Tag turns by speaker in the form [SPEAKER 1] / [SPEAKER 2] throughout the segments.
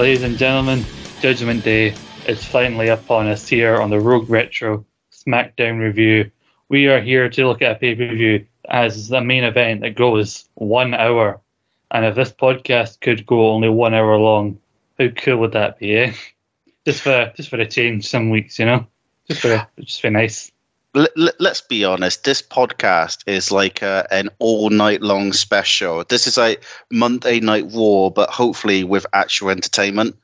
[SPEAKER 1] Ladies and gentlemen, Judgment Day is finally upon us here on the Rogue Retro SmackDown review. We are here to look at a pay per view as the main event that goes one hour. And if this podcast could go only one hour long, how cool would that be, eh? Just for just for a change some weeks, you know? Just for just for nice.
[SPEAKER 2] Let, us be honest. This podcast is like a, an all night long special. This is like Monday Night war, but hopefully with actual entertainment.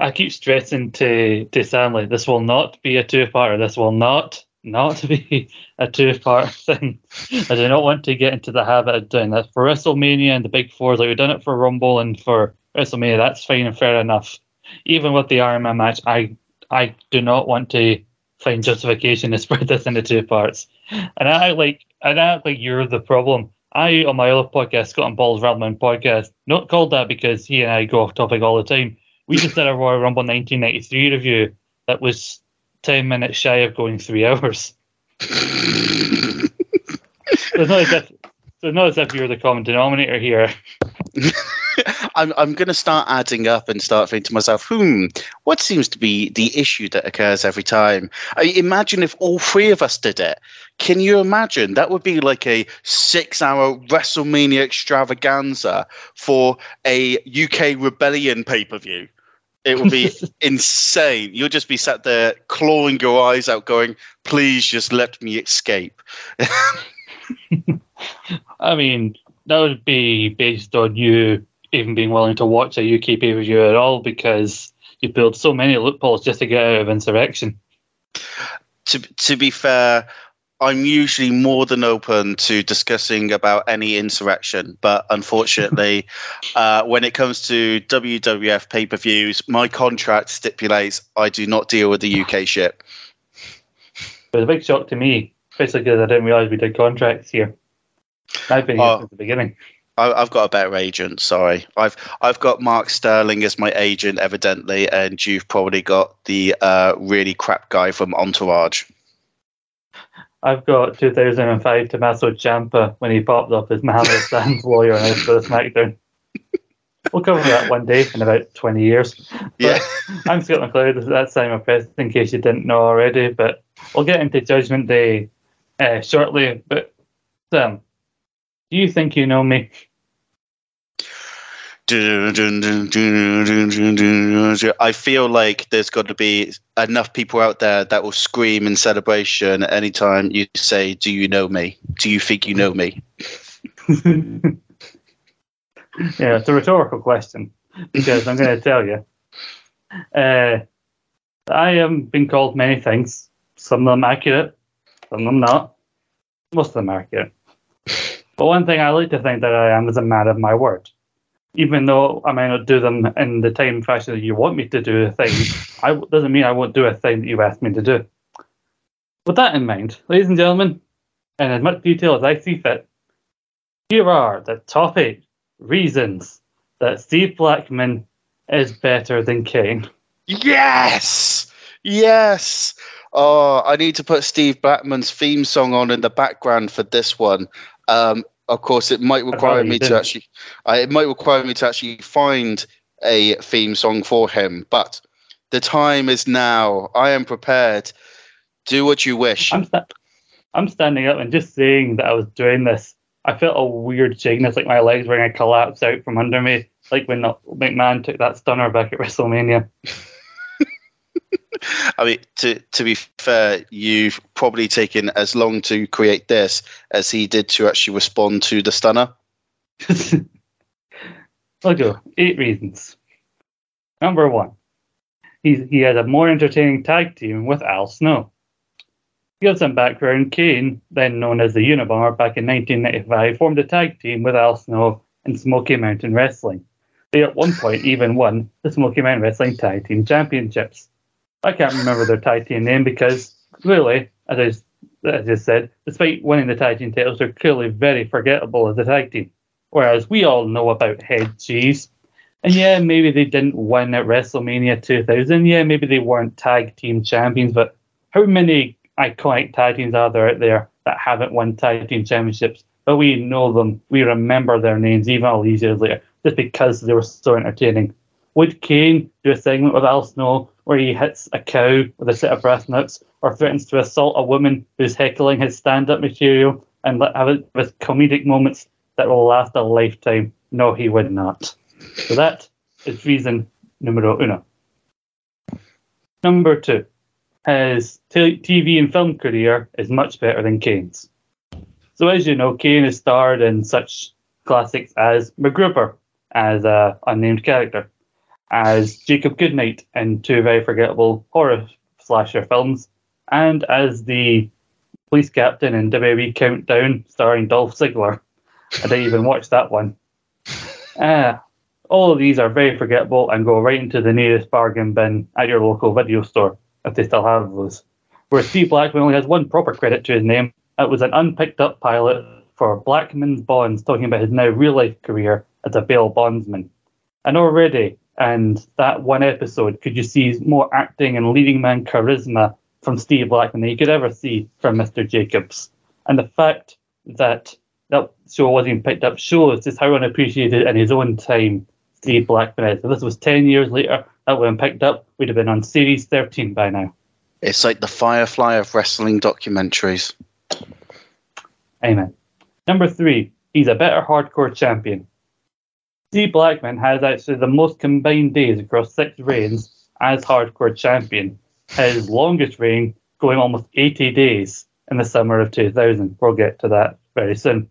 [SPEAKER 1] I keep stressing to to like this will not be a two parter. This will not not be a two part thing. I do not want to get into the habit of doing that. For WrestleMania and the big fours, like we've done it for Rumble and for WrestleMania, that's fine and fair enough. Even with the Man match, I I do not want to find justification to spread this into two parts. And I like and I like you're the problem. I on my other podcast, Scott and Paul's Rambling podcast, not called that because he and I go off topic all the time. We just did a Royal Rumble 1993 review that was 10 minutes shy of going three hours. so it's not as if, so not as if you're the common denominator here.
[SPEAKER 2] I'm I'm going to start adding up and start thinking to myself, hmm, what seems to be the issue that occurs every time? I imagine if all three of us did it. Can you imagine? That would be like a six-hour WrestleMania extravaganza for a UK Rebellion pay-per-view. It would be insane. You'll just be sat there clawing your eyes out, going, "Please, just let me escape."
[SPEAKER 1] I mean, that would be based on you even being willing to watch a UK pay per view at all because you build so many loopholes just to get out of Insurrextion.
[SPEAKER 2] To to be fair, I'm usually more than open to discussing about any Insurrextion, but unfortunately, uh, when it comes to WWF pay per views, my contract stipulates I do not deal with the UK shit.
[SPEAKER 1] It was a big shock to me, especially because I didn't realize we did contracts here. I've been here uh, since the beginning.
[SPEAKER 2] I, have got a better agent. Sorry, I've I've got Mark Sterling as my agent, evidently, and you've probably got the uh, really crap guy from Entourage.
[SPEAKER 1] I've got 2005 Tommaso Ciampa when he popped up as Muhammad Hassan's lawyer on his first SmackDown. We'll cover that one day in about 20 years. But
[SPEAKER 2] yeah.
[SPEAKER 1] I'm Scott McLeod. That's Simon Press, in case you didn't know already. But we'll get into Judgment Day uh, shortly. But Sam, do you think you know me?
[SPEAKER 2] I feel like there's got to be enough people out there that will scream in celebration anytime you say, Do you know me? Do you think you know me?
[SPEAKER 1] yeah, it's a rhetorical question because I'm going to tell you. Uh, I am being called many things, some of them accurate, some of them not. Most of them accurate. But one thing I like to think that I am is a man of my word. Even though I may not do them in the time fashion that you want me to do a thing, I doesn't mean I won't do a thing that you asked me to do. With that in mind, ladies and gentlemen, in as much detail as I see fit, here are the top eight reasons that Steve Blackman is better than Kane.
[SPEAKER 2] Yes! Yes! Oh, I need to put Steve Blackman's theme song on in the background for this one. Um, of course, it might require me to actually, uh, it might require me to actually find a theme song for him. But the time is now. I am prepared. Do what you wish.
[SPEAKER 1] I'm, sta- I'm standing up and just saying that I was doing this. I felt a weird jiggerness, like my legs were going to collapse out from under me, like when McMahon took that stunner back at WrestleMania.
[SPEAKER 2] I mean, to to be fair, you've probably taken as long to create this as he did to actually respond to the stunner.
[SPEAKER 1] I'll go eight reasons. Number one, he's, he has a more entertaining tag team with Al Snow. Give some background. Kane, then known as the Unabomber, back in 1995, formed a tag team with Al Snow and Smoky Mountain Wrestling. They at one point even won the Smoky Mountain Wrestling Tag Team Championships. I can't remember their tag team name because clearly, as I, just, as I said, despite winning the tag team titles, they're clearly very forgettable as a tag team. Whereas we all know about Head Cheese. And yeah, maybe they didn't win at WrestleMania 2000. Yeah, maybe they weren't tag team champions, but how many iconic tag teams are there out there that haven't won tag team championships? But we know them, we remember their names even all these years later, just because they were so entertaining. Would Kane do a segment with Al Snow where he hits a cow with a set of brass nuts or threatens to assault a woman who's heckling his stand up material and have it with comedic moments that will last a lifetime? No, he would not. So that is reason numero uno. Number two, his t- TV and film career is much better than Kane's. So, as you know, Kane has starred in such classics as MacGruber as a unnamed character, as Jacob Goodnight in two very forgettable horror slasher films, and as the police captain in WWE Countdown starring Dolph Ziggler. I didn't even watch that one. Uh, all of these are very forgettable and go right into the nearest bargain bin at your local video store, if they still have those. Where Steve Blackman only has one proper credit to his name, it was an unpicked up pilot for Blackman's Bonds, talking about his now real life career as a bail bondsman. And already, and that one episode, could you see more acting and leading man charisma from Steve Blackman than you could ever see from Mr. Jacobs. And the fact that that show wasn't even picked up shows just how unappreciated in his own time Steve Blackman is. If this was 10 years later, that would have been picked up, we'd have been on series 13 by now.
[SPEAKER 2] It's like the Firefly of wrestling documentaries.
[SPEAKER 1] Amen. Number three, he's a better hardcore champion. Steve Blackman has actually the most combined days across six reigns as hardcore champion. His longest reign going almost 80 days in the summer of 2000. We'll get to that very soon.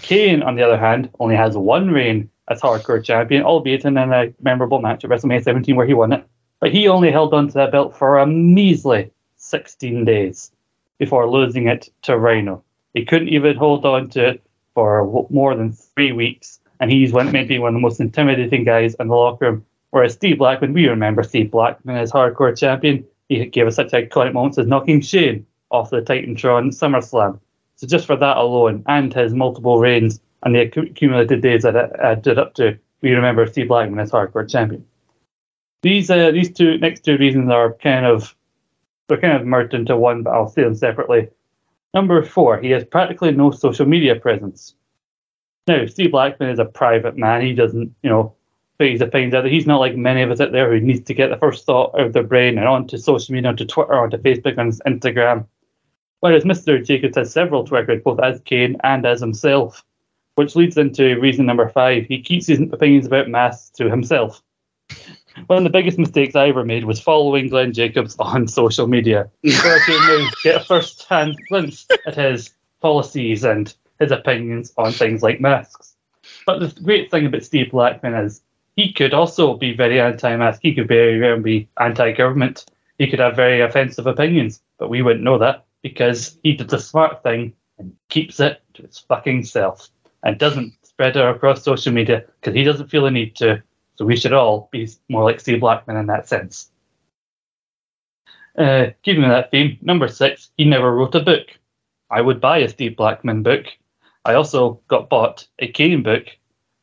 [SPEAKER 1] Kane, on the other hand, only has one reign as hardcore champion, albeit in a memorable match at WrestleMania 17 where he won it. But he only held on to that belt for a measly 16 days before losing it to Rhino. He couldn't even hold on to it for more than three weeks, and he's one, maybe one of the most intimidating guys in the locker room. Whereas Steve Blackman, we remember Steve Blackman as hardcore champion. He gave us such iconic moments as knocking Shane off the Titantron SummerSlam. So just for that alone, and his multiple reigns and the accumulated days that it added up to, we remember Steve Blackman as hardcore champion. These uh, these two next two reasons are kind of they're kind of merged into one, but I'll say them separately. Number four, he has practically no social media presence. Now, Steve Blackman is a private man. He doesn't, you know, put his opinions out there. He's not like many of us out there who needs to get the first thought out of their brain and onto social media, onto Twitter, onto Facebook, and Instagram. Whereas Mr. Jacobs has several Twitter both as Kane and as himself, which leads into reason number five. He keeps his opinions about masks to himself. One of the biggest mistakes I ever made was following Glenn Jacobs on social media. Where I get a first hand glimpse at his policies and his opinions on things like masks. But the great thing about Steve Blackman is he could also be very anti mask. He could very well be anti government. He could have very offensive opinions, but we wouldn't know that because he did the smart thing and keeps it to his fucking self and doesn't spread it across social media because he doesn't feel the need to so we should all be more like Steve Blackman in that sense. Uh, keeping that theme, number six, he never wrote a book. I would buy a Steve Blackman book. I also got bought a Kane book,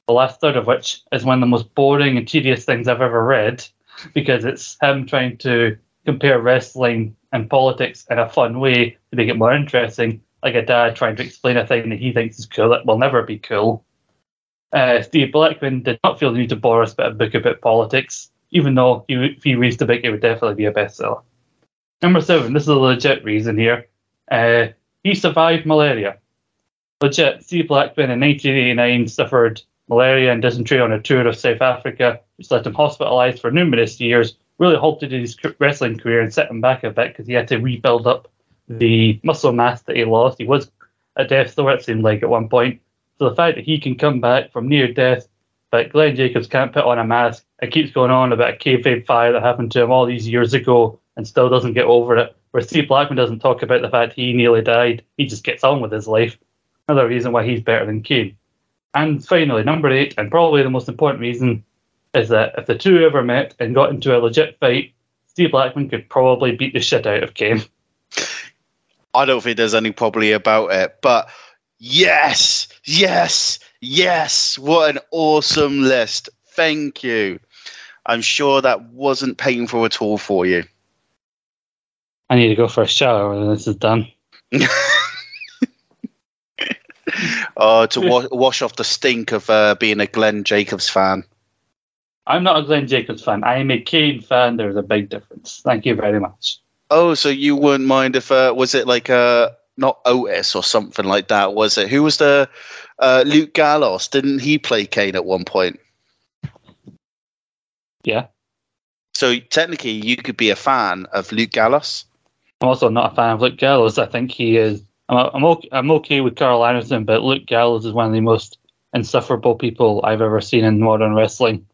[SPEAKER 1] the last third of which is one of the most boring and tedious things I've ever read because it's him trying to compare wrestling and politics in a fun way to make it more interesting, like a dad trying to explain a thing that he thinks is cool that will never be cool. Uh, Steve Blackman did not feel the need to borrow us a book about politics, even though he, if he reads the book, it would definitely be a bestseller. Number seven, this is a legit reason here. Uh, he survived malaria. Legit, Steve Blackman in 1989 suffered malaria and dysentery on a tour of South Africa, which left him hospitalized for numerous years, really halted his wrestling career and set him back a bit because he had to rebuild up the muscle mass that he lost. He was at death's door, it seemed like, at one point. So the fact that he can come back from near death, but Glenn Jacobs can't put on a mask, it keeps going on about a kayfabe fire that happened to him all these years ago and still doesn't get over it. Where Steve Blackman doesn't talk about the fact he nearly died, he just gets on with his life. Another reason why he's better than Kane. And finally, number eight, and probably the most important reason, is that if the two ever met and got into a legit fight, Steve Blackman could probably beat the shit out of Kane.
[SPEAKER 2] I don't think there's any probably about it, but Yes, yes, yes. What an awesome list. Thank you. I'm sure that wasn't painful at all for you.
[SPEAKER 1] I need to go for a shower when this is done.
[SPEAKER 2] oh, to wa- wash off the stink of uh, being a Glenn Jacobs fan.
[SPEAKER 1] I'm not a Glenn Jacobs fan. I am a Kane fan. There's a big difference. Thank you very much.
[SPEAKER 2] Oh, so you wouldn't mind if uh, was it like uh not Otis or something like that? Was it who was the uh, Luke Gallows? Didn't he play Kane at one point?
[SPEAKER 1] Yeah.
[SPEAKER 2] So technically, you could be a fan of Luke Gallows.
[SPEAKER 1] I'm also not a fan of Luke Gallows. I think he is. I'm I'm okay, I'm okay with Karl Anderson, but Luke Gallows is one of the most insufferable people I've ever seen in modern wrestling.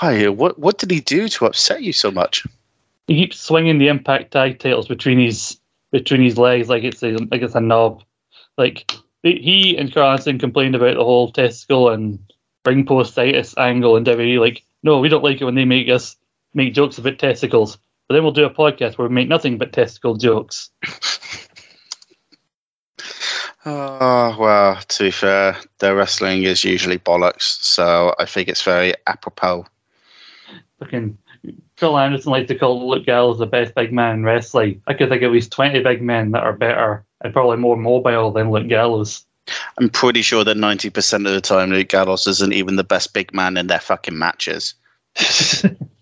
[SPEAKER 2] Why? What What did he do to upset you so much?
[SPEAKER 1] He keeps swinging the Impact tag titles between his between his legs like it's a like it's a knob. Like he and Karl Anderson complained about the whole testicle and ring postitis angle and WWE. Like, no, we don't like it when they make us make jokes about testicles. But then we'll do a podcast where we make nothing but testicle jokes.
[SPEAKER 2] Oh, well, to be fair, their wrestling is usually bollocks, so I think it's very apropos.
[SPEAKER 1] Fucking Karl Anderson likes to call Luke Gallows the best big man in wrestling. I could think of at least 20 big men that are better and probably more mobile than Luke Gallows.
[SPEAKER 2] I'm pretty sure that 90% of the time, Luke Gallows isn't even the best big man in their fucking matches.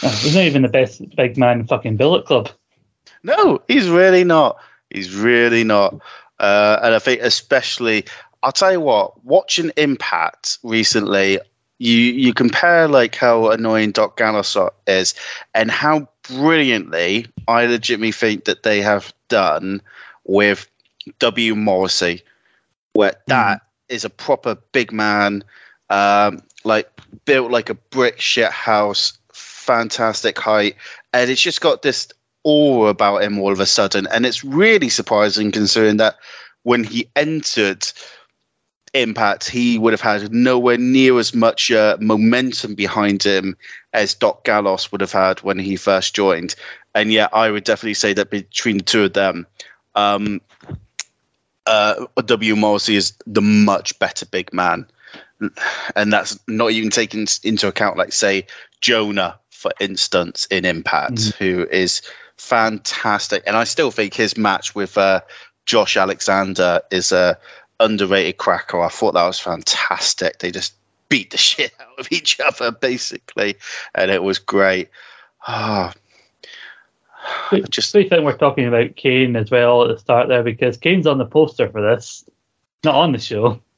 [SPEAKER 1] he's not even the best big man in fucking Bullet Club.
[SPEAKER 2] No, he's really not. He's really not. Uh, and I think, especially, I'll tell you what, watching Impact recently, you you compare like how annoying Doc Gallows is and how brilliantly I legitimately think that they have done with W Morrissey, where that mm. is a proper big man, um, like built like a brick shit house, fantastic height, and it's just got this awe about him all of a sudden, and it's really surprising considering that when he entered Impact, he would have had nowhere near as much uh, momentum behind him as Doc Gallows would have had when he first joined. And yeah, I would definitely say that between the two of them, um, uh, W. Morrissey is the much better big man. And that's not even taking into account, like, say, Jonah, for instance, in Impact, mm. who is fantastic. And I still think his match with uh, Josh Alexander is a underrated cracker. I thought that was fantastic. They just beat the shit out of each other, basically. And it was great. Oh,
[SPEAKER 1] just I think we're talking about Kane as well at the start there because Kane's on the poster for this, not on the show.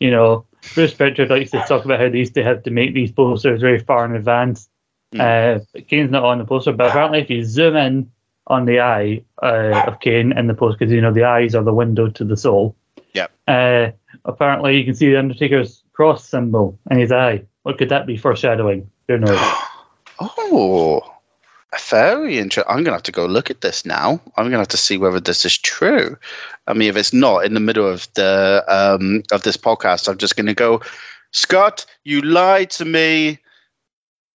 [SPEAKER 1] You know, Bruce Pritchard likes to talk about how they used to have to make these posters very far in advance. Mm. Uh, Kane's not on the poster, but apparently, if you zoom in on the eye uh, of Kane in the poster, because you know the eyes are the window to the soul.
[SPEAKER 2] Yeah.
[SPEAKER 1] Uh, apparently, you can see the Undertaker's cross symbol in his eye. What could that be foreshadowing? Who knows?
[SPEAKER 2] oh. Very interesting. I'm gonna have to go look at this now. I'm gonna have to see whether this is true. I mean, if it's not in the middle of the um, of this podcast, I'm just gonna go, Scott, you lied to me,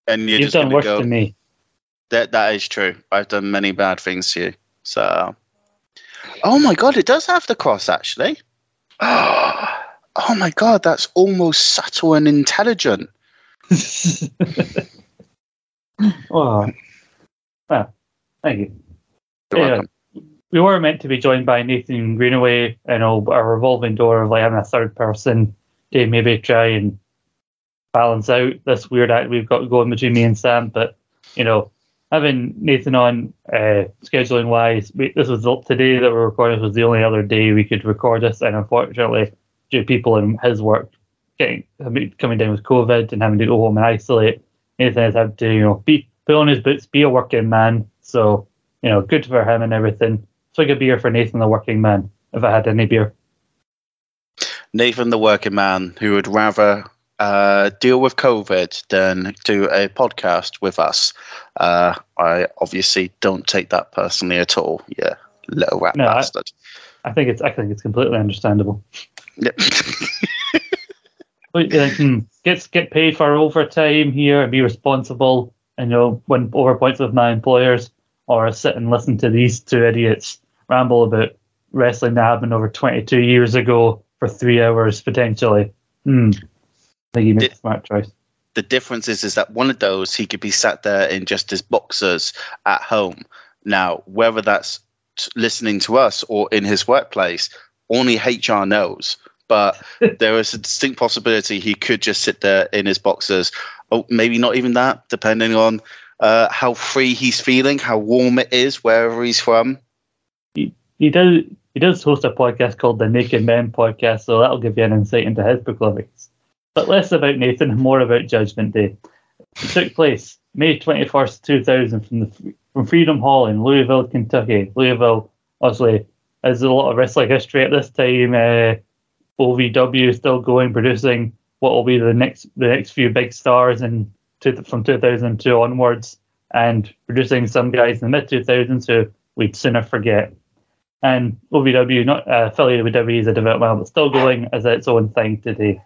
[SPEAKER 2] and you're
[SPEAKER 1] You've
[SPEAKER 2] just
[SPEAKER 1] done worse
[SPEAKER 2] go.
[SPEAKER 1] than me.
[SPEAKER 2] That that is true. I've done many bad things to you. So, oh my god, it does have the cross actually. Oh my god, that's almost subtle and intelligent.
[SPEAKER 1] oh, well, thank you. Yeah. We were meant to be joined by Nathan Greenaway, you know, a revolving door of like having a third person to maybe try and balance out this weird act we've got going between me and Sam. But you know, having Nathan on uh, scheduling wise, we, this was today that we're recording. This was the only other day we could record this, and unfortunately, due to people in his work getting coming down with COVID and having to go home and isolate, Nathan has had to you know be put on his boots, be a working man. So you know, good for him and everything. Swig a beer for Nathan, the working man. If I had any beer.
[SPEAKER 2] Nathan, the working man, who would rather uh, deal with COVID than do a podcast with us. Uh, I obviously don't take that personally at all. Yeah, little rat
[SPEAKER 1] No, I-
[SPEAKER 2] bastard.
[SPEAKER 1] I think it's I think it's completely understandable.
[SPEAKER 2] Yep.
[SPEAKER 1] Uh, hmm, Get get paid for overtime here and be responsible and you know win over points with my employers or sit and listen to these two idiots ramble about wrestling that happened over 22 years ago for three hours potentially. Hmm. Think you made
[SPEAKER 2] Did-
[SPEAKER 1] a smart choice.
[SPEAKER 2] the difference is is that one of those he could be sat there in just his boxers at home. Now, whether that's t- listening to us or in his workplace, only HR knows but there is a distinct possibility he could just sit there in his boxers. Oh, maybe not even that, depending on uh, how free he's feeling, how warm it is wherever he's from.
[SPEAKER 1] He, he does he does host a podcast called the Naked Men Podcast, so that'll give you an insight into his proclivities. But less about Nathan more about Judgment Day. It took place May 21st, 2000, from the from Freedom Hall in Louisville, Kentucky. Louisville, obviously, has a lot of wrestling history at this time. Uh, OVW is still going, producing what will be the next the next few big stars in from 2002 onwards, and producing some guys in the mid 2000s who we'd sooner forget. And OVW, not uh, affiliated with WWE, is a development, but still going as its own thing today.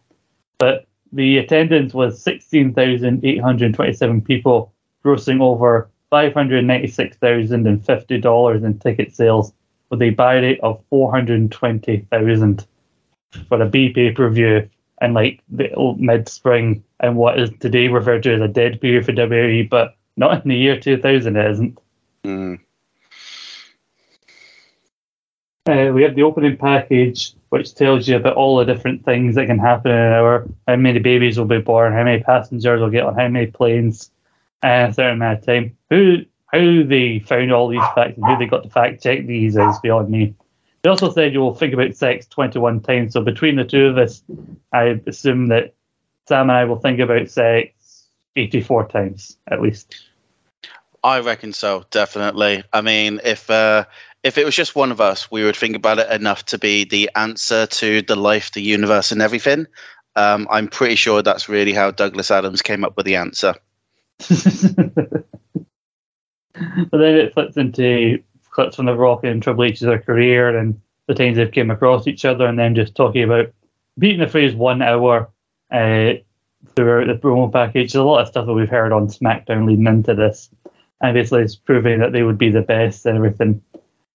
[SPEAKER 1] But the attendance was 16,827 people, grossing over $596,050 in ticket sales, with a buy rate of 420,000 for a B pay per view in like the old mid spring and what is today referred to as a dead period for WWE, but not in the year 2000, it isn't.
[SPEAKER 2] Mm.
[SPEAKER 1] Uh, we have the opening package, which tells you about all the different things that can happen in an hour, how many babies will be born, how many passengers will get on how many planes, and a certain amount of time. Who how they found all these facts and who they got to fact check these is beyond me. They also said you will think about sex 21 times. So between the two of us, I assume that Sam and I will think about sex 84 times at least.
[SPEAKER 2] I reckon so, definitely. I mean, if uh, if it was just one of us, we would think about it enough to be the answer to the life, the universe, and everything. Um, I'm pretty sure that's really how Douglas Adams came up with the answer.
[SPEAKER 1] but then it flips into clips from The Rock and Triple H's career and the times they've came across each other, and then just talking about beating the phrase one hour uh, throughout the promo package. There's a lot of stuff that we've heard on SmackDown leading into this, and basically it's proving that they would be the best and everything.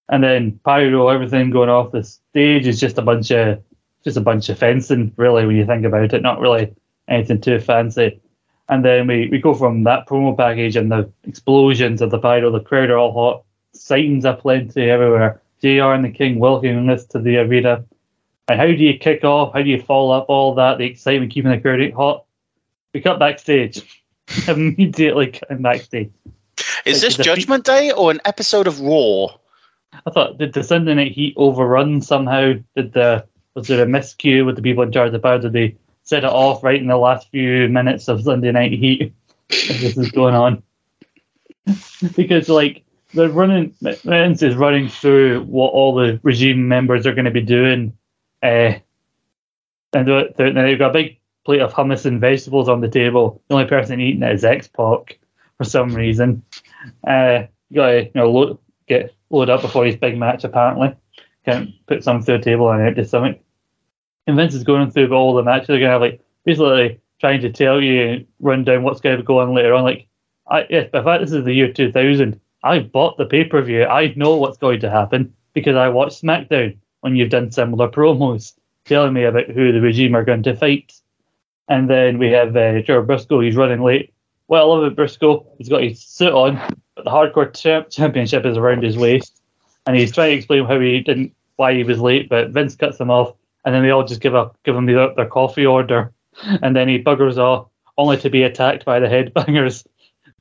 [SPEAKER 1] And then pyro, everything going off the stage is just a bunch of just a bunch of fencing, really, when you think about it. Not really anything too fancy. And then we, we go from that promo package and the explosions of the pyro, the crowd are all hot, signs are plenty everywhere. JR and the King welcoming us to the arena. And how do you kick off? How do you follow up all that? The excitement keeping the crowd hot? We cut backstage. Immediately cutting backstage.
[SPEAKER 2] Is this Judgment Day or an episode of Raw?
[SPEAKER 1] I thought did the Sunday Night Heat overrun somehow? Did the was there a miscue with the people in charge of power? Did they set it off right in the last few minutes of Sunday Night Heat? this is going on because like they're running, Vince is running through what all the regime members are going to be doing, uh, and they've got a big plate of hummus and vegetables on the table. The only person eating it is X Pac for some reason. Uh, you got to you know get load up before his big match, apparently. Can't put some through the table and to something. And Vince is going through all the matches. They're going to have, like, basically trying to tell you, run down what's going to go on later on. Like, I, yes, but in fact, this is the year 2000. I bought the pay per view. I know what's going to happen because I watched SmackDown when you've done similar promos telling me about who the regime are going to fight. And then we have uh, Gerald Brisco. He's running late. Well, I love it, Brisco. He's got his suit on, the hardcore champ- championship is around his waist, and he's trying to explain how he didn't, why he was late. But Vince cuts him off, and then they all just give up, give him their, their coffee order, and then he buggers off, only to be attacked by the headbangers.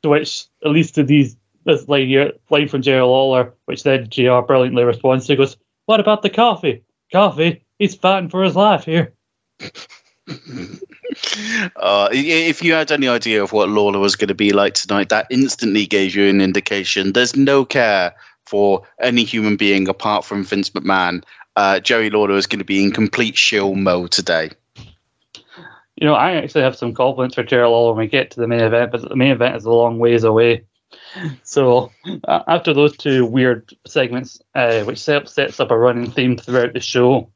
[SPEAKER 1] To which, at least to these this line here, line from Jerry Lawler, which then JR brilliantly responds to, goes, "What about the coffee? Coffee? He's fighting for his life here."
[SPEAKER 2] uh, if you had any idea of what Lawler was going to be like tonight, that instantly gave you an indication. There's no care for any human being apart from Vince McMahon. Uh, Jerry Lawler is going to be in complete shill mode today.
[SPEAKER 1] You know, I actually have some confidence for Jerry Lawler when we get to the main event, but the main event is a long ways away. So uh, after those two weird segments, uh, which set, sets up a running theme throughout the show,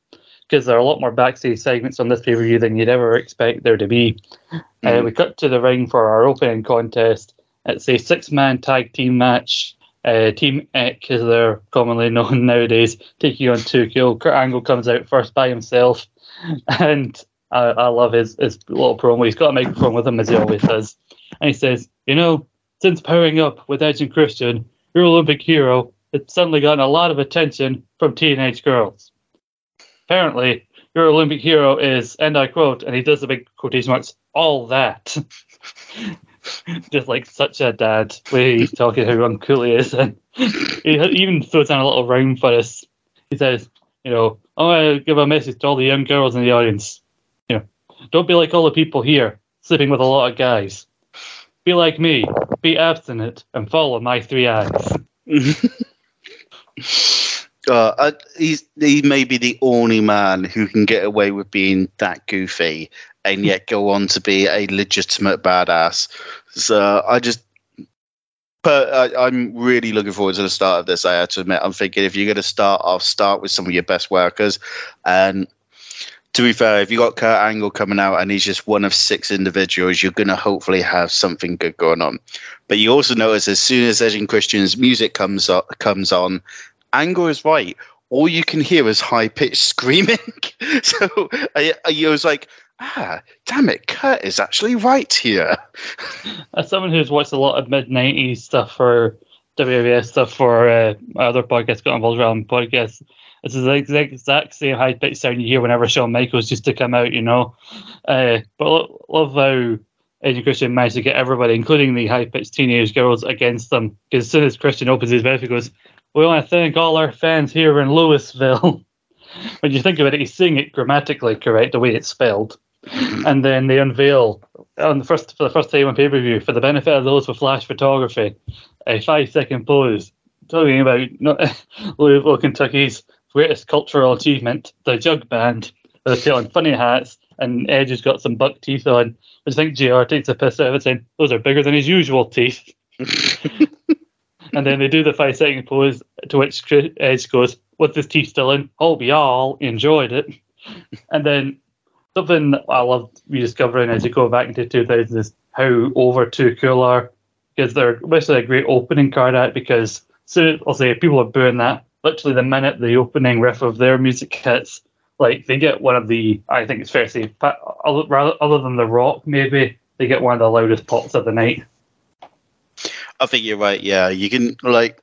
[SPEAKER 1] because there are a lot more backstage segments on this pay per view than you'd ever expect there to be. Mm. Uh, we cut to the ring for our opening contest. It's a six man tag team match. Uh, team Eck, as they're commonly known nowadays, taking on Too Cool. Kurt Angle comes out first by himself, and I, I love his, his little promo. He's got a microphone with him, as he always does. And he says, You know, since pairing up with Edge and Christian, your Olympic hero, it's suddenly gotten a lot of attention from teenage girls. Apparently, your Olympic hero is, and I quote, and he does the big quotation marks, all that. Just like such a dad, way he's talking how uncool he is. And he even throws down a little round for us. He says, you know, I want to give a message to all the young girls in the audience. You know, don't be like all the people here, sleeping with a lot of guys. Be like me, be abstinent, and follow my three eyes.
[SPEAKER 2] Uh, uh, he's he may be the only man who can get away with being that goofy and yet go on to be a legitimate badass. So I just, but I, I'm really looking forward to the start of this. I have to admit, I'm thinking if you're going to start, I'll start with some of your best workers. And to be fair, if you got Kurt Angle coming out and he's just one of six individuals, you're going to hopefully have something good going on. But you also notice as soon as Edge and Christian's music comes on, comes on, Angle is right. All you can hear is high pitched screaming. so I, I was like, ah, damn it, Kurt is actually right here.
[SPEAKER 1] As someone who's watched a lot of mid 90s stuff for WWF stuff for uh, other podcasts, got involved around podcasts, this is the exact, exact same high pitched sound you hear whenever Shawn Michaels used to come out, you know. Uh, but lo- love how and Christian managed to get everybody, including the high pitched teenage girls, against them. Because as soon as Christian opens his mouth, he goes, We want to thank all our fans here in Louisville. when you think about it, he's saying it grammatically correct, the way it's spelled. Mm-hmm. and then they unveil on the first for the first time on pay per view for the benefit of those with flash photography, a five second pose talking about Louisville, Kentucky's greatest cultural achievement, the Jug Band. They're selling funny hats, and Edge has got some buck teeth on. I think JR takes a piss out of it, saying those are bigger than his usual teeth. and then they do the five second pose, to which Edge uh, goes, "With his teeth still in, i hope y'all enjoyed it." And then something I love rediscovering as you go back into 2000 is how over Too Cool are because they're basically a great opening card act because so I'll say people are booing that literally the minute the opening riff of their music hits like they get one of the I think it's fair to say rather other than the rock maybe they get one of the loudest pops of the night.
[SPEAKER 2] I think you're right. Yeah, you can like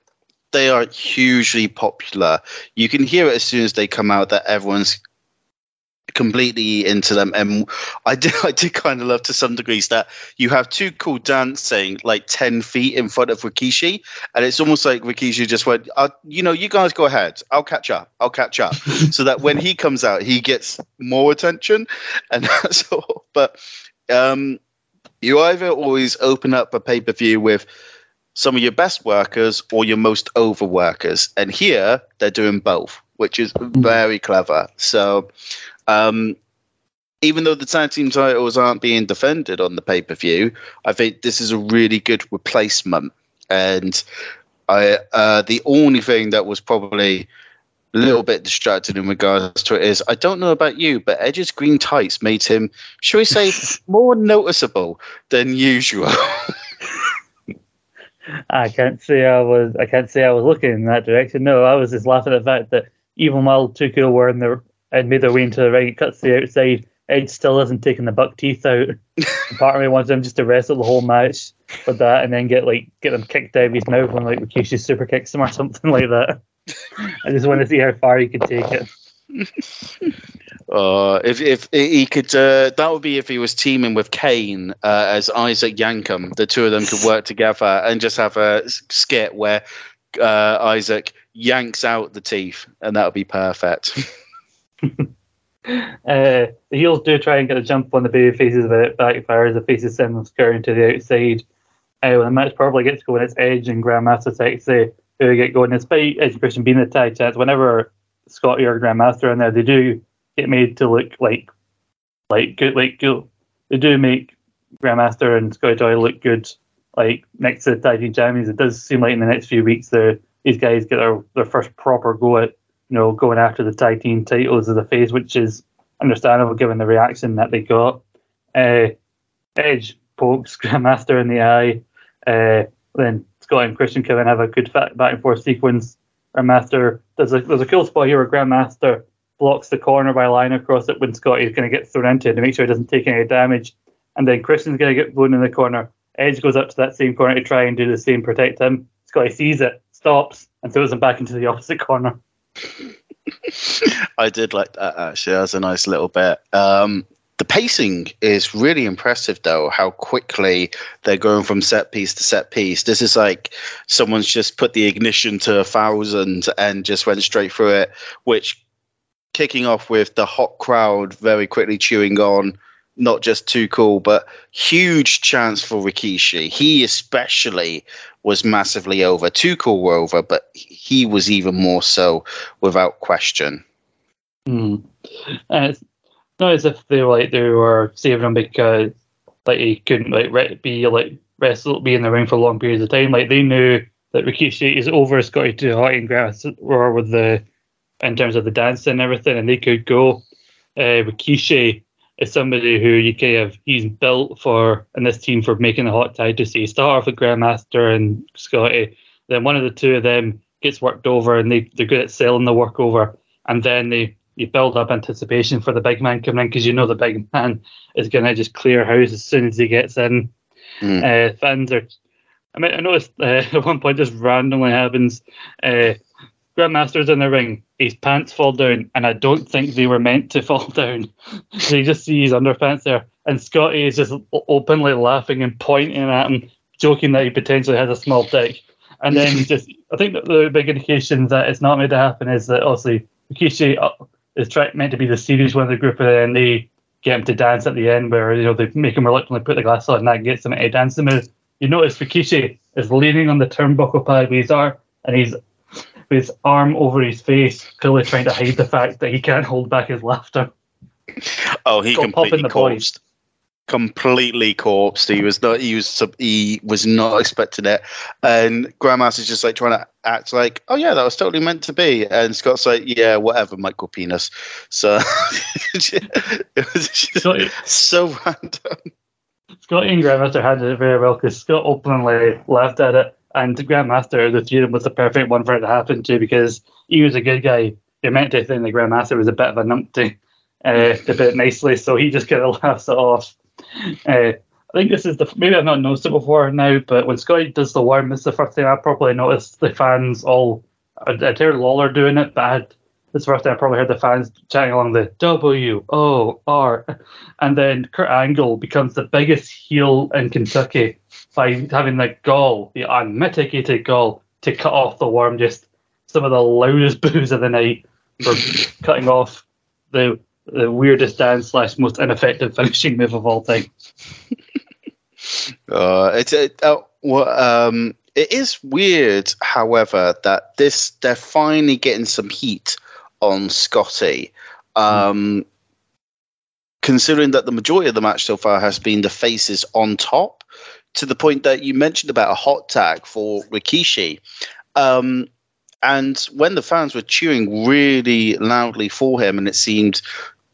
[SPEAKER 2] they are hugely popular. You can hear it as soon as they come out that everyone's completely into them. And i did i did kind of love to some degrees that you have Too Cool dancing like 10 feet in front of rikishi. And it's almost like rikishi just went uh, you know you guys go ahead. I'll catch up. I'll catch up. So that when he comes out he gets more attention. And that's all. But um you either always open up a pay-per-view with some of your best workers or your most over workers and here they're doing both which is hmm. very clever so um, even though the tag team titles aren't being defended on the pay per view, I think this is a really good replacement. And I, uh, the only thing that was probably a little bit distracted in regards to it is I don't know about you, but Edge's green tights made him, shall we say, more noticeable than usual.
[SPEAKER 1] I can't say I was. I can't say I was looking in that direction. No, I was just laughing at the fact that even while Cool were in the and made their way into the ring. It cuts to the outside. Edge still hasn't taken the buck teeth out. Part of me wants him just to wrestle the whole match with that, and then get like get them kicked out of his mouth when like Rikishi super kicks him or something like that. I just want to see how far he could take it.
[SPEAKER 2] Uh, if if he could, uh, that would be if he was teaming with Kane uh, as Isaac Yankem. The two of them could work together and just have a skit where uh, Isaac yanks out the teeth, and that would be perfect.
[SPEAKER 1] uh, the heels do try and get a jump on the baby faces, but it backfires. The faces send them scurrying to the outside. Uh, when the match probably gets going, it's Edge and Grandmaster Sexay who get going. Despite Edge and Christian being the tag champs, whenever Scotty or Grandmaster in there, they do get made to look like like good, like good. They do make Grandmaster and Scotty Joy look good, like next to the tag champions. It does seem like in the next few weeks, these guys get their, their first proper go at you know, going after the tag titles of the face, which is understandable given the reaction that they got. Uh, Edge pokes Grandmaster in the eye. Uh, then Scott and Christian Kevin have a good back and forth sequence. Grandmaster there's a there's a cool spot here where Grandmaster blocks the corner by line across it when Scotty is going to get thrown into it to make sure he doesn't take any damage. And then Christian's going to get blown in the corner. Edge goes up to that same corner to try and do the same, protect him. Scotty sees it, stops, and throws him back into the opposite corner.
[SPEAKER 2] I did like that actually. That was a nice little bit. Um, the pacing is really impressive, though. How quickly they're going from set piece to set piece. This is like someone's just put the ignition to a thousand and just went straight through it. Which, kicking off with the hot crowd very quickly chewing on not just too cool, but huge chance for Rikishi. He especially was massively over. Too cool were over, but he was even more so without question.
[SPEAKER 1] Mm. It's not as if they were like they were saving him because like he couldn't like be like wrestle be in the ring for long periods of time. Like they knew that Rikishi is over Scotty to hot and Grass were with the in terms of the dancing and everything, and they could go. Uh, Rikishi is somebody who you kind of he's built for in this team for making the hot tag to see start off with Grandmaster and Scotty. Then one of the two of them gets worked over and they, they're good at selling the work over. And then they you build up anticipation for the big man coming in because you know the big man is going to just clear house as soon as he gets in. Mm. Uh, fans are. I mean, I noticed uh, at one point just randomly happens. Uh, Grandmaster's in the ring, his pants fall down, and I don't think they were meant to fall down. so you just see his underpants there, and Scotty is just openly laughing and pointing at him, joking that he potentially has a small dick. And then just, I think the big indication that it's not meant to happen is that obviously Rikishi uh, is try, meant to be the serious one of the group, and then they get him to dance at the end, where you know they make him reluctantly put the glass on, and that gets him to dance the move. You notice Rikishi is leaning on the turnbuckle pad with his arm, and he's with his arm over his face, clearly trying to hide the fact that he can't hold back his laughter.
[SPEAKER 2] Oh, he completely corpsed. Completely corpsed. He was not. He was. Sub, He was not expecting it. And Grandmaster's just like trying to act like, oh yeah, that was totally meant to be. And Scott's like, yeah, whatever, Michael Penis. So it was just so random.
[SPEAKER 1] Scott and Grandmaster handled it very well because Scott openly laughed at it and Grandmaster, the three of them was the perfect one for it to happen to because he was a good guy. They meant to think the Grandmaster was a bit of a numpty, uh, to put it nicely, so he just kind of laughs it off. Uh, I think this is the maybe I've not noticed it before now, but when Scotty does the worm, it's the first thing I probably noticed the fans all. I, I heard Lawler doing it, but I had, this first thing I probably heard the fans chatting along the W O R, and then Kurt Angle becomes the biggest heel in Kentucky by having the gall, the unmitigated gall, to cut off the worm. Just some of the loudest boos of the night for cutting off the the weirdest dance slash most ineffective finishing move of all time.
[SPEAKER 2] uh, it's it, uh, well, um, it is weird, however, that this they're finally getting some heat on Scotty. Um, mm. Considering that the majority of the match so far has been the faces on top, to the point that you mentioned about a hot tag for Rikishi. Um, and when the fans were cheering really loudly for him, and it seemed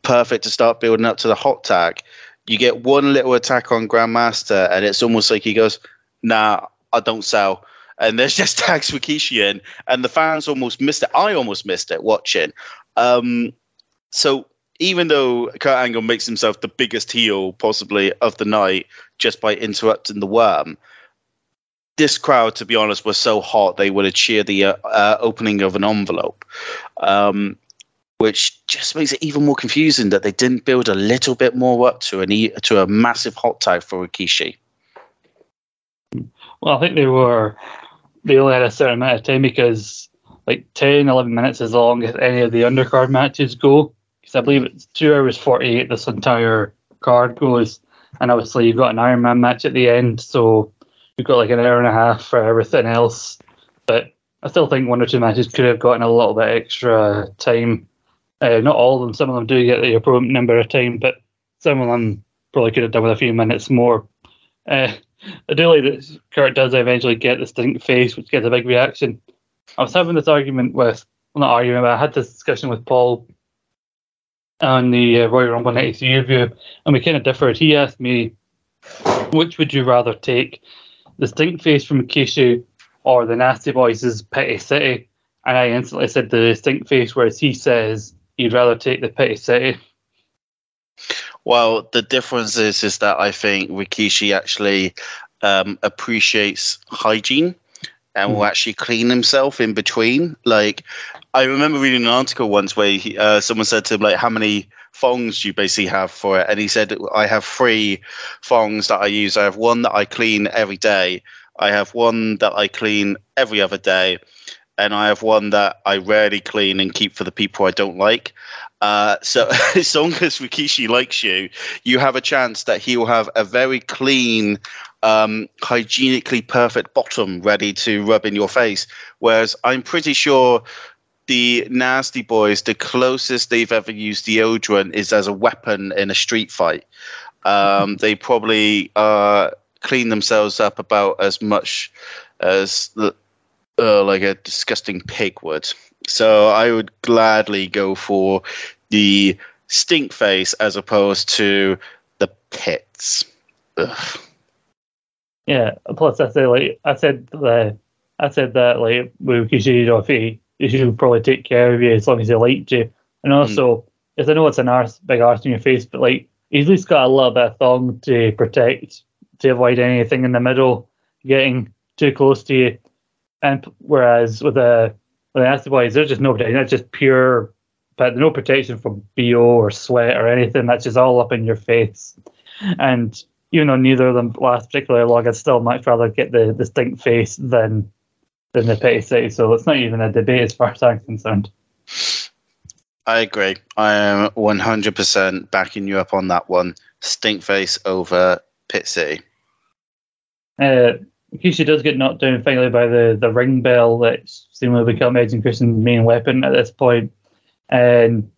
[SPEAKER 2] perfect to start building up to the hot tag, you get one little attack on Grandmaster, and it's almost like he goes, "Nah, I don't sell." And there's just tags for in, and the fans almost missed it. I almost missed it watching. Um, so even though Kurt Angle makes himself the biggest heel possibly of the night just by interrupting the worm, this crowd, to be honest, was so hot they would have cheered the uh, uh, opening of an envelope, um, which just makes it even more confusing that they didn't build a little bit more up to an e- to a massive hot tag for Rikishi.
[SPEAKER 1] Well, I think they were they only had a certain amount of time because like 10, 11 minutes as long as any of the undercard matches go because I believe it's two hours forty eight. This entire card goes, and obviously you've got an Iron Man match at the end, so you've got like an hour and a half for everything else. But I still think one or two matches could have gotten a little bit extra time. Uh, not all of them. Some of them do get the appropriate number of time, but some of them probably could have done with a few minutes more. Uh, I do like that Kurt does eventually get the stink face, which gets a big reaction. I was having this argument with, well, not argument, but I had this discussion with Paul on the uh, Royal Rumble 93 review, and we kind of differed. He asked me, which would you rather take, the stink face from Kishu or the Nasty Boys' Pity City? And I instantly said the stink face, whereas he says he'd rather take the Pity City.
[SPEAKER 2] Well, the difference is is that I think Rikishi actually um, appreciates hygiene and will actually clean himself in between. Like, I remember reading an article once where he, uh, someone said to him, like, how many thongs do you basically have for it? And he said, I have three thongs that I use. I have one that I clean every day. I have one that I clean every other day. And I have one that I rarely clean and keep for the people I don't like. Uh, so as long as Rikishi likes you, you have a chance that he will have a very clean, um, hygienically perfect bottom ready to rub in your face. Whereas I'm pretty sure the Nasty Boys, the closest they've ever used deodorant is as a weapon in a street fight. Um, they probably uh, clean themselves up about as much as uh, like a disgusting pig would. So I would gladly go for the stink face as opposed to the pits. Ugh.
[SPEAKER 1] Yeah. Plus, I said like I said the I said that like with Kishiro, if he, he should probably take care of you as long as he liked you, and also mm. as I know it's an arse, big arse in your face, but like he's at least got a little bit of thong to protect to avoid anything in the middle getting too close to you. And whereas with the with the nasty boys, there's just no protection. That's just pure, but no protection from bo or sweat or anything. That's just all up in your face. And even though neither of them last particularly long, I'd still much rather get the, stink face than than the Pity City. So it's not even a debate as far as I'm concerned.
[SPEAKER 2] I agree. I am 100% backing you up on that one. Stink face over Pit City.
[SPEAKER 1] Uh, Kishi does get knocked down finally by the, the ring bell that's seemingly become Edge and Christian's main weapon at this point. And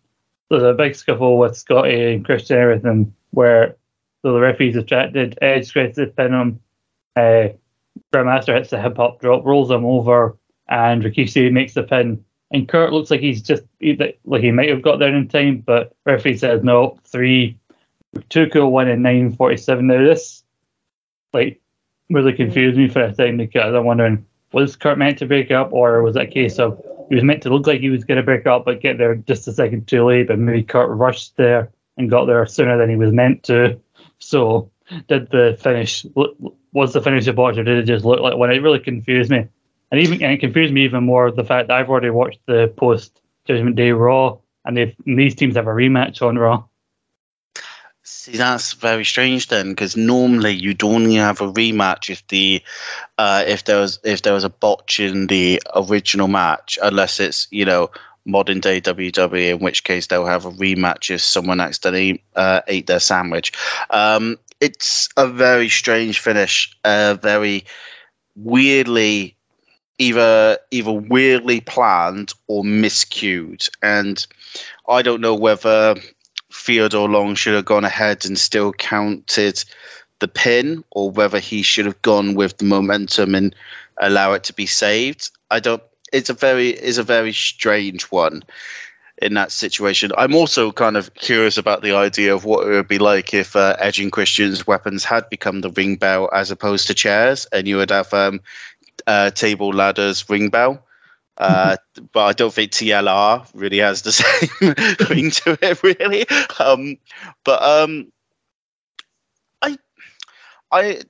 [SPEAKER 1] there's a big scuffle with Scotty and Christian and everything where so the referee's distracted. Edge tries the pin him. Uh, Grandmaster hits the hip hop drop, rolls him over, and Rikishi makes the pin. And Kurt looks like he's just like he might have got there in time, but referee says no. Three, Too Cool won in nine forty seven. Now this, like really confused me for a time because I'm wondering was Kurt meant to break up or was that case of he was meant to look like he was going to break up but get there just a second too late, but maybe Kurt rushed there and got there sooner than he was meant to. So did the finish was the finish a botch or did it just look like one? It really confused me, and even and it confused me even more the fact that I've already watched the post Judgment Day Raw, and, and these teams have a rematch on Raw.
[SPEAKER 2] See, that's very strange then, because normally you'd only have a rematch if the uh, if there was if there was a botch in the original match, unless it's you know modern day WWE, in which case they'll have a rematch if someone accidentally uh, ate their sandwich. Um, it's a very strange finish, uh, very weirdly either either weirdly planned or miscued, and I don't know whether Theodore Long should have gone ahead and still counted the pin, or whether he should have gone with the momentum and allow it to be saved. I don't. It's a very is a very strange one in that situation. I'm also kind of curious about the idea of what it would be like if uh, Edge and Christian's weapons had become the ring bell as opposed to chairs, and you would have um, uh, table ladders ring bell. Uh, but I don't think TLR really has the same ring to it, really. Um, but um, I, I,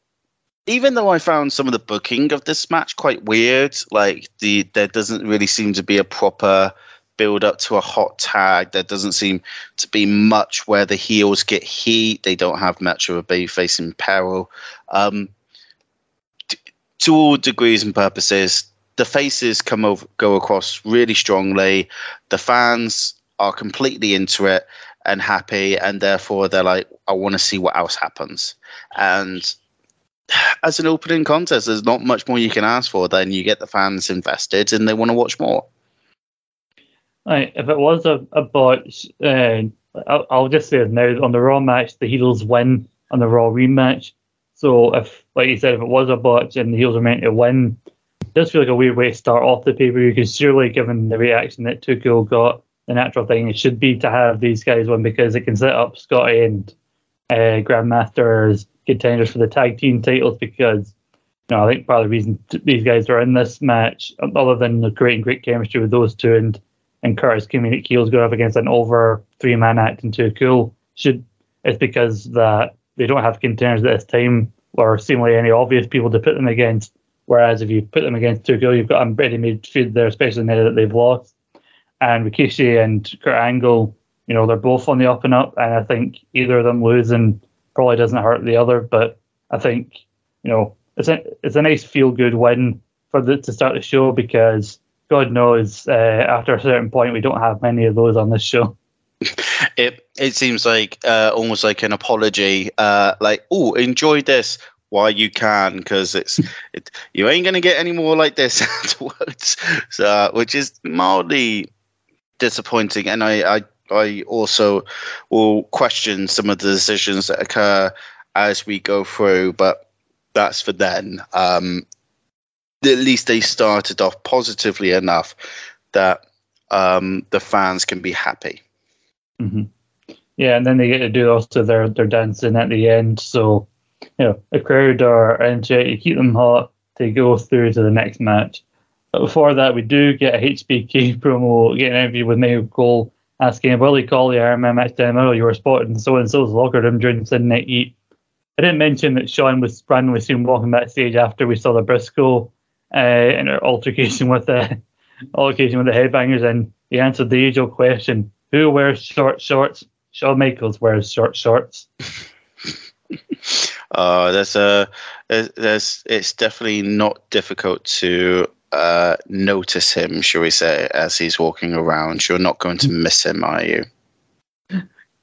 [SPEAKER 2] even though I found some of the booking of this match quite weird, like the there doesn't really seem to be a proper build up to a hot tag. There doesn't seem to be much where the heels get heat. They don't have much of a baby facing peril. Um, to all degrees and purposes, the faces come over, go across really strongly. The fans are completely into it and happy, and therefore they're like, I want to see what else happens. And as an opening contest, there's not much more you can ask for than you get the fans invested and they want to watch more.
[SPEAKER 1] Right, if it was a, a botch, uh, I'll, I'll, just say it now on the Raw match, the heels win on the Raw rematch. So if, like you said, if it was a botch and the heels were meant to win, does feel like a weird way to start off the pay per view because surely, given the reaction that Too Cool got, the natural thing it should be to have these guys win because it can set up Scotty and uh, Grandmaster as contenders for the tag team titles. Because you know, I think part of the reason these guys are in this match, other than the great chemistry with those two and and Curtis Community Keel's going up against an over three man act and Too Cool, should it's because that they don't have contenders at this time or seemingly any obvious people to put them against Whereas if you put them against Tokyo, you've got a ready-made feud there, especially now that they've lost. And Rikishi and Kurt Angle, you know, they're both on the up and up, and I think either of them losing probably doesn't hurt the other. But I think, you know, it's a it's a nice feel-good win for the to start the show because God knows uh, after a certain point we don't have many of those on this show.
[SPEAKER 2] It it seems like uh, almost like an apology, uh, like oh enjoy this while you can because it's it, you ain't gonna get any more like this afterwards. So which is mildly disappointing, and I I I also will question some of the decisions that occur as we go through, but that's for then. Um, at least they started off positively enough that um, the fans can be happy.
[SPEAKER 1] Mm-hmm. Yeah, and then they get to do also their their dancing at the end. So, you know, a crowd are you keep them hot to go through to the next match. But before that, we do get a HBK promo, getting an interview with Michael Cole, asking, Will he call the Iron Man match down the middle? You were spotted in so and so's locker room during Sunday Night Heat. I didn't mention that Shawn was randomly seen walking backstage after we saw the Brisco uh, in an altercation with the altercation with the headbangers, and he answered the old question: Who wears short shorts? Shawn Michaels wears short shorts.
[SPEAKER 2] uh, there's a there's it's definitely not difficult to uh, notice him, shall we say, as he's walking around. You're not going to miss him, are you?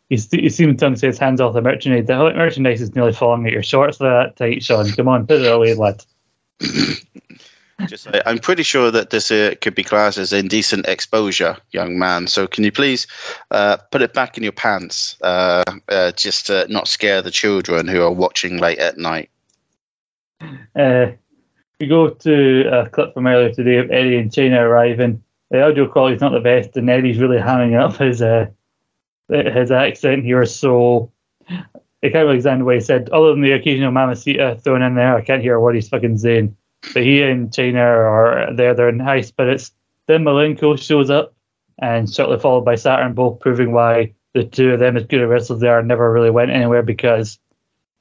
[SPEAKER 1] He's, he's even to his hands off the merchandise. The merchandise is nearly falling at your shorts that tight, Shawn. Come on, put it away, lad.
[SPEAKER 2] Just, I'm pretty sure that this uh, could be classed as indecent exposure, young man. So can you please uh, put it back in your pants, uh, uh just to not scare the children who are watching late at night?
[SPEAKER 1] Uh, we go to a clip from earlier today of Eddie and Chyna arriving. The audio quality is not the best, and Eddie's really hamming up his uh, his accent here. So I can't really understand what he said, other than the occasional mamacita thrown in there. I can't hear what he's fucking saying. But he and Chyna are there, they're in high spirits. Then Malenko shows up and shortly followed by Saturn, both proving why the two of them, as good at wrestlers they are, never really went anywhere because,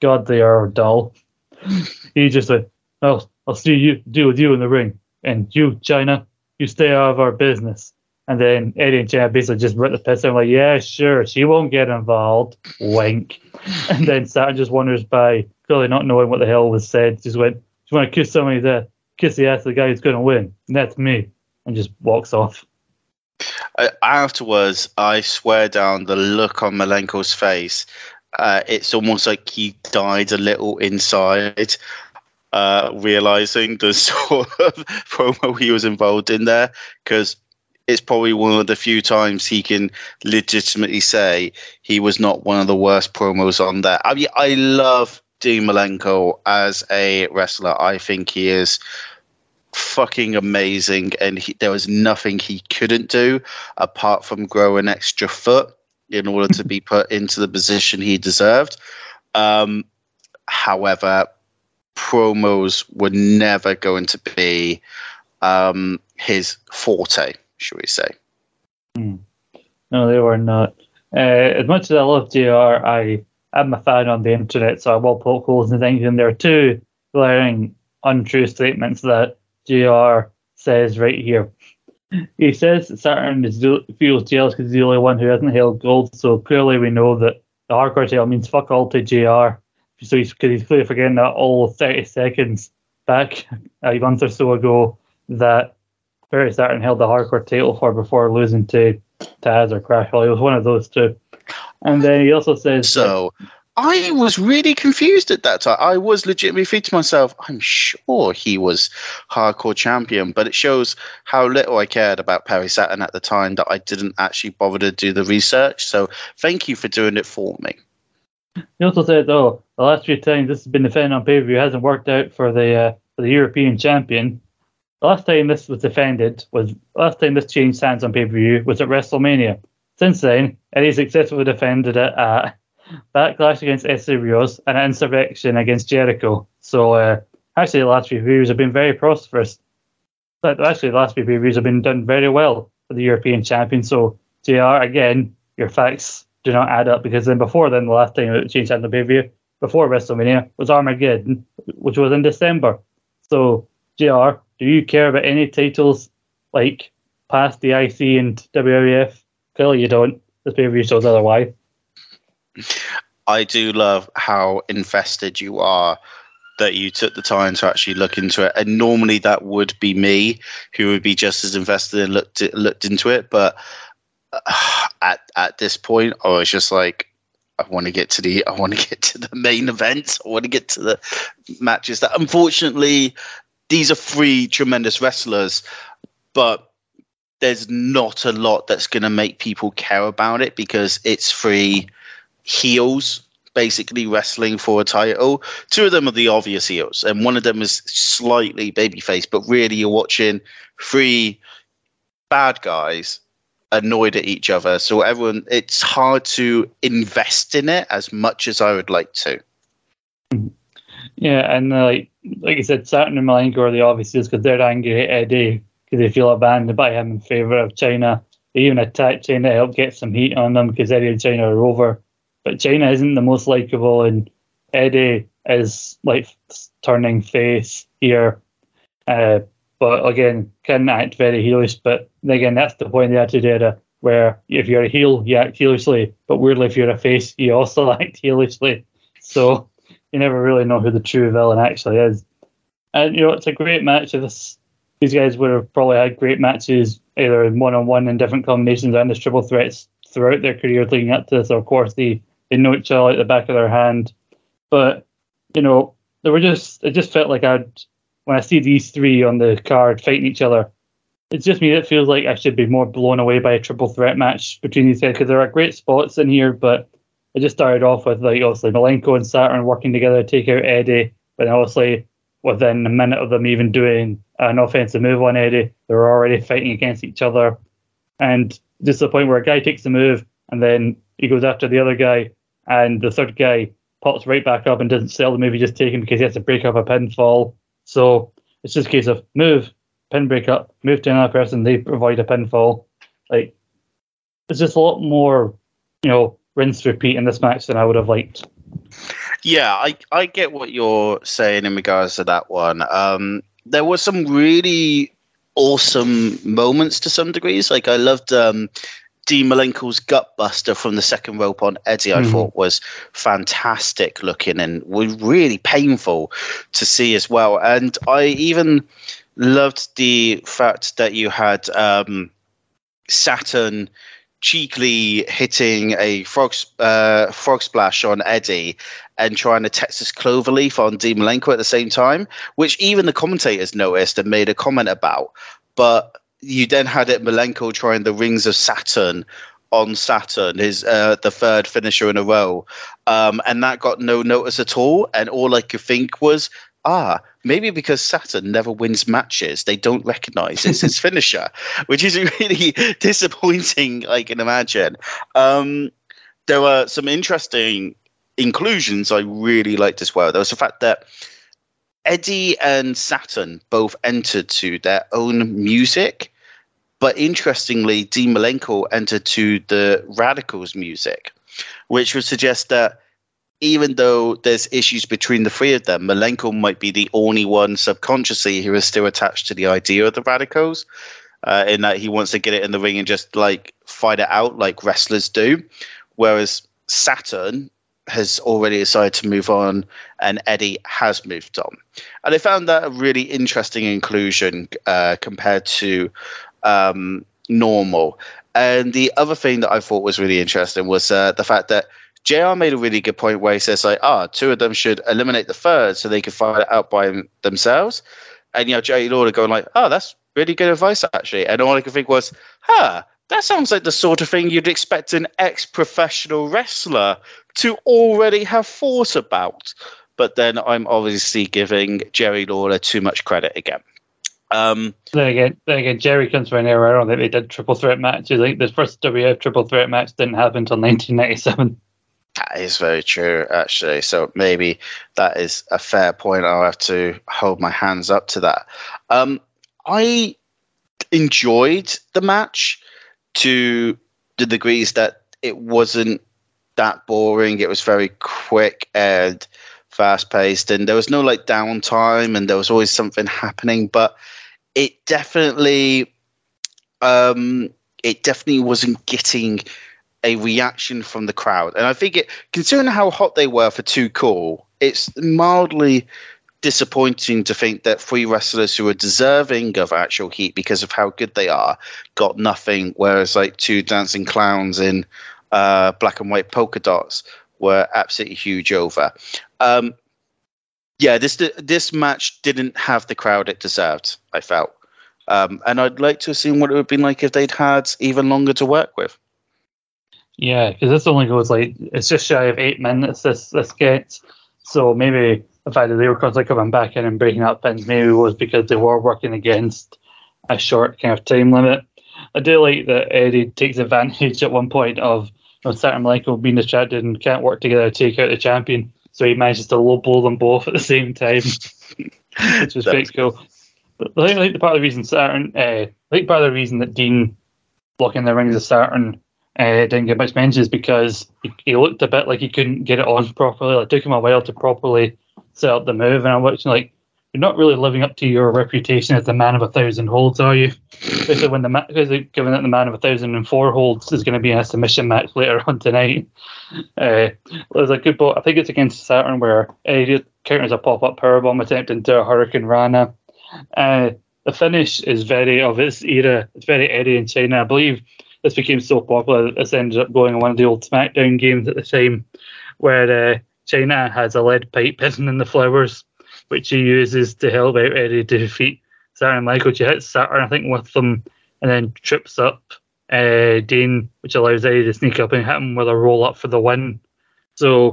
[SPEAKER 1] God, they are dull. he just like, oh, I'll see you deal with you in the ring, and you, Chyna, you stay out of our business. And then Eddie and Chyna basically just rip the piss out, like, yeah, sure, she won't get involved. Wink. And then Saturn just wanders by, clearly not knowing what the hell was said, just went, you want to kiss somebody there, kiss the ass of the guy who's going to win. And that's me. And just walks off.
[SPEAKER 2] Afterwards, I swear down the look on Malenko's face. Uh, it's almost like he died a little inside, uh, realizing the sort of promo he was involved in there. Because it's probably one of the few times he can legitimately say he was not one of the worst promos on there. I mean, I love Dean Malenko as a wrestler. I think he is fucking amazing, and he, there was nothing he couldn't do apart from grow an extra foot in order to be put into the position he deserved. Um, however, promos were never going to be um, his forte, should we say?
[SPEAKER 1] Mm. No, they were not. Uh, as much as I love JR, I I'm a fan on the internet, so I will poke holes and things. And there are two glaring untrue statements that JR says right here. He says Saturn is, feels jealous because he's the only one who hasn't held gold. So clearly, we know that the hardcore title means fuck all to JR. So he's because he's clearly forgetting that all 30 seconds back a month or so ago that Perry Saturn held the hardcore title for before losing to Taz or Crash Holly. It was one of those two. And then he also says.
[SPEAKER 2] So I was really confused at that time. I was legitimately thinking to myself, I'm sure he was hardcore champion, but it shows how little I cared about Perry Saturn at the time that I didn't actually bother to do the research. So thank you for doing it for me.
[SPEAKER 1] He also said, "Oh, the last few times this has been defended on pay per view hasn't worked out for the uh, for the European champion. The last time this was defended was last time this changed hands on pay per view was at WrestleMania. Since then, Eddie successfully defended it at Backlash against Essa Rios and Insurrextion against Jericho. So uh, actually, the last few reviews have been very prosperous. But actually, the last few reviews have been done very well for the European champion. So JR, again, your facts do not add up because then before then, the last time it changed hands on pay per view before WrestleMania was Armageddon, which was in December. So JR, do you care about any titles like past the IC and WWF? Clearly you don't. This view shows otherwise.
[SPEAKER 2] I do love how invested you are that you took the time to actually look into it. And normally that would be me who would be just as invested and looked looked into it. But uh, at at this point, I was just like, I want to get to the I want to get to the main event. I want to get to the matches that unfortunately these are three tremendous wrestlers, but there's not a lot that's going to make people care about it because it's three heels basically wrestling for a title. Two of them are the obvious heels, and one of them is slightly babyface, but really you're watching three bad guys annoyed at each other. So everyone, it's hard to invest in it as much as I would like to.
[SPEAKER 1] Yeah, and uh, like like you said, Saturn and Malenko are the obvious because they're angry at Eddie because they feel abandoned by him in favor of Chyna. They even attack Chyna to help get some heat on them because Eddie and Chyna are over. But Chyna isn't the most likable, and Eddie is like turning face here. Uh, but again, can act very heelish. But again, that's the point of the Attitude Era, where if you're a heel, you act heelishly. But weirdly, if you're a face, you also act heelishly. So you never really know who the true villain actually is. And you know, it's a great match. This these guys would have probably had great matches either one on one in different combinations and as triple threats throughout their careers leading up to this. Of course, they, they know each other like the back of their hand. But, you know, they were just it just felt like I'd when I see these three on the card fighting each other, it's just me that feels like I should be more blown away by a triple threat match between these guys because there are great spots in here, but it just started off with like obviously Malenko and Saturn working together to take out Eddie, but obviously within a minute of them even doing an offensive move on Eddie, they're already fighting against each other. And just the point where a guy takes a move and then he goes after the other guy, and the third guy pops right back up and doesn't sell the move he just taken because he has to break up a pinfall. So it's just a case of move, pin break up, move to another person, they provide a pinfall. Like it's just a lot more, you know, rinse repeat in this match than I would have liked.
[SPEAKER 2] Yeah, I, I get what you're saying in regards to that one. Um, there were some really awesome moments to some degrees. Like I loved um, Dean Malenko's gutbuster from the second rope on Eddie. I mm. thought was fantastic looking and was really painful to see as well. And I even loved the fact that you had um, Saturn cheekily hitting a frog uh, frog splash on Eddie and trying to Texas Cloverleaf on Dean Malenko at the same time, which even the commentators noticed and made a comment about. But you then had it Malenko trying the Rings of Saturn on Saturn, his uh, the third finisher in a row, um, and that got no notice at all. And all I could think was, ah, maybe because Saturn never wins matches, they don't recognize it's his finisher, which is really disappointing. I can imagine. Um, there were some interesting inclusions I really liked as well. There was the fact that Eddie and Saturn both entered to their own music, but interestingly, Dean Malenko entered to the Radicals' music, which would suggest that even though there's issues between the three of them, Malenko might be the only one subconsciously who is still attached to the idea of the Radicals, uh, in that he wants to get it in the ring and just like fight it out like wrestlers do, whereas Saturn has already decided to move on and Eddie has moved on. And I found that a really interesting inclusion uh, compared to um, normal. And the other thing that I thought was really interesting was uh, the fact that JR made a really good point where he says, like, ah, two of them should eliminate the third so they can fight it out by themselves. And, you know, Jerry Lawler going like, oh, that's really good advice, actually. And all I could think was, huh, that sounds like the sort of thing you'd expect an ex-professional wrestler to already have thought about. But then I'm obviously giving Jerry Lawler too much credit again. Um,
[SPEAKER 1] then again, then again, Jerry comes from an era on that they did triple threat matches. Like the first WF triple threat match didn't happen until 1997.
[SPEAKER 2] That is very true, actually. So maybe that is a fair point. I'll have to hold my hands up to that. Um, I enjoyed the match to the degrees that it wasn't that boring. It was very quick and fast paced, and there was no like downtime, and there was always something happening. But it definitely, um, it definitely wasn't getting a reaction from the crowd, and I think it, considering how hot they were for Too Cool, it's mildly disappointing to think that three wrestlers who are deserving of actual heat because of how good they are got nothing, whereas like two dancing clowns in uh, black and white polka dots were absolutely huge over. Um, yeah, this this match didn't have the crowd it deserved. I felt, um, and I'd like to have seen what it would have been like if they'd had even longer to work with.
[SPEAKER 1] Yeah, because this only goes like it's just shy of eight minutes. This this gets so maybe the fact that they were constantly coming back in and breaking up pins maybe was because they were working against a short kind of time limit. I do like that Eddie takes advantage at one point of you know, Saturn Michael being distracted and can't work together to take out the champion. So he manages to low blow them both at the same time, which was pretty cool. But I think, like the part of the reason Saturn, uh, I think part of the reason that Dean blocking the rings of Saturn uh, didn't get much mentions because he, he, looked a bit like he couldn't get it on properly. Like, it took him a while to properly set up the move, and I'm watching like you're not really living up to your reputation as the man of a thousand holds, are you? Especially when the ma- given that the man of a thousand and four holds is going to be in a submission match later on tonight. Uh, there's a good ball. I think it's against Saturn where Eddie counters a pop up powerbomb attempt into a Hurricane Rana. Uh, the finish is very of its era. It's very Eddie in Chyna. I believe this became so popular that this ended up going on one of the old SmackDown games at the time, where uh, Chyna has a lead pipe hidden in the flowers which he uses to help out Eddie to defeat Saturn Michael. She hits Saturn, I think, with them and then trips up uh, Dean, which allows Eddie to sneak up and hit him with a roll up for the win. So,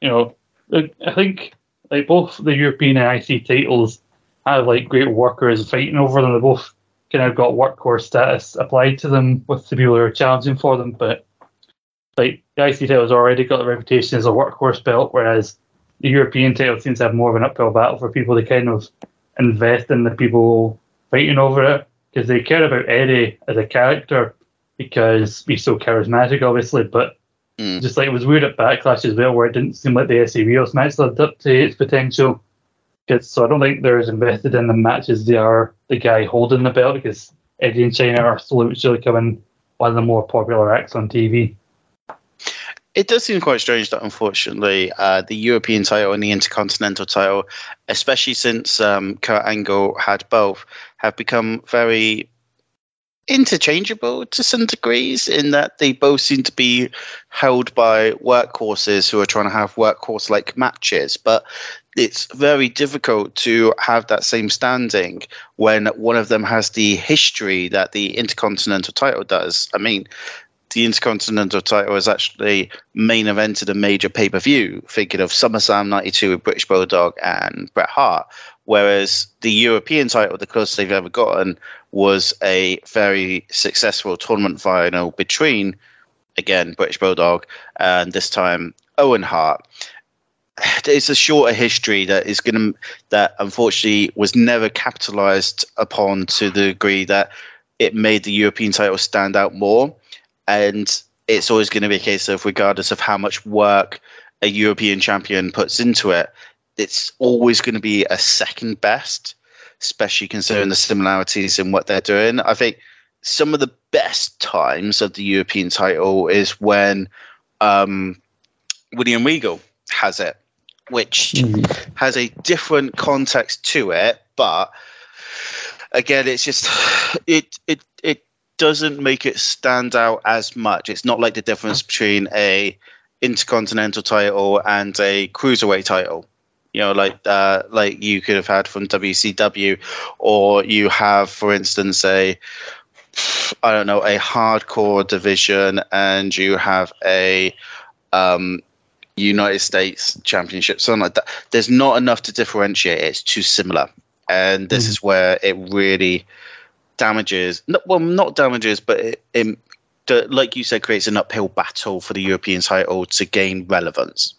[SPEAKER 1] you know, I think like both the European and IC titles have like great workers fighting over them. They both kind of got workhorse status applied to them with the people who are challenging for them. But like the IC title has already got the reputation as a workhorse belt, whereas the European title seems to have more of an uphill battle for people to kind of invest in the people fighting over it because they care about Eddie as a character because he's so charismatic, obviously. But mm. just like it was weird at Backlash as well, where it didn't seem like the Essa Rios match lived up to its potential. Cause, so I don't think they're as invested in the matches they are the guy holding the belt because Eddie and Chyna are slowly becoming one of the more popular acts on TV
[SPEAKER 2] it does seem quite strange that unfortunately uh, the European title and the Intercontinental title, especially since um, Kurt Angle had both, have become very interchangeable to some degrees in that they both seem to be held by workhorses who are trying to have workhorse like matches. But it's very difficult to have that same standing when one of them has the history that the Intercontinental title does. I mean, the Intercontinental title has actually main evented a major pay per view, thinking of SummerSlam 92 with British Bulldog and Bret Hart. Whereas the European title, the closest they've ever gotten, was a very successful tournament final between, again, British Bulldog and this time Owen Hart. It's a shorter history that is going to, that unfortunately was never capitalized upon to the degree that it made the European title stand out more and it's always going to be a case of regardless of how much work a European champion puts into it, it's always going to be a second best, especially considering the similarities in what they're doing. I think some of the best times of the European title is when um, William Regal has it, which mm. has a different context to it, but again, it's just it it it doesn't make it stand out as much. It's not like the difference between a intercontinental title and a cruiserweight title. You know, like uh, like you could have had from WCW, or you have, for instance, a I don't know a hardcore division, and you have a um, United States Championship, something like that. There's not enough to differentiate. It's too similar, and this mm. is where it really damages. well, not damages, but it, it, like you said, creates an uphill battle for the European title to gain relevance.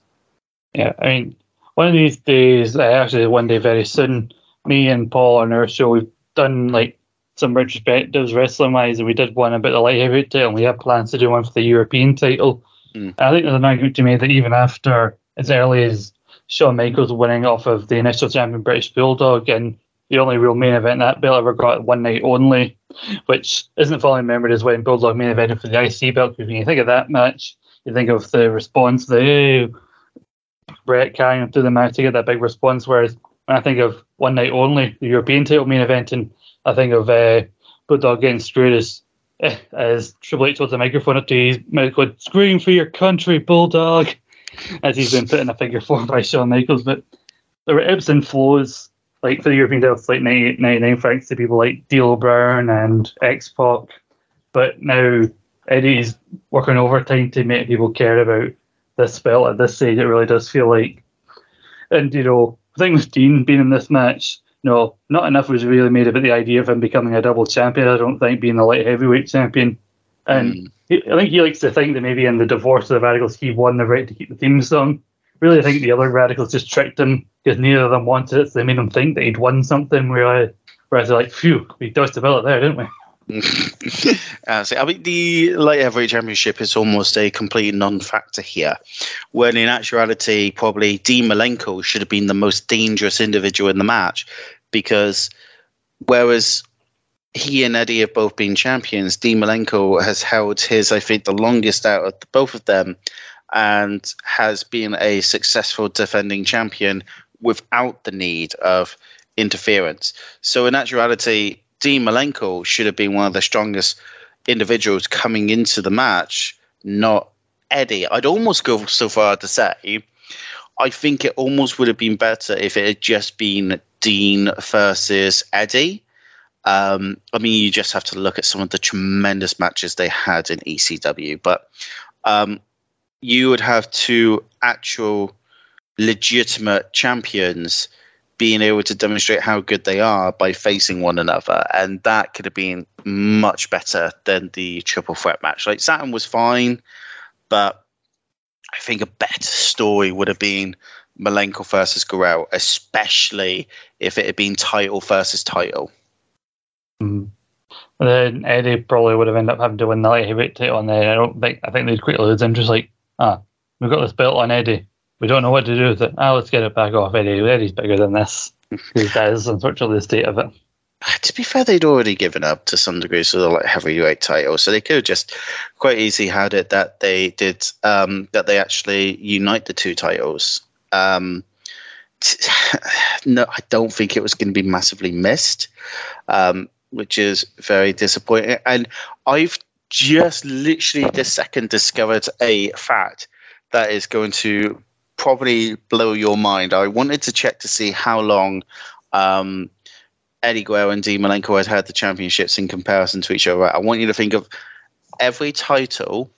[SPEAKER 1] Yeah, I mean, one of these days, actually, one day very soon, me and Paul on our show, we've done like some retrospectives wrestling wise, and we did one about the light heavyweight title, and we have plans to do one for the European title. Mm. I think there's an argument to me that even after as early as Shawn Michaels winning off of the initial champion British Bulldog and the only real main event that belt ever got one night only, which isn't fully remembered as when Bulldog main evented for the IC belt. Because when you think of that match, you think of the response, the hey, Bret carrying through the match to get that big response. Whereas when I think of one night only, the European title main event, and I think of uh, Bulldog getting screwed as as Triple H holds the microphone up to his mouth, going, "Scream for your country, Bulldog," as he's been put in a figure four by Shawn Michaels. But there were ebbs and flows like for the European title, like 98, 99 thanks to people like D'Lo Brown and X Pac. But now Eddie's working overtime to make people care about this belt at this stage. It really does feel like, and you know, the thing with Dean being in this match, no, not enough was really made about the idea of him becoming a double champion. I don't think being the light heavyweight champion, and mm. he, I think he likes to think that maybe in the divorce of the Radicals he won the right to keep the theme song. Really, I think the other Radicals just tricked him because neither of them wanted it. So they made him think that he'd won something. Whereas, whereas they're like, phew, we dodged the bullet there, didn't we?
[SPEAKER 2] uh, so, I mean, the light heavyweight championship is almost a complete non-factor here, when in actuality, probably Dean Malenko should have been the most dangerous individual in the match, because whereas he and Eddie have both been champions, Dean Malenko has held his, I think, the longest out of both of them, and has been a successful defending champion without the need of interference. So in actuality, Dean Malenko should have been one of the strongest individuals coming into the match, not Eddie. I'd almost go so far to say I think it almost would have been better if it had just been Dean versus Eddie. Um, I mean, you just have to look at some of the tremendous matches they had in ECW, but um, you would have two actual legitimate champions being able to demonstrate how good they are by facing one another. And that could have been much better than the triple threat match. Like Saturn was fine, but I think a better story would have been Malenko versus Guerrero, especially if it had been title versus title.
[SPEAKER 1] Mm. Then Eddie probably would have ended up having to win the light heavyweight title, and then I don't think I think they'd quickly lose interest. Like, ah, we've got this belt on Eddie we don't know what to do with it. Ah, let's get it back off Eddie. Eddie's bigger than this. that is unfortunately the state of it.
[SPEAKER 2] To be fair, they'd already given up to some degree, so they're like heavyweight title. So they could have just quite easily had it that they did um, that they actually unite the two titles. Um, t- no, I don't think it was going to be massively missed, um, which is very disappointing. And I've just literally this second discovered a fact that is going to probably blow your mind. I wanted to check to see how long um, Eddie Guerrero and Dean Malenko had had the championships in comparison to each other. I want you to think of every title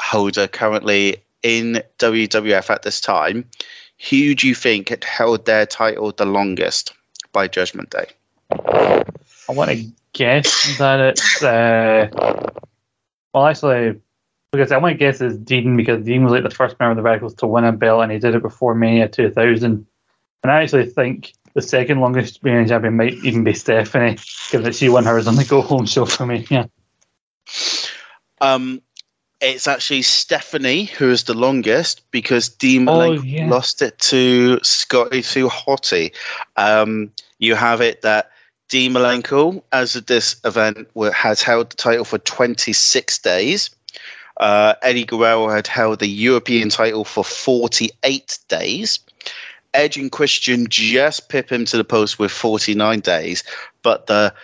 [SPEAKER 2] holder currently in WWF at this time. Who do you think had held their title the longest by Judgment Day?
[SPEAKER 1] I want to guess that it's. Uh, well, actually, because I want to guess is Dean because Dean was like the first member of the Radicals to win a belt and he did it before Mania 2000. And I actually think the second longest reigning champion might even be Stephanie, given that she won hers on the go home show for me. Yeah.
[SPEAKER 2] Um, it's actually Stephanie who is the longest because Dean oh, yeah. lost it to Scotty 2 Hotty. Um, you have it that Dean Malenko, as of this event, has held the title for 26 days. Uh, Eddie Guerrero had held the European title for 48 days. Edge and Christian just pip him to the post with 49 days. But the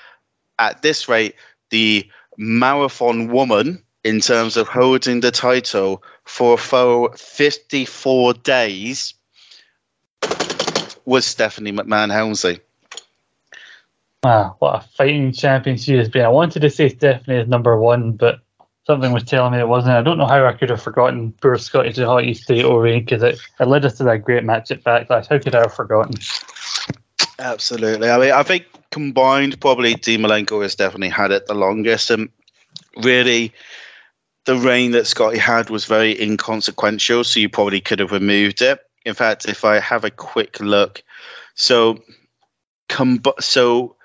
[SPEAKER 2] at this rate, the marathon woman in terms of holding the title for a full 54 days was Stephanie McMahon Helmsley.
[SPEAKER 1] Wow, what a fighting champion she has been. I wanted to say Stephanie is number one, but something was telling me it wasn't. I don't know how I could have forgotten poor Scotty 2 Hotty State reign because it, it led us to that great match at Backlash. How could I have forgotten?
[SPEAKER 2] Absolutely. I mean, I think combined, probably Dean Malenko has definitely had it the longest. And really, the rain that Scotty had was very inconsequential, so you probably could have removed it. In fact, if I have a quick look, so com- so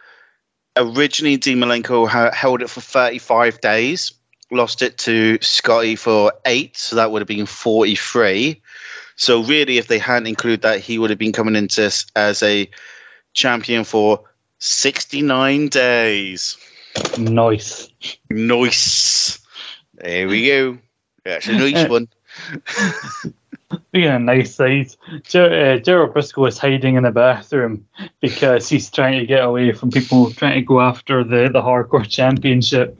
[SPEAKER 2] originally Dean Malenko ha- held it for 35 days lost it to Scotty for eight, so that would have been 43. So really, if they hadn't included that, he would have been coming into this as a champion for 69 days.
[SPEAKER 1] Nice.
[SPEAKER 2] Nice. There we go. That's a nice one.
[SPEAKER 1] Being a nice size, Ger- uh, Gerald Brisco is hiding in the bathroom because he's trying to get away from people trying to go after the, the hardcore championship.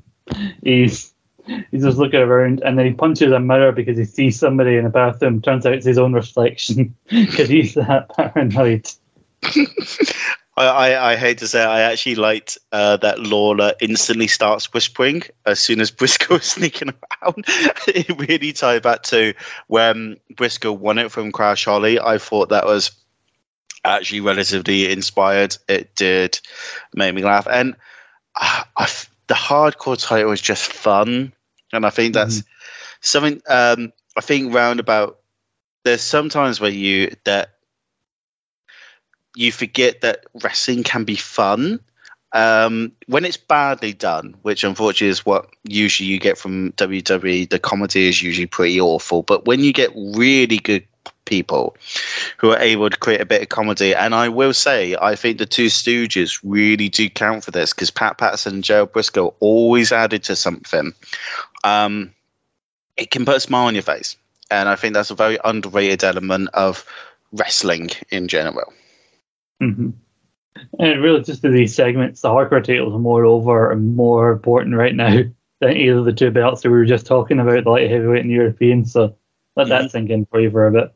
[SPEAKER 1] He's he's just looking around and then he punches a mirror because he sees somebody in the bathroom. Turns out it's his own reflection because he's that paranoid.
[SPEAKER 2] I, I, I hate to say it, I actually liked uh, that Lawler instantly starts whispering as soon as Brisco is sneaking around. it really tied back to when Brisco won it from Crash Holly. I thought that was actually relatively inspired. It did make me laugh. And uh, I, the hardcore title was just fun. And I think that's mm-hmm. something, um, I think roundabout, there's sometimes where you, that you forget that wrestling can be fun um, when it's badly done, which unfortunately is what usually you get from WWE. The comedy is usually pretty awful, but when you get really good people who are able to create a bit of comedy, and I will say, I think the Two Stooges really do count for this because Pat Patterson and Joe Brisco always added to something. Um, it can put a smile on your face, and I think that's a very underrated element of wrestling in general.
[SPEAKER 1] Mm-hmm. And really, just to these segments, the hardcore titles are more over and more important right now than either of the two belts that we were just talking about, the light heavyweight and European. So let that mm-hmm. sink in for you for a bit.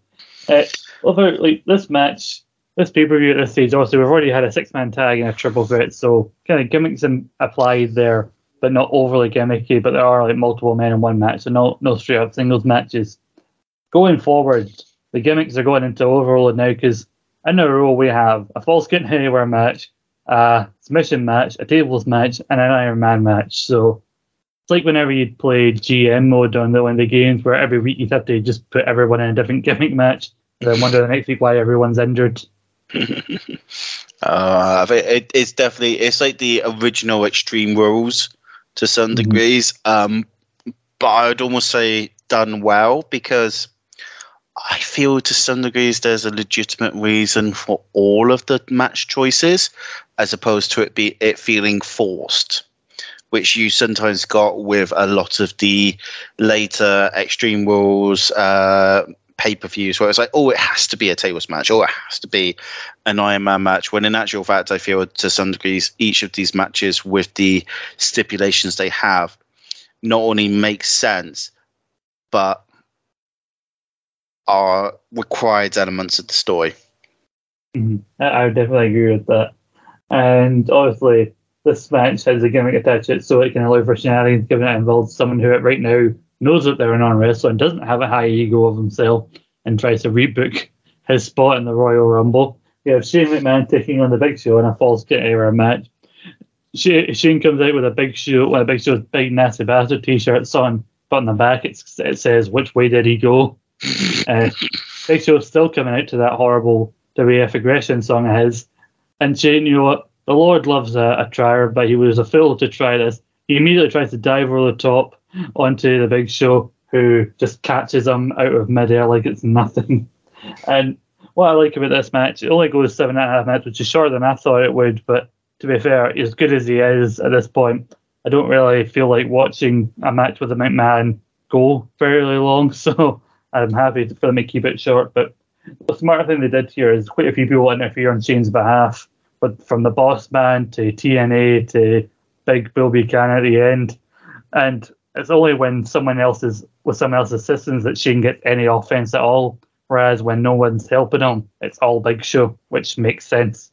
[SPEAKER 1] Uh, over like this match, this pay per view at this stage, also we've already had a six man tag and a triple threat, so kind of gimmicks applied there, but not overly gimmicky. But there are like multiple men in one match, so no no straight up singles matches. Going forward, the gimmicks are going into overload now because in a row we have a false count anywhere match, a submission match, a tables match, and an Iron Man match. So it's like whenever you play GM mode on the one of the games where every week you have to just put everyone in a different gimmick match. And then wonder the next week why everyone's injured.
[SPEAKER 2] uh, it, it's definitely it's like the original Extreme Rules to some mm-hmm. degrees. Um, but I'd almost say done well because I feel to some degrees there's a legitimate reason for all of the match choices, as opposed to it be it feeling forced, which you sometimes got with a lot of the later Extreme Rules uh, pay per views, where it's like, oh, it has to be a tables match, or it has to be an Iron Man match. When in actual fact, I feel to some degrees each of these matches with the stipulations they have not only makes sense, but are required elements of the story.
[SPEAKER 1] Mm-hmm. I would definitely agree with that. And obviously, this match has a gimmick attached to it, so it can allow for shenanigans, given it involves someone who right now knows that they're an arm wrestler and doesn't have a high ego of himself and tries to rebook his spot in the Royal Rumble. You have Shane McMahon taking on the Big Show in a false count anywhere match. Shane comes out with a Big Show, with a Big Show's big nasty bastard T-shirt on, but on the back it says "Which way did he go?" Uh, Big Show's still coming out to that horrible WF aggression song of his. And Shane, you know what? The Lord loves a, a trier, but he was a fool to try this. He immediately tries to dive over the top onto the Big Show, who just catches him out of midair like it's nothing. And what I like about this match, it only goes seven and a half minutes, which is shorter than I thought it would. But to be fair, as good as he is at this point, I don't really feel like watching a match with a McMahon go fairly long. So I'm happy for them to keep it short. But the smart thing they did here is quite a few people interfere on Shane's behalf, but from the boss man to T&A to Big Bull Buchanan at the end. And it's only when someone else is with someone else's assistance that Shane gets any offense at all. Whereas when no one's helping him, it's all Big Show, which makes sense.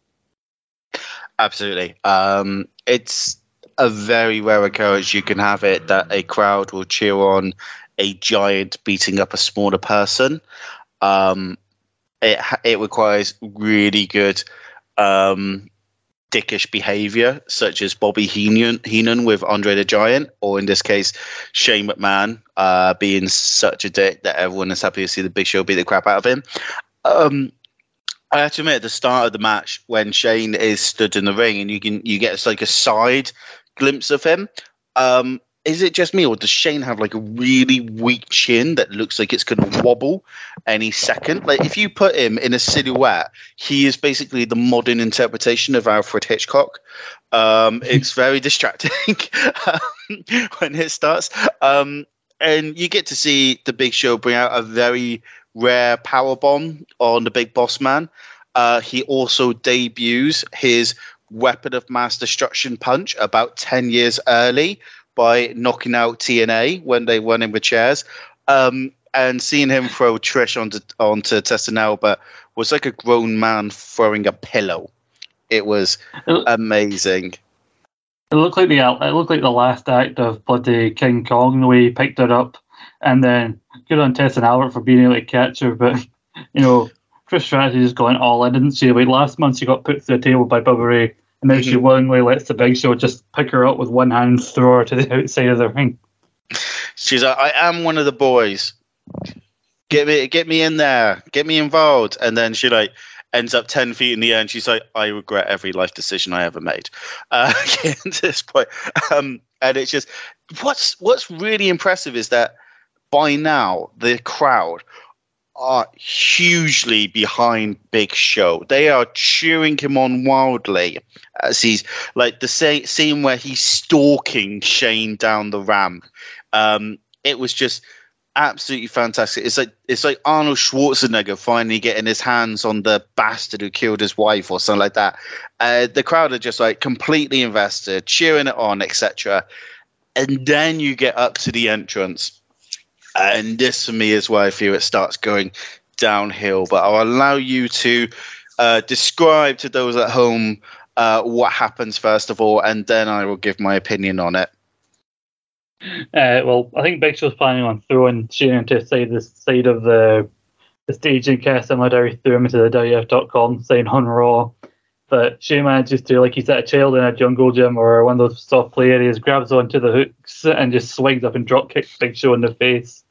[SPEAKER 2] Absolutely. Um, it's a very rare occurrence you can have it that a crowd will cheer on a giant beating up a smaller person. Um, it it requires really good um, dickish behavior, such as Bobby Heenan, Heenan with Andre the Giant, or in this case, Shane McMahon uh, being such a dick that everyone is happy to see the Big Show beat the crap out of him. Um, I have to admit, at the start of the match, when Shane is stood in the ring and you can you get like a side glimpse of him, um, is it just me or does Shane have like a really weak chin that looks like it's going to wobble any second? Like if you put him in a silhouette, he is basically the modern interpretation of Alfred Hitchcock. Um, it's very distracting when it starts. Um, and you get to see the Big Show bring out a very rare power bomb on the Big Boss Man. Uh, he also debuts his weapon of mass destruction punch about 10 years early by knocking out T&A when they won in with chairs. Um, and seeing him throw Trish onto onto Test and Albert was like a grown man throwing a pillow. It was amazing.
[SPEAKER 1] It looked like the it looked like the last act of bloody King Kong the way he picked her up, and then good on Test and Albert for being able to catch her. But you know, Trish Stratus is going all in, didn't she? Like last month, she got put through the table by Bubba Ray, and then mm-hmm. she willingly lets the Big Show just pick her up with one hand, throw her to the outside of the ring.
[SPEAKER 2] She's like, "I am one of the boys. Get me, get me in there. Get me involved." And then she like ends up 10 feet in the air and she's like i regret every life decision i ever made uh, at this point um, and it's just what's what's really impressive is that by now the crowd are hugely behind Big Show. They are cheering him on wildly as he's like the scene where he's stalking Shane down the ramp. Um, it was just absolutely fantastic. It's like it's like Arnold Schwarzenegger finally getting his hands on the bastard who killed his wife or something like that. Uh, the crowd are just like completely invested, cheering it on, etc. And then you get up to the entrance, and this for me is where I feel it starts going downhill. But I'll allow you to uh, describe to those at home uh, what happens first of all, and then I will give my opinion on it.
[SPEAKER 1] Uh, well, I think Big Show's planning on throwing Shane to the side of the the stage and similar to threw him into the WF.com saying on Raw. But Shane manages to, like he's at a child in a jungle gym or one of those soft play areas, grabs onto the hooks and just swings up and drop kicks Big Show in the face.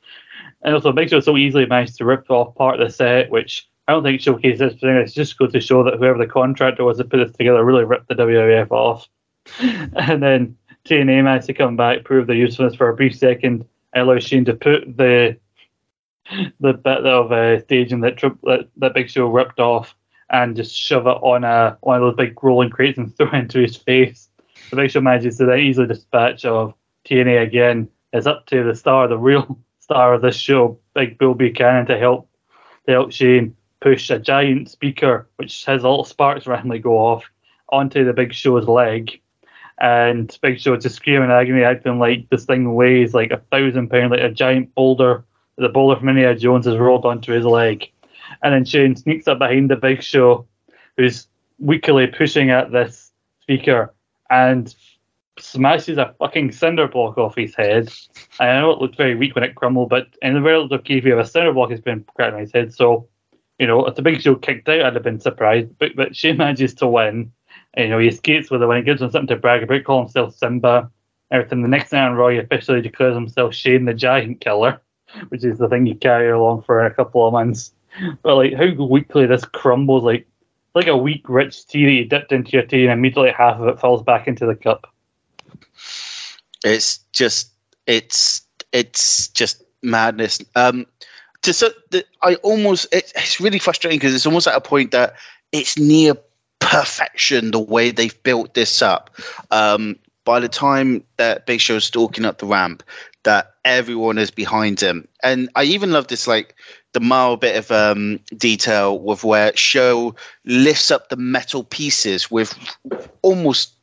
[SPEAKER 1] And also, Big Show so easily managed to rip off part of the set, which I don't think showcases this thing. It's just good to show that whoever the contractor was that put this together really ripped the WWF off. and then T&A managed to come back, prove their usefulness for a brief second, allow Shane to put the the bit of uh, staging that, tri- that that Big Show ripped off and just shove it on a one of those big rolling crates and throw it into his face. The Big Show manages to then easily dispatch of T&A again. It's up to the star, the real star of this show, Big Bull Buchanan, to help to help Shane push a giant speaker, which has little sparks randomly go off, onto the Big Show's leg and Big Show just screaming agony, acting like this thing weighs like a thousand pounds, like a giant boulder. The boulder from Indiana Jones has rolled onto his leg, and then Shane sneaks up behind the Big Show, who's weakly pushing at this speaker and smashes a fucking cinder block off his head. And I know it looked very weak when it crumbled, but in the case of a cinder block has been cracked on his head, so you know, if the Big Show kicked out, I'd have been surprised. But but Shane manages to win you know, he skates with it when he gives him something to brag about, call himself Simba. Everything. The next night Raw officially declares himself Shane the Giant Killer, which is the thing you carry along for a couple of months. But like how weakly this crumbles, like like a weak rich tea that you dipped into your tea and immediately half of it falls back into the cup.
[SPEAKER 2] It's just it's it's just madness. Um, to so I almost it, it's really frustrating because it's almost at a point that it's near perfection the way they've built this up. Um, by the time that Big Show's stalking up the ramp, that everyone is behind him, and I even love this like the mild bit of um, detail with where Show lifts up the metal pieces with almost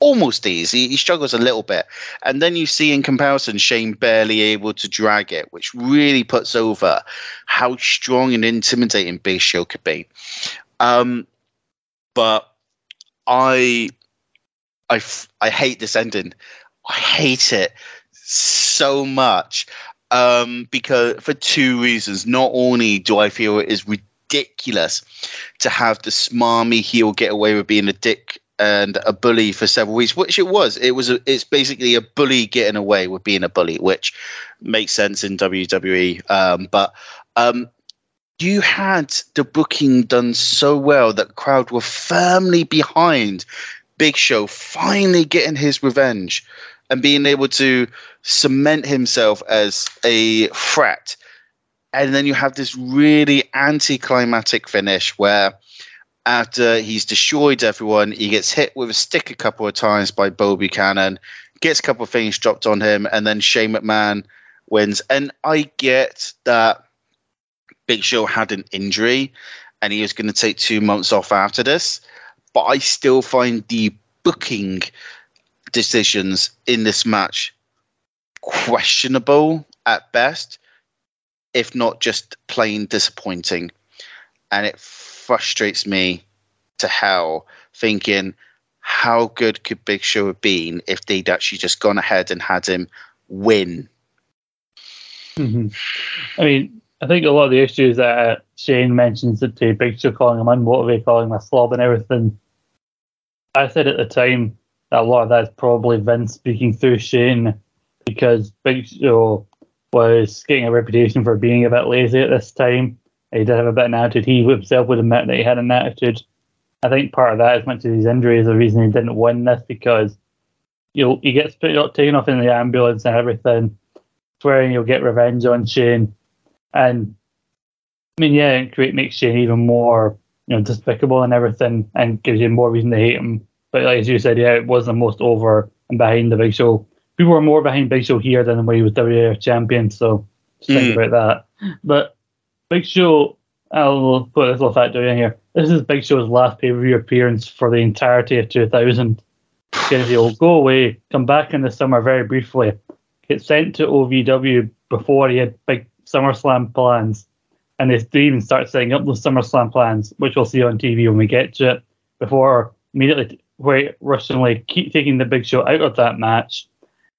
[SPEAKER 2] almost ease. He, he, struggles a little bit. And then you see in comparison Shane barely able to drag it, which really puts over how strong and intimidating Big Show could be. Um, but I, I, I hate this ending. I hate it so much um, because for two reasons. Not only do I feel it is ridiculous to have the smarmy heel get away with being a dick and a bully for several weeks, which it was. It was. A, it's basically a bully getting away with being a bully, which makes sense in WWE. Um, but um, you had the booking done so well that crowd were firmly behind Big Show finally getting his revenge and being able to cement himself as a threat. And then you have this really anticlimactic finish where after he's destroyed everyone, he gets hit with a stick a couple of times by Bull Buchanan, gets a couple of things dropped on him, and then Shane McMahon wins. And I get that Big Show had an injury and he was going to take two months off after this. But I still find the booking decisions in this match questionable at best, if not just plain disappointing. And it frustrates me to hell thinking how good could Big Show have been if they'd actually just gone ahead and had him win.
[SPEAKER 1] Mm-hmm. I mean, I think a lot of the issues that uh, Shane mentions to Big Show calling him unmotivated, calling him a slob and everything. I said at the time that a lot of that is probably Vince speaking through Shane because Big Show was getting a reputation for being a bit lazy at this time. He did have a bit of an attitude. He himself would admit that he had an attitude. I think part of that, as much as his injury, is the reason he didn't win this because you know, he gets put, taken off in the ambulance and everything, swearing he'll get revenge on Shane. And I mean, yeah, it create makes Shane even more, you know, despicable and everything, and gives you more reason to hate him. But like as you said, yeah, it was the most over and behind the Big Show. People were more behind Big Show here than when he was WWF champion. So just think mm. about that. But Big Show, I'll put this little factor in here. This is Big Show's last pay per view appearance for the entirety of 2000. Because he'll go away, come back in the summer very briefly, get sent to OVW before he had big SummerSlam plans, and they, even start setting up those SummerSlam plans, which we'll see on TV when we get to it, before immediately wait, rushingly keep taking the Big Show out of that match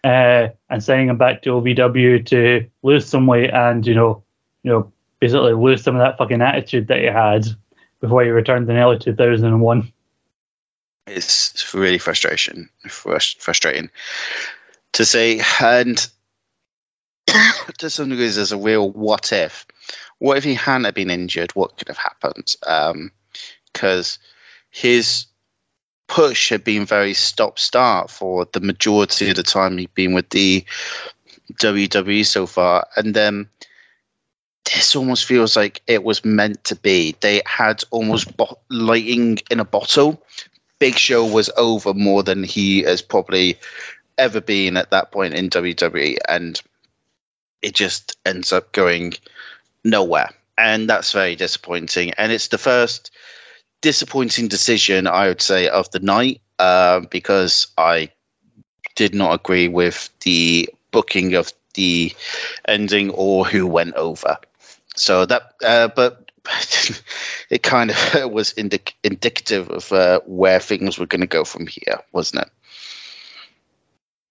[SPEAKER 1] uh, and sending him back to OVW to lose some weight and you know, you know, basically lose some of that fucking attitude that he had before he returned in early 2001.
[SPEAKER 2] It's really frustration, frustrating to say, and to some degree, there's a real what if. What if he hadn't been injured? What could have happened? Because um, his push had been very stop start for the majority of the time he'd been with the WWE so far. And then this almost feels like it was meant to be. They had almost bo- lighting in a bottle. Big Show was over more than he has probably ever been at that point in WWE. And it just ends up going nowhere. And that's very disappointing. And it's the first disappointing decision, I would say, of the night uh, because I did not agree with the booking of the ending or who went over. So that, uh, but it kind of was indic- indicative of uh, where things were going to go from here, wasn't it?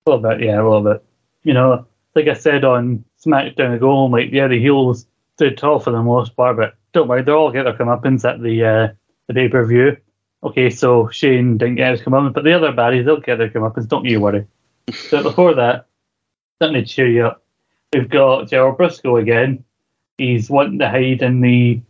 [SPEAKER 1] A little bit, yeah, a little bit. You know, like I said on SmackDown ago, like yeah, the heels did tall for the most part, but don't worry, they're all get their comeuppance at the uh, the pay per view. Okay, so Shane didn't get his comeuppance, but the other baddies they'll get their comeuppance. Don't you worry. so before that, something to cheer you up. We've got Gerald Brisco again. He's wanting to hide in the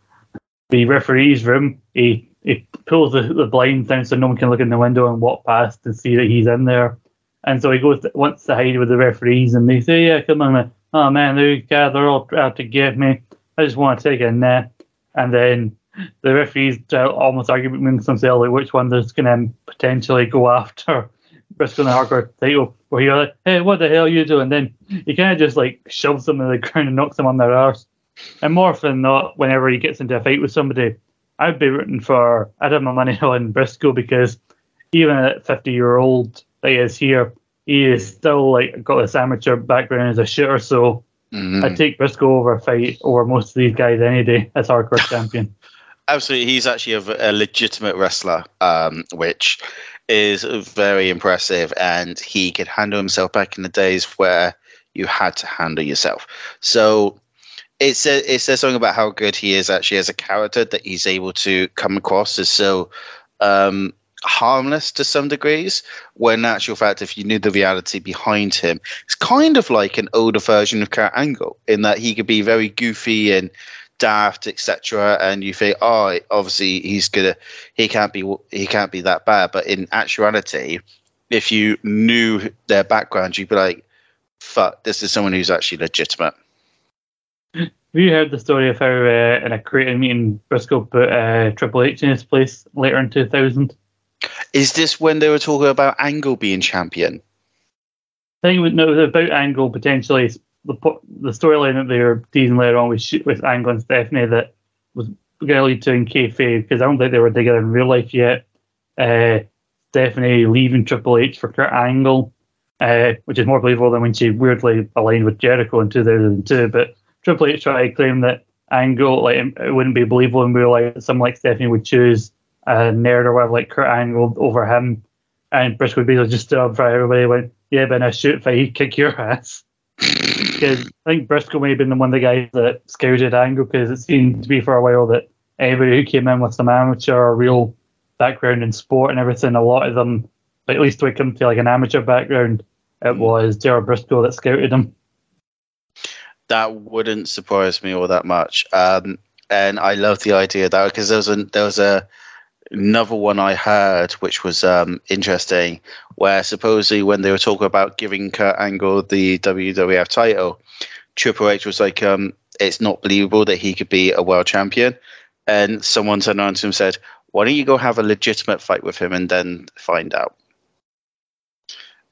[SPEAKER 1] the referee's room. He he pulls the, the blinds down so no one can look in the window and walk past and see that he's in there. And so he goes to, wants to hide with the referees, and they say, "Yeah, come on, man. oh man, these guys are all out to get me. I just want to take a nap. And then the referees uh, almost argue amongst themselves like which one is going to potentially go after and the hardcore title. Where you're like, hey, what the hell are you doing? Then he kind of just like shoves them in the ground and knocks them on their arse. And more often than not, whenever he gets into a fight with somebody, I'd be rooting for, I'd have my money on Brisco because even at 50 year old that he is here, he is still like got this amateur background as a shooter. So mm-hmm. I'd take Brisco over a fight over most of these guys any day as hardcore champion.
[SPEAKER 2] Absolutely, he's actually a, a legitimate wrestler, um, which is very impressive, and he could handle himself back in the days where you had to handle yourself. So it says it says something about how good he is actually as a character that he's able to come across as so um, harmless to some degrees. When in actual fact, if you knew the reality behind him, it's kind of like an older version of Kurt Angle in that he could be very goofy and daft, etc. And you think, oh, obviously he's gonna, he can't be, he can't be that bad. But in actuality, if you knew their background, you'd be like, fuck, this is someone who's actually legitimate.
[SPEAKER 1] Have you heard the story of how uh, in a creative meeting Brisco put uh, Triple H in his place later in 2000?
[SPEAKER 2] Is this when they were talking about Angle being champion?
[SPEAKER 1] I think no, it was about Angle potentially the the storyline that they were teasing later on with with Angle and Stephanie that was going to lead to in kayfabe because I don't think they were together in real life yet. Uh, Stephanie leaving Triple H for Kurt Angle, uh, which is more believable than when she weirdly aligned with Jericho in 2002. But Triple H tried to claim that Angle, like it wouldn't be believable in real life that someone like Stephanie would choose a nerd or whatever like Kurt Angle over him. And Brisco would basically just stood up for everybody and went, Yeah, but in a shoot fight, he'd kick your ass. Because I think Brisco may have been the one of the guys that scouted Angle because it seemed to be for a while that anybody who came in with some amateur or real background in sport and everything, a lot of them, at least when it comes to like an amateur background, it mm. was Gerald Brisco that scouted them.
[SPEAKER 2] That wouldn't surprise me all that much. Um, and I love the idea that because there was a there was a another one I heard which was um, interesting, where supposedly when they were talking about giving Kurt Angle the WWF title, Triple H was like, um, "It's not believable that he could be a world champion," and someone turned around to him and said, "Why don't you go have a legitimate fight with him and then find out?"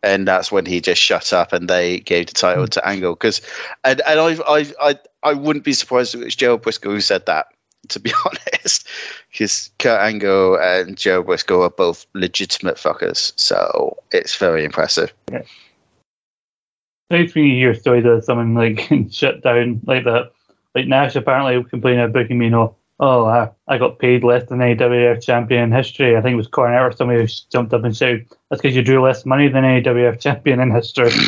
[SPEAKER 2] And that's when he just shut up, and they gave the title to Angle. Because, and and I I I I wouldn't be surprised if it was Gerald Brisco who said that to be honest, because Kurt Angle and Joe Brisco are both legitimate fuckers, so it's very impressive. Yeah.
[SPEAKER 1] Nice when you hear stories of someone like shut down like that. Like Nash apparently complaining about booking me, you know, oh, I, I got paid less than any WWF champion in history. I think it was Cornette or somebody who jumped up and shouted, that's because you drew less money than any WWF champion in history.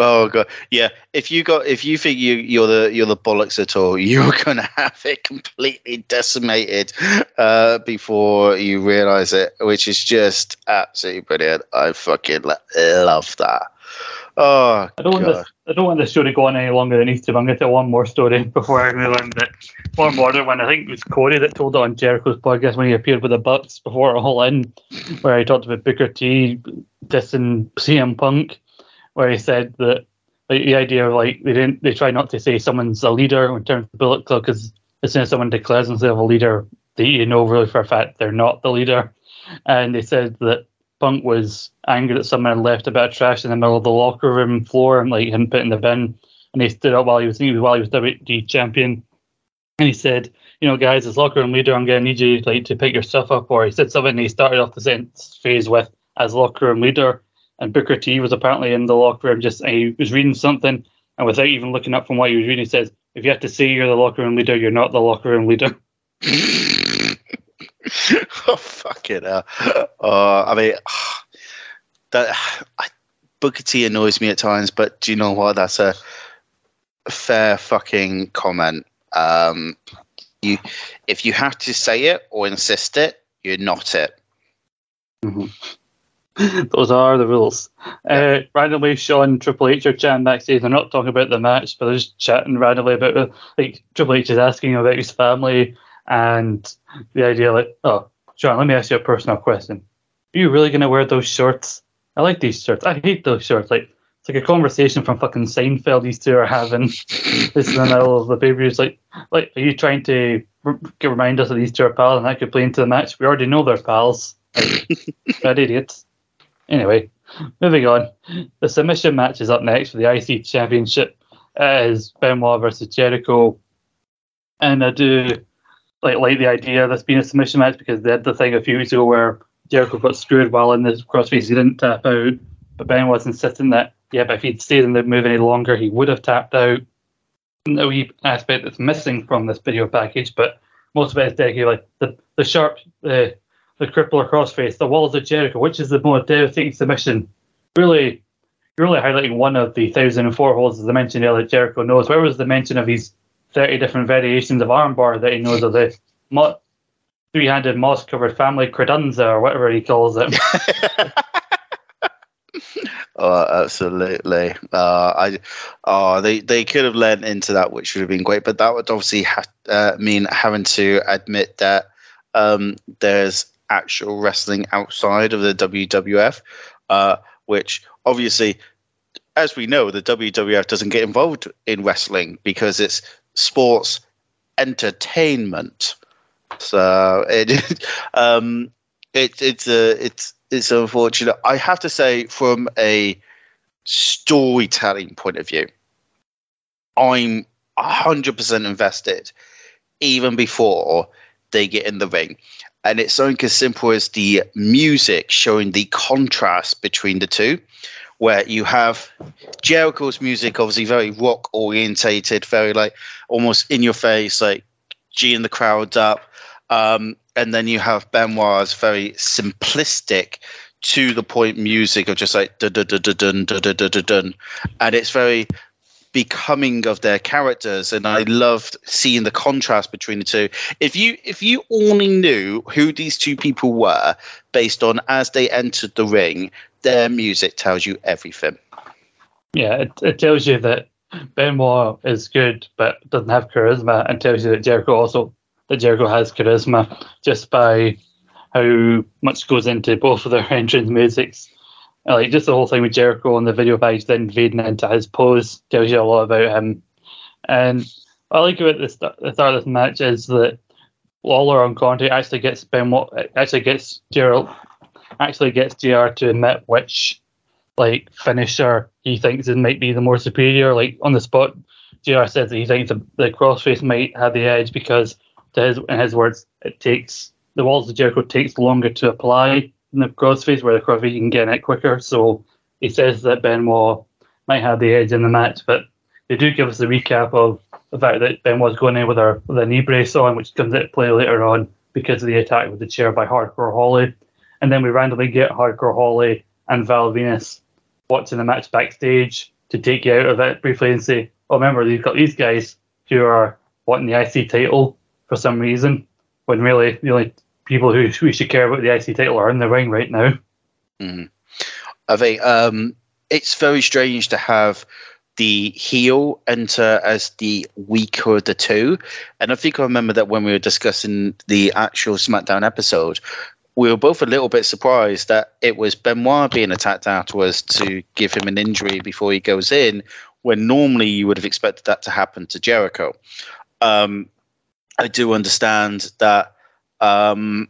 [SPEAKER 2] Oh god, yeah. If you got, if you think you you're the you're the bollocks at all, you're gonna have it completely decimated uh, before you realize it, which is just absolutely brilliant. I fucking love that. Oh,
[SPEAKER 1] I don't god. want this. I don't want this show to go on any longer than it needs to. But I'm going to tell one more story before I move on. That one more one. I think it was Corey that told it on Jericho's podcast when he appeared with the Bucks before All In, where he talked about Booker T dissing CM Punk where he said that like, the idea of like they didn't they try not to say someone's a leader in terms of the Bullet Club because as soon as someone declares themselves a leader, they you know really for a fact they're not the leader. And they said that Punk was angry that someone had left a bit of trash in the middle of the locker room floor and like put in the bin. And he stood up while he was while he was WWE champion, and he said, "You know, guys, as locker room leader, I'm going to need you like to pick your stuff up." Or he said something. And he started off the sentence phase with, "As locker room leader," and Booker T was apparently in the locker room just he was reading something and without even looking up from what he was reading, he says, "If you have to say you're the locker room leader, you're not the locker room leader."
[SPEAKER 2] oh fucking hell! Uh, I mean, that I, Booker T annoys me at times, but do you know what? That's a fair fucking comment. Um, you, if you have to say it or insist it, you're not it.
[SPEAKER 1] Mm-hmm. Those are the rules. Uh, randomly, Shawn Triple H are chatting backstage. They're not talking about the match, but they're just chatting randomly about. Like Triple H is asking about his family and the idea, like, oh, John, let me ask you a personal question. Are you really gonna wear those shorts? I like these shirts. I hate those shorts. Like it's like a conversation from fucking Seinfeld. These two are having this in the middle of the baby. It's like, like, are you trying to remind us that these two are pals and that could play into the match? We already know they're pals. Like, bad idiots. Anyway, moving on. The submission match is up next for the IC Championship. It is Benoit versus Jericho. And I do like like the idea of this being a submission match because they had the thing a few weeks ago where Jericho got screwed while in the crossface. He didn't tap out. But Ben was insisting that, yeah, but if he'd stayed in the move any longer, he would have tapped out. No wee aspect that's missing from this video package, but most of it is dedicated like the, the sharp the the crippler crossface, the walls of Jericho, which is the more devastating submission. Really, really highlighting one of the thousand and four holds, as I mentioned earlier, Jericho knows. Where was the mention of his 30 different variations of armbar that he knows of the mo- three handed moss covered family credenza or whatever he calls it?
[SPEAKER 2] Oh, absolutely. Uh, I, oh, they they could have lent into that, which would have been great. But that would obviously have uh, mean having to admit that um, there's actual wrestling outside of the WWF, uh, which obviously, as we know, the WWF doesn't get involved in wrestling because it's sports entertainment. So it, um, it it's a it's it's unfortunate. I have to say, from a storytelling point of view, I'm hundred percent invested, even before they get in the ring. And it's something as simple as the music showing the contrast between the two, where you have Jericho's music, obviously very rock orientated, very like almost in your face, like G in the crowd up. Um, and then you have Benoit's very simplistic, to the point music of just like dun dun dun dun dun dun dun dun, and it's very becoming of their characters and i loved seeing the contrast between the two if you if you only knew who these two people were based on as they entered the ring their music tells you everything
[SPEAKER 1] yeah it, it tells you that benoit is good but doesn't have charisma and tells you that jericho also that Jericho has charisma just by how much goes into both of their entrance musics. Like just the whole thing with Jericho on the video page, then fading into his pose tells you a lot about him. And I like about the start, the start of this match is that Lawler on Conti actually gets Benoit, actually gets Gerald, actually gets JR to admit which like finisher he thinks it might be the more superior. Like on the spot, JR says that he thinks the, the crossface might have the edge because to his in his words, it takes the walls of Jericho takes longer to apply than the crossface, where the crossface you can get in it quicker. So he says that Benoit might have the edge in the match, but they do give us a recap of the fact that Benoit's going in with, our, with a knee brace on, which comes into play later on because of the attack with the chair by Hardcore Holly. And then we randomly get Hardcore Holly and Val Venis watching the match backstage to take you out of it briefly and say, oh, remember, you've got these guys who are wanting the IC title for some reason, when really the only people who we should care about the IC title are in the ring right now.
[SPEAKER 2] Mm-hmm. I think um, it's very strange to have the heel enter as the weaker of the two. And I think I remember that when we were discussing the actual SmackDown episode, we were both a little bit surprised that it was Benoit being attacked afterwards to give him an injury before he goes in, when normally you would have expected that to happen to Jericho. Um, I do understand that um,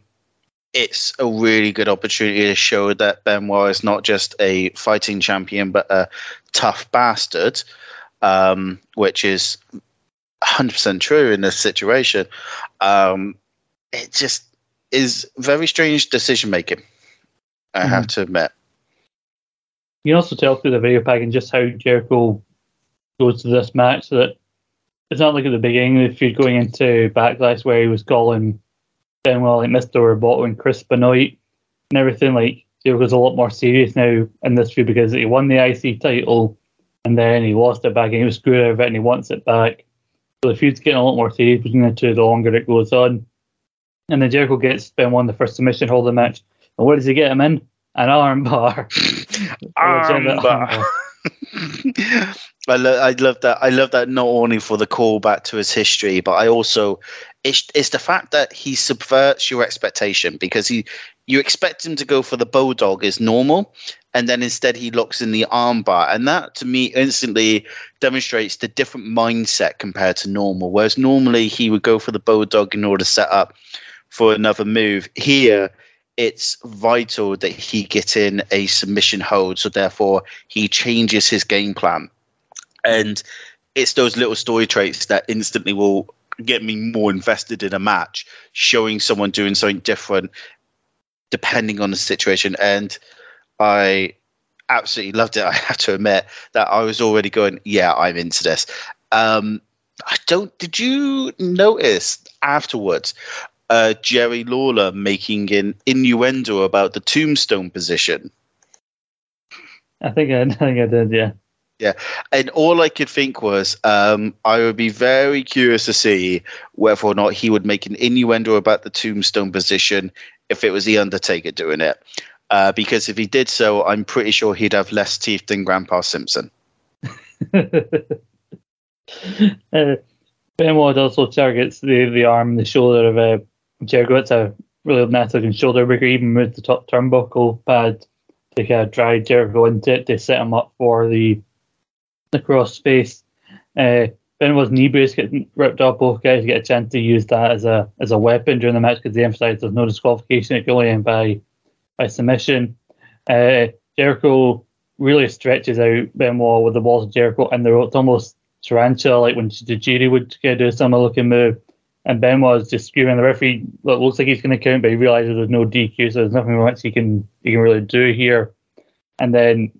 [SPEAKER 2] it's a really good opportunity to show that Benoit is not just a fighting champion, but a tough bastard, um, which is 100% true in this situation. Um, it just is very strange decision making, I mm-hmm. have to admit.
[SPEAKER 1] You can also tell through the video package just how Jericho goes to this match that it's not like at the beginning if you're going into backlash where he was calling Benoit like Mr. Robot and Chris Benoit and everything like Jericho's a lot more serious now in this feud because he won the IC title and then he lost it back and he was screwed out of it and he wants it back. So the feud's getting a lot more serious between the two the longer it goes on. And then Jericho gets Benoit the first submission holder match. And what does he get him in? An arm bar.
[SPEAKER 2] arm bar. I, lo- I love that. I love that not only for the callback to his history, but I also it's it's the fact that he subverts your expectation because he you expect him to go for the bulldog is normal, and then instead he locks in the armbar, and that to me instantly demonstrates the different mindset compared to normal. Whereas normally he would go for the bulldog in order to set up for another move. Here it's vital that he get in a submission hold, so therefore he changes his game plan. And it's those little story traits that instantly will get me more invested in a match, showing someone doing something different depending on the situation. And I absolutely loved it. I have to admit that I was already going, yeah, I'm into this. Um, I don't. Did you notice afterwards uh, Jerry Lawler making an innuendo about the tombstone position.
[SPEAKER 1] I think I, I think I did, yeah.
[SPEAKER 2] Yeah, and all I could think was, um, I would be very curious to see whether or not he would make an innuendo about the tombstone position if it was the Undertaker doing it. Uh, because if he did so, I'm pretty sure he'd have less teeth than Grandpa Simpson.
[SPEAKER 1] uh, Benoit also targets the, the arm the shoulder of uh, Jericho. It's a really nice looking shoulder breaker. Even moves the top turnbuckle pad to kind of drive Jericho into it to set him up for the the cross face. Uh, Benoit's knee brace gets ripped off. Both guys get a chance to use that as a as a weapon during the match because they emphasize there's no disqualification. It can only end by by submission. Uh, Jericho really stretches out Benoit with the walls of Jericho and the ropes, almost tarantula like when Tajiri would do a similar looking move. And Benoit is just screaming. The referee look, looks like he's going to count, but he realizes there's no DQ, so there's nothing much he can he can really do here. And then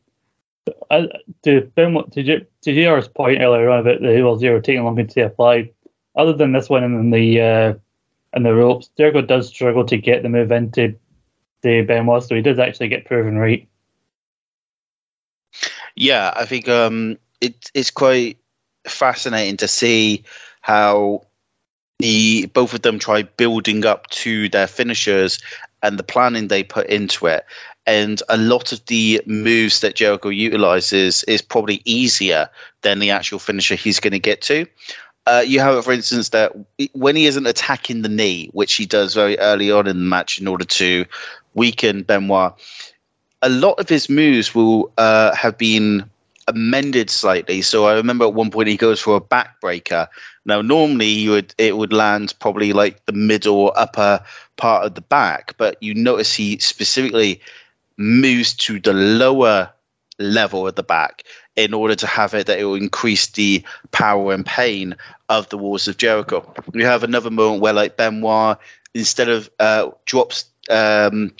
[SPEAKER 1] uh, to Benoit, to, to JR's point earlier on about the Hill Zero taking longer to apply, other than this one and the uh, and the ropes, Jericho does struggle to get the move into the Ben Benoit, so he does actually get proven right.
[SPEAKER 2] Yeah, I think um, it, it's quite fascinating to see how the both of them try building up to their finishers and the planning they put into it. And a lot of the moves that Jericho utilizes is probably easier than the actual finisher he's going to get to. Uh, you have, for instance, that when he isn't attacking the knee, which he does very early on in the match in order to weaken Benoit, a lot of his moves will uh, have been amended slightly. So I remember at one point he goes for a backbreaker. Now normally you would it would land probably like the middle or upper part of the back, but you notice he specifically moves to the lower level at the back in order to have it that it will increase the power and pain of the walls of Jericho. We have another moment where like Benoit instead of uh, drops um,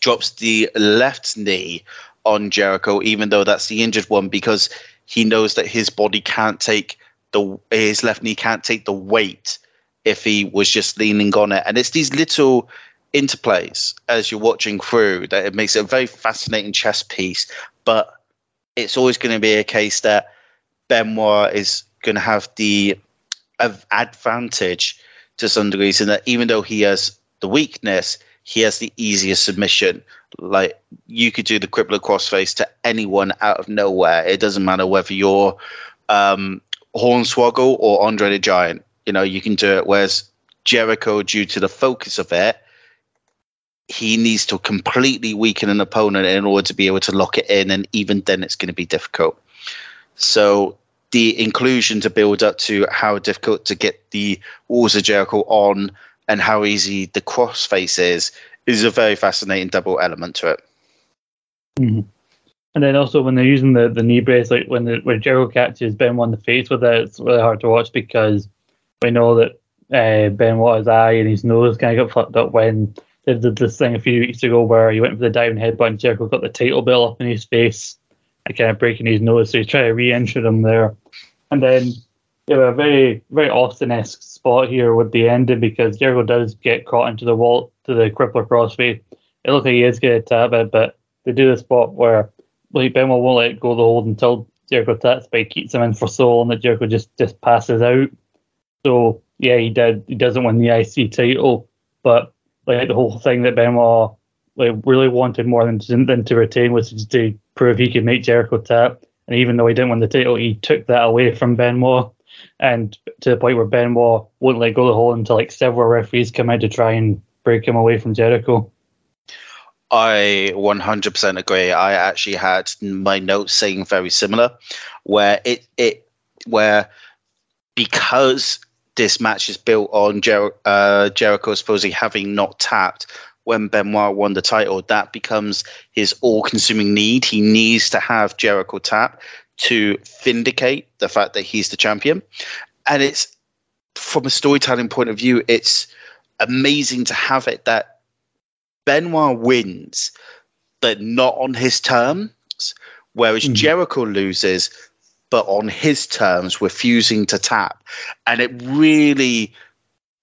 [SPEAKER 2] drops the left knee on Jericho, even though that's the injured one, because he knows that his body can't take the his left knee can't take the weight if he was just leaning on it. And it's these little interplays as you're watching through that it makes it a very fascinating chess piece. But it's always going to be a case that Benoit is going to have the advantage to some degrees in that even though he has the weakness, he has the easiest submission. Like you could do the crippler crossface to anyone out of nowhere. It doesn't matter whether you're um, Hornswoggle or Andre the Giant. You know, you can do it. Whereas Jericho, due to the focus of it, he needs to completely weaken an opponent in order to be able to lock it in, and even then, it's going to be difficult. So the inclusion to build up to how difficult to get the walls of Jericho on and how easy the crossface is is a very fascinating double element to it.
[SPEAKER 1] Mm-hmm. And then also when they're using the, the knee brace, like when the, when Jericho catches Ben on the face with it, it's really hard to watch because we know that uh, Benoit's eye and his nose kind of got fucked up when they did this thing a few weeks ago where he went for the diving headbutt and Jericho got the title belt up in his face and kind of breaking his nose, so he's trying to re-enter him there. And then you a very very Austin-esque spot here with the ending because Jericho does get caught into the wall to the crippler crossface. It looks like he is going to tap it, but they do the spot where like Benoit won't let go of the hold until Jericho taps, but he keeps him in for so long that Jericho just just passes out. So yeah, he did. He doesn't win the IC title, but like the whole thing that Benoit like really wanted more than to, than to retain was to prove he could make Jericho tap. And even though he didn't win the title, he took that away from Benoit and to the point where Benoit won't let go of the hold until like several referees come out to try and break him away from Jericho.
[SPEAKER 2] I 100% agree. I actually had my notes saying very similar, where it it where because this match is built on Jer- uh, Jericho supposedly having not tapped when Benoit won the title, that becomes his all-consuming need. He needs to have Jericho tap to vindicate the fact that he's the champion. And it's from a storytelling point of view, it's amazing to have it that Benoit wins, but not on his terms, whereas mm-hmm. Jericho loses, but on his terms, refusing to tap. And it really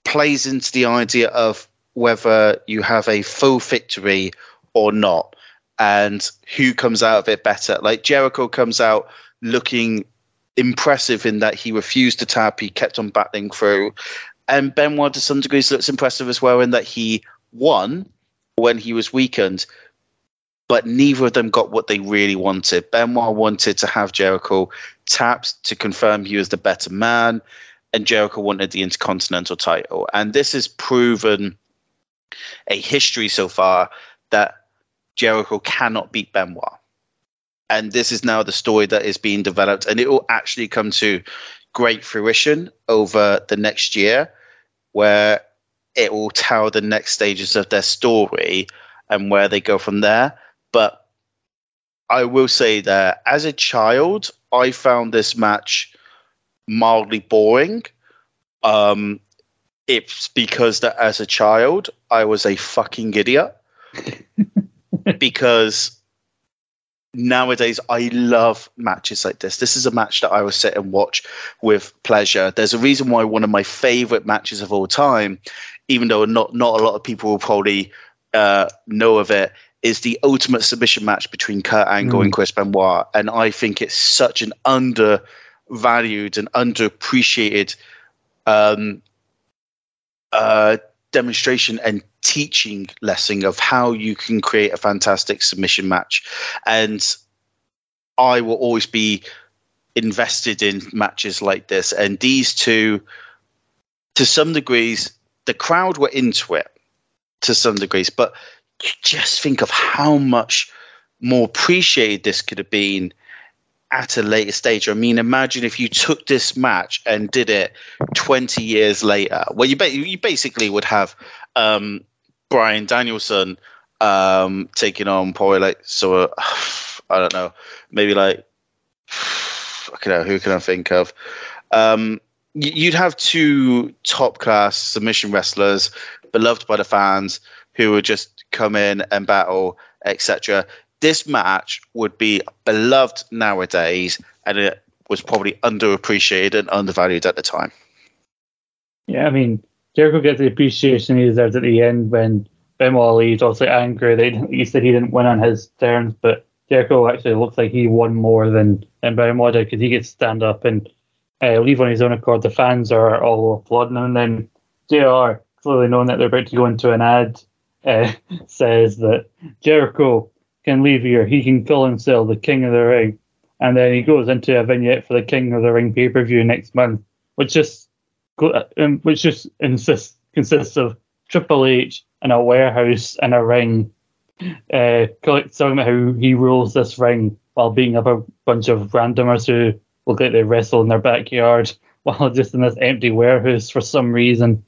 [SPEAKER 2] plays into the idea of whether you have a full victory or not and who comes out of it better. Like Jericho comes out looking impressive in that he refused to tap, he kept on battling through. And Benoit, to some degrees, looks impressive as well in that he won when he was weakened, but neither of them got what they really wanted. Benoit wanted to have Jericho tapped to confirm he was the better man, and Jericho wanted the Intercontinental title. And this has proven a history so far that Jericho cannot beat Benoit. And this is now the story that is being developed, and it will actually come to great fruition over the next year, where it will tell the next stages of their story and where they go from there. But I will say that as a child, I found this match mildly boring. Um, it's because that as a child, I was a fucking idiot. because nowadays I love matches like this. This is a match that I will sit and watch with pleasure. There's a reason why one of my favorite matches of all time, even though not not a lot of people will probably uh, know of it, is the ultimate submission match between Kurt Angle mm. and Chris Benoit, and I think it's such an undervalued and underappreciated um, uh, demonstration and teaching lesson of how you can create a fantastic submission match. And I will always be invested in matches like this. And these two, to some degrees, the crowd were into it to some degrees, but you just think of how much more appreciated this could have been at a later stage. I mean, imagine if you took this match and did it 20 years later. Well, you, ba- you basically would have um, Bryan Danielson um, taking on probably like so uh, I don't know, maybe like I don't know who can I think of. Um, you'd have two top class submission wrestlers beloved by the fans who would just come in and battle, etc. This match would be beloved nowadays, and it was probably underappreciated and undervalued at the time.
[SPEAKER 1] Yeah, I mean, Jericho gets the appreciation he deserves at the end when Benoit leaves. Obviously, angry that he said he didn't win on his terms, but Jericho actually looks like he won more than, than Benoit did because he gets stand up and uh, leave on his own accord. The fans are all applauding and then JR clearly knowing that they're about to go into an ad, uh, says that Jericho can leave here. He can call himself the King of the Ring. And then he goes into a vignette for the King of the Ring pay per view next month, which just um, which just insists consists of Triple H in a warehouse in a ring, uh, talking about how he rules this ring while beating up a bunch of randomers who look like they wrestle in their backyard while just in this empty warehouse for some reason.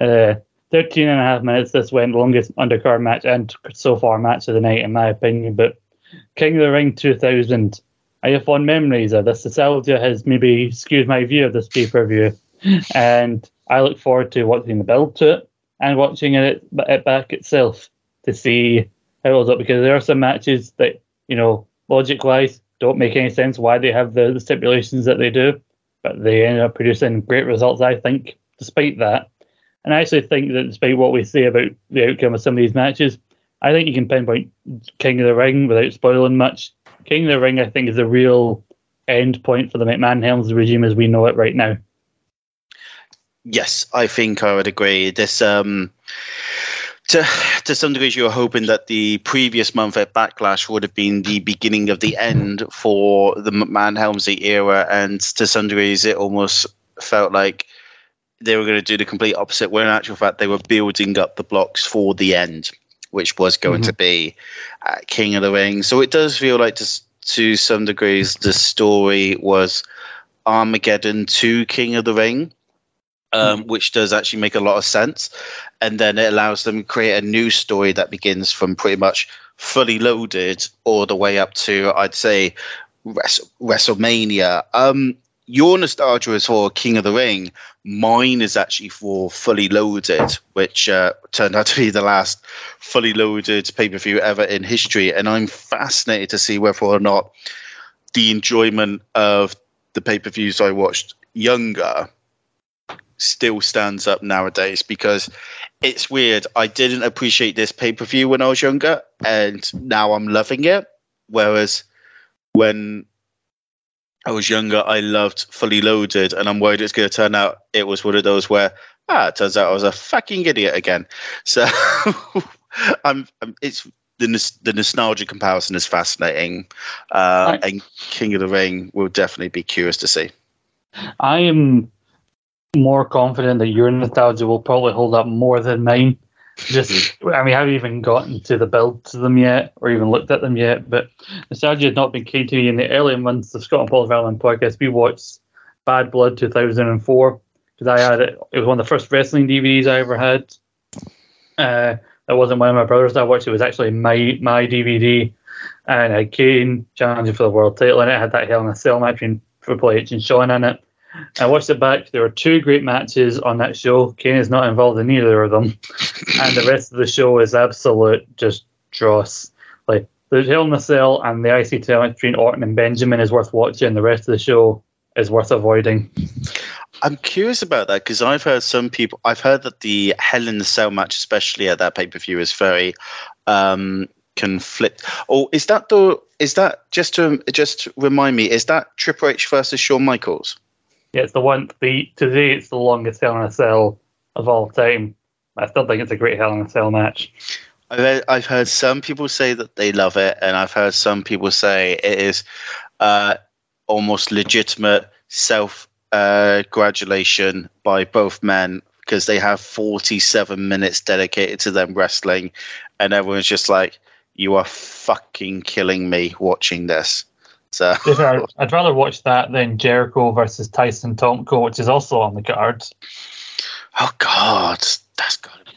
[SPEAKER 1] Uh, 13 and a half minutes. This went longest undercard match and so far match of the night, in my opinion. But King of the Ring 2000, I have fond memories of this. Nostalgia has maybe skewed my view of this pay per view. and I look forward to watching the build to it and watching it, it back itself to see how it holds up because there are some matches that, you know, logic wise, don't make any sense why they have the, the stipulations that they do, but they end up producing great results, I think, despite that. And I actually think that despite what we say about the outcome of some of these matches, I think you can pinpoint King of the Ring without spoiling much. King of the Ring, I think, is a real end point for the McMahon Helms regime as we know it right now.
[SPEAKER 2] Yes, I think I would agree. This um to to some degree, you were hoping that the previous month at Backlash would have been the beginning of the end for the McMahon Helmsley era, and to some degrees, it almost felt like they were going to do the complete opposite. Where in actual fact, they were building up the blocks for the end, which was going mm-hmm. to be uh, King of the Ring. So it does feel like, to, to some degrees, the story was Armageddon to King of the Ring. Um, mm-hmm. which does actually make a lot of sense. And then it allows them to create a new story that begins from pretty much fully loaded all the way up to, I'd say, WrestleMania. Um, your nostalgia is for King of the Ring. Mine is actually for Fully Loaded, which uh, turned out to be the last fully loaded pay per view ever in history. And I'm fascinated to see whether or not the enjoyment of the pay per views I watched younger still stands up nowadays because it's weird. I didn't appreciate this pay per view when I was younger, and now I'm loving it. Whereas when I was younger, I loved Fully Loaded, and I'm worried it's going to turn out it was one of those where ah, it turns out I was a fucking idiot again. So I'm, I'm, it's the the nostalgia comparison is fascinating, uh, and King of the Ring will definitely be curious to see.
[SPEAKER 1] I am more confident that your nostalgia will probably hold up more than mine. Just, I mean, I haven't even gotten to the build to them yet, or even looked at them yet. But nostalgia had not been keen to me in the early months of Scott and Paul's Violin podcast. We watched Bad Blood 2004 because I had it. It was one of the first wrestling DVDs I ever had. Uh, that wasn't one of my brothers that I watched. It was actually my my DVD, and I Kane challenging for the world title, and it had that Hell in a Cell match between Triple H and Shawn in it. I watched it back. There were two great matches on that show. Kane is not involved in either of them, and the rest of the show is absolute just dross. Like the Hell in a Cell and the IC title between Orton and Benjamin is worth watching. The rest of the show is worth avoiding.
[SPEAKER 2] I'm curious about that because I've heard some people. I've heard that the Hell in the Cell match, especially at that pay per view, is very um, conflict. Oh, is that the? Is that just to just remind me? Is that Triple H versus Shawn Michaels?
[SPEAKER 1] Yeah, it's the one. The today it's the longest Hell in a Cell of all time. I still think it's a great Hell in a Cell match.
[SPEAKER 2] I've heard, some people say that they love it, and I've heard some people say it is uh, almost legitimate self uh, gratulation by both men because they have 47 minutes dedicated to them wrestling, and everyone's just like, "You are fucking killing me watching this." So
[SPEAKER 1] I'd, I'd rather watch that than Jericho versus Tyson Tomko, which is also on the card.
[SPEAKER 2] Oh God, that's gotta be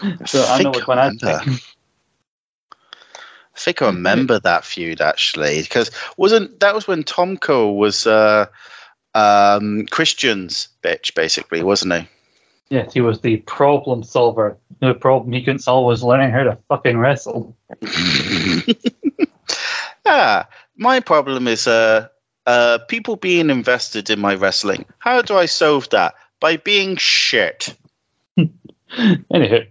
[SPEAKER 2] bad.
[SPEAKER 1] So I, I know which one I'd pick.
[SPEAKER 2] I think I remember that feud actually, because wasn't that was when Tomko was uh, um, Christian's bitch, basically, wasn't he?
[SPEAKER 1] Yes, he was the problem solver. The problem he couldn't solve was learning how to fucking wrestle.
[SPEAKER 2] ah, my problem is uh, uh, people being invested in my wrestling. How do I solve that? By being shit.
[SPEAKER 1] Anywho,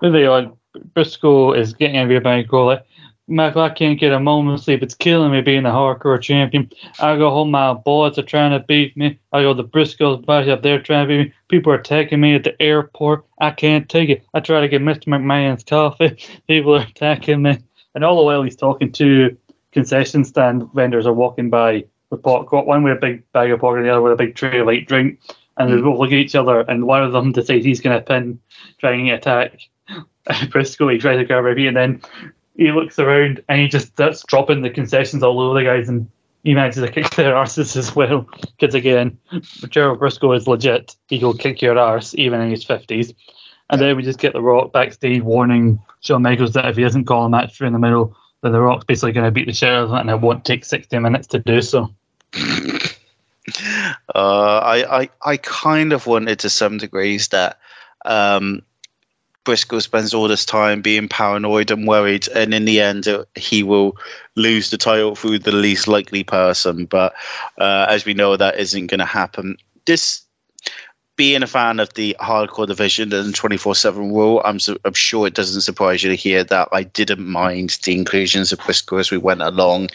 [SPEAKER 1] moving on. Brisco is getting about Cole. Michael, I can't get a moment's sleep. It's killing me being the hardcore champion. I go home, my boys are trying to beat me. I go, the Briscoes back up there trying to beat me. People are attacking me at the airport. I can't take it. I try to get Mr. McMahon's coffee. People are attacking me. And all the while he's talking to concession stand vendors are walking by with popcorn, one with a big bag of popcorn, and the other with a big tray of light drink. And they hmm. both look at each other, and one of them decides he's going to pin, trying to attack Brisco. He tries to grab her feet, and then he looks around and he just starts dropping the concessions all over the guys and he manages to kick their arses as well. Because again, Gerald Brisco is legit. He'll kick your arse even in his 50s. And then we just get The Rock backstage warning Shawn Michaels that if he doesn't call a match through in the middle, then The Rock's basically going to beat the it and it won't take 60 minutes to do so.
[SPEAKER 2] Uh, I, I, I kind of wanted to some degrees that um, Brisco spends all this time being paranoid and worried, and in the end, uh, he will lose the title through the least likely person. But uh, as we know, that isn't going to happen. This being a fan of the hardcore division and 24 7 rule, I'm, su- I'm sure it doesn't surprise you to hear that I didn't mind the inclusions of Brisco as we went along,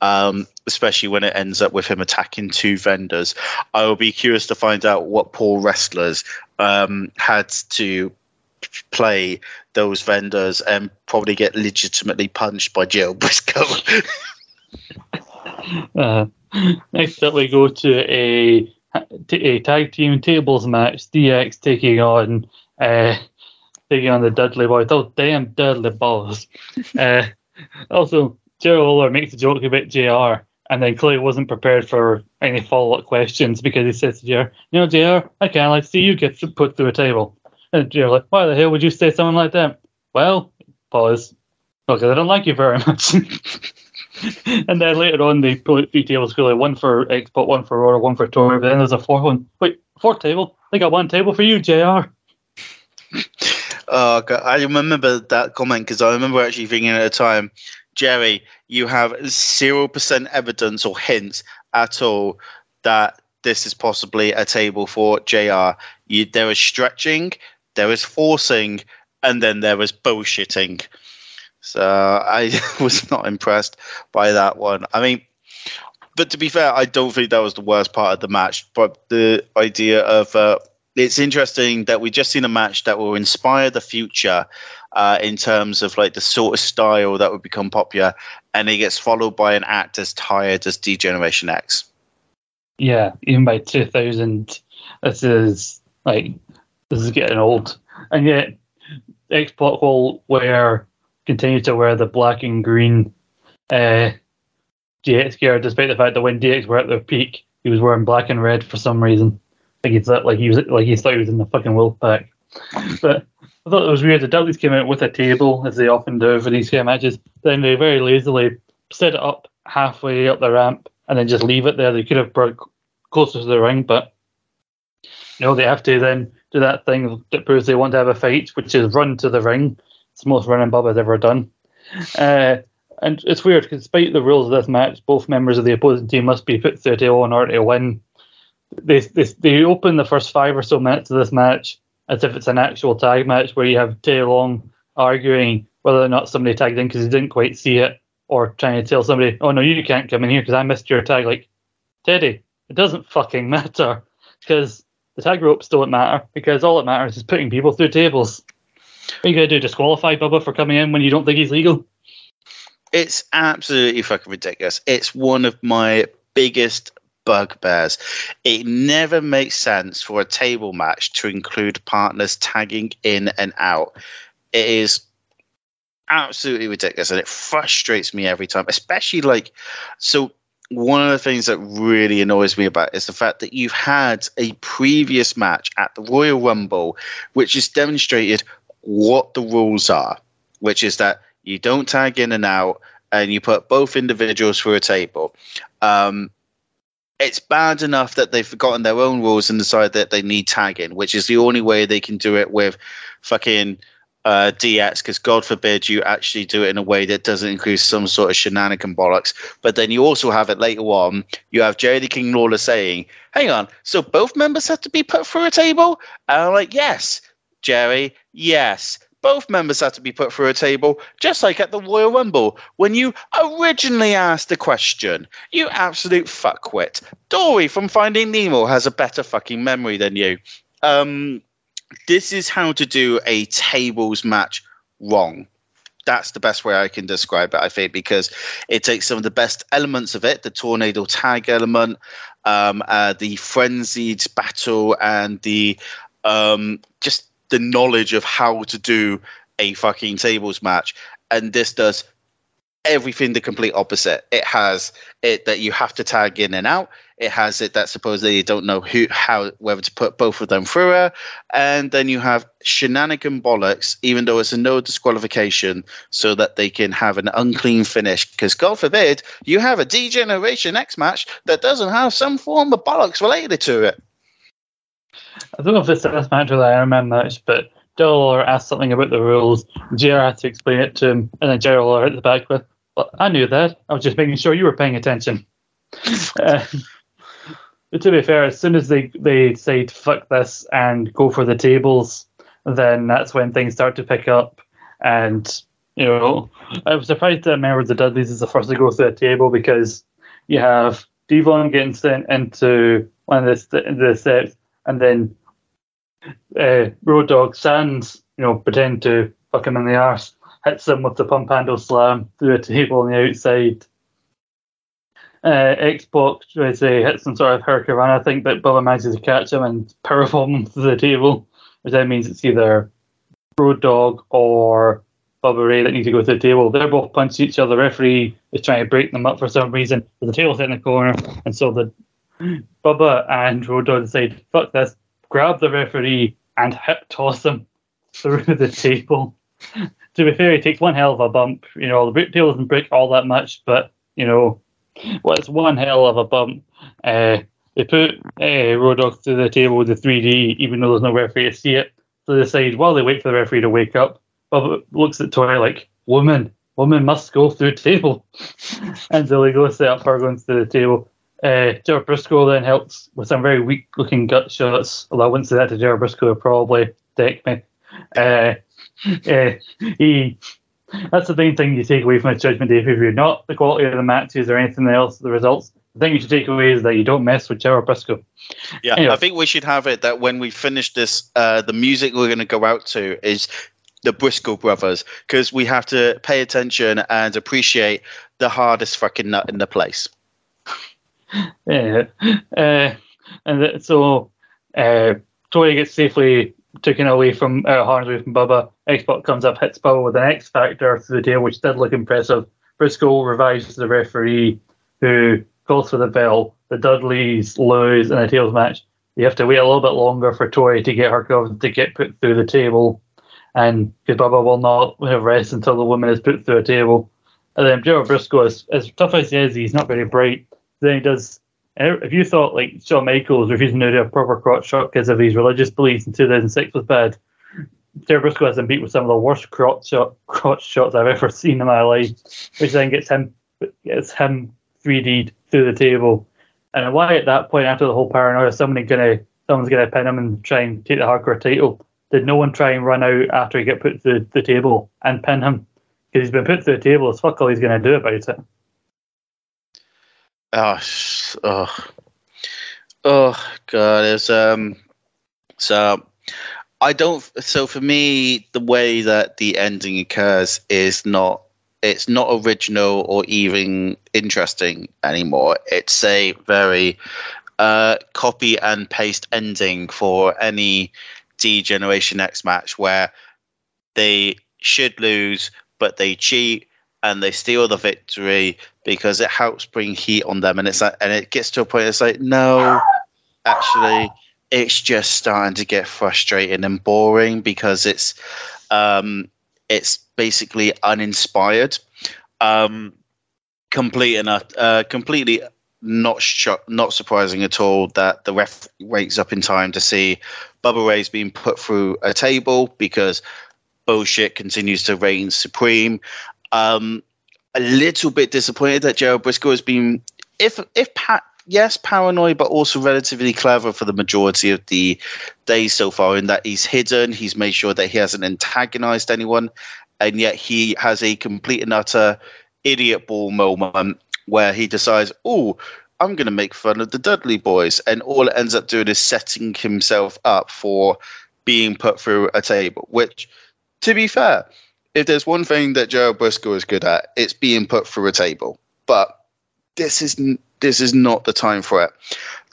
[SPEAKER 2] um, especially when it ends up with him attacking two vendors. I will be curious to find out what poor wrestlers um, had to play those vendors and probably get legitimately punched by Joe Brisco.
[SPEAKER 1] uh, next up, we go to a, a tag team tables match. DX taking on uh, taking on the Dudley Boys. Oh damn, Dudley Boys! uh, also, Jerry Lawler makes a joke about JR And then Clay wasn't prepared for any follow up questions because he says to JR, You know, JR, I can't like see you get put through a table. And you're like, why the hell would you say something like that? Well, pause. Because I don't like you very much. and then later on, they put three tables one for X-Pac, one for Aurora, one for Tori. But then there's a fourth one. Wait, fourth table? They got one table for you, JR.
[SPEAKER 2] Oh, God. I remember that comment because I remember actually thinking at the time, Jerry, you have 0% evidence or hint at all that this is possibly a table for JR. You, there is stretching, there was forcing, and then there was bullshitting. So I was not impressed by that one. I mean, but to be fair, I don't think that was the worst part of the match. But the idea of uh, it's interesting that we just seen a match that will inspire the future. uh, in terms of like the sort of style that would become popular, and it gets followed by an act as tired as D-Generation X.
[SPEAKER 1] Yeah, even by 2000, this is like this is getting old, and yet X Pac will wear continue to wear the black and green uh, DX gear, despite the fact that when DX were at their peak, he was wearing black and red for some reason. Like he's like he was like he thought he was in the fucking wolf pack. But I thought it was weird. The Dudleys came out with a table, as they often do for these kind of matches. Then they very lazily set it up halfway up the ramp and then just leave it there. They could have brought closer to the ring, but you know they have to then do that thing that proves they want to have a fight, which is run to the ring. It's the most running Bubba's ever done. Uh, and it's weird because despite the rules of this match, both members of the opposing team must be put through a table in order to win. They, they, they open the first five or so minutes of this match as if it's an actual tag match where you have Teddy Long arguing whether or not somebody tagged in because he didn't quite see it, or trying to tell somebody, "Oh no, you can't come in here because I missed your tag." Like Teddy, it doesn't fucking matter because the tag ropes don't matter because all that matters is putting people through tables. Are you gonna do? Disqualify Bubba for coming in when you don't think he's legal?
[SPEAKER 2] It's absolutely fucking ridiculous. It's one of my biggest bugbears. It never makes sense for a table match to include partners tagging in and out. It is absolutely ridiculous and it frustrates me every time, especially like so one of the things that really annoys me about is the fact that you've had a previous match at the Royal Rumble which has demonstrated what the rules are, which is that you don't tag in and out and you put both individuals through a table. Um, it's bad enough that they've forgotten their own rules and decided that they need tagging, which is the only way they can do it with fucking uh, DX, because God forbid you actually do it in a way that doesn't include some sort of shenanigan bollocks. But then you also have it later on. You have Jerry King Lawler saying, "Hang on, so both members have to be put through a table?" And I'm like, "Yes, Jerry, yes." both members had to be put through a table, just like at the Royal Rumble when you originally asked the question. You absolute fuckwit. Dory from Finding Nemo has a better fucking memory than you. Um, this is how to do a tables match wrong. That's the best way I can describe it, I think, because it takes some of the best elements of it the tornado tag element, um, uh, the frenzied battle, and the um, just the knowledge of how to do a fucking tables match, and this does everything the complete opposite. It has it that you have to tag in and out. It has it that supposedly you don't know who how whether to put both of them through her, and then you have shenanigan bollocks, even though it's a no disqualification, so that they can have an unclean finish. Because God forbid you have a D Generation X match that doesn't have some form of bollocks related to it.
[SPEAKER 1] I don't know if it's this match or the Iron Man match, but Lawler asked something about the rules. JR had to explain it to him, and then Jerry Lawler at the back with, Well, I knew that. I was just making sure you were paying attention. uh, but to be fair, as soon as they, they say fuck this and go for the tables, then that's when things start to pick up. And, you know, I was surprised that members of the Dudleys is the first to go through the table because you have Devon getting sent into one of the, the steps and then uh, Road Dogg Sands, you know, pretend to fuck him in the arse, hits him with the pump handle slam through a table on the outside. Uh, X-Pac tries to hit some sort of hurricane. I think that Bubba manages to catch him and powerbomb him through the table, which then means it's either Road Dogg or Bubba Ray that need to go to the table. They're both punching each other. The referee is trying to break them up for some reason. But the table's in the corner, and so the Bubba and Dog decide, fuck this, grab the referee and hip toss him through the table. to be fair, he takes one hell of a bump. You know, the table doesn't break all that much, but, you know, well, it's one hell of a bump. Uh, they put uh, Road Dogg through the table with the 3D, even though there's no referee to see it. So they decide, while they wait for the referee to wake up, Bubba looks at Tori like, woman, woman must go through table. and so they go set up her going through the table. Uh, Jared Brisco then helps with some very weak looking gut shots. Although I wouldn't say that to Jared Brisco, probably deck me. Uh, uh, he that's the main thing you take away from a Judgment Day review, not the quality of the matches or anything else, the results. The thing you should take away is that you don't mess with Jared Brisco.
[SPEAKER 2] Yeah, anyway. I think we should have it that when we finish this, uh, the music we're going to go out to is the Briscoe brothers because we have to pay attention and appreciate the hardest fucking nut in the place.
[SPEAKER 1] Yeah, uh, and th- so uh, Tori gets safely taken away from uh, harm's way from Bubba. X-Pac comes up, hits Bubba with an X Factor through the tail, which did look impressive. Brisco revives the referee, who calls for the bell. The Dudleys lose in a tails match. You have to wait a little bit longer for Tori to get her covered to get put through the table, and because Bubba will not have rest until the woman is put through a table. And then Gerald Brisco, as, as tough as he is, he's not very bright. Then he does. If you thought like Shawn Michaels refusing to do a proper crotch shot because of his religious beliefs in 2006 was bad, Terry Brisco has been beat with some of the worst crotch, shot, crotch shots I've ever seen in my life, which then gets him gets him 3D'd through the table. And why at that point, after the whole paranoia, somebody gonna someone's gonna pin him and try and take the hardcore title? Did no one try and run out after he get put through the table and pin him? Because he's been put through the table. It's fuck all he's gonna do about it.
[SPEAKER 2] Oh, oh, oh, God! It's um, so I don't. So for me, the way that the ending occurs is not. It's not original or even interesting anymore. It's a very uh, copy and paste ending for any D Generation X match where they should lose, but they cheat and they steal the victory because it helps bring heat on them. And it's like, and it gets to a point. It's like, no, actually, it's just starting to get frustrating and boring because it's um, it's basically uninspired, um, complete and uh, completely not sh- not surprising at all that the ref wakes up in time to see Bubba Ray's being put through a table because bullshit continues to reign supreme. Um, a little bit disappointed that Gerald Brisco has been, if if Pat yes, paranoid, but also relatively clever for the majority of the days so far, in that he's hidden, he's made sure that he hasn't antagonized anyone, and yet he has a complete and utter idiot ball moment where he decides, oh, I'm going to make fun of the Dudley boys. And all it ends up doing is setting himself up for being put through a table, which, to be fair, if there's one thing that Gerald Brisco is good at, it's being put through a table. But this is this is not the time for it.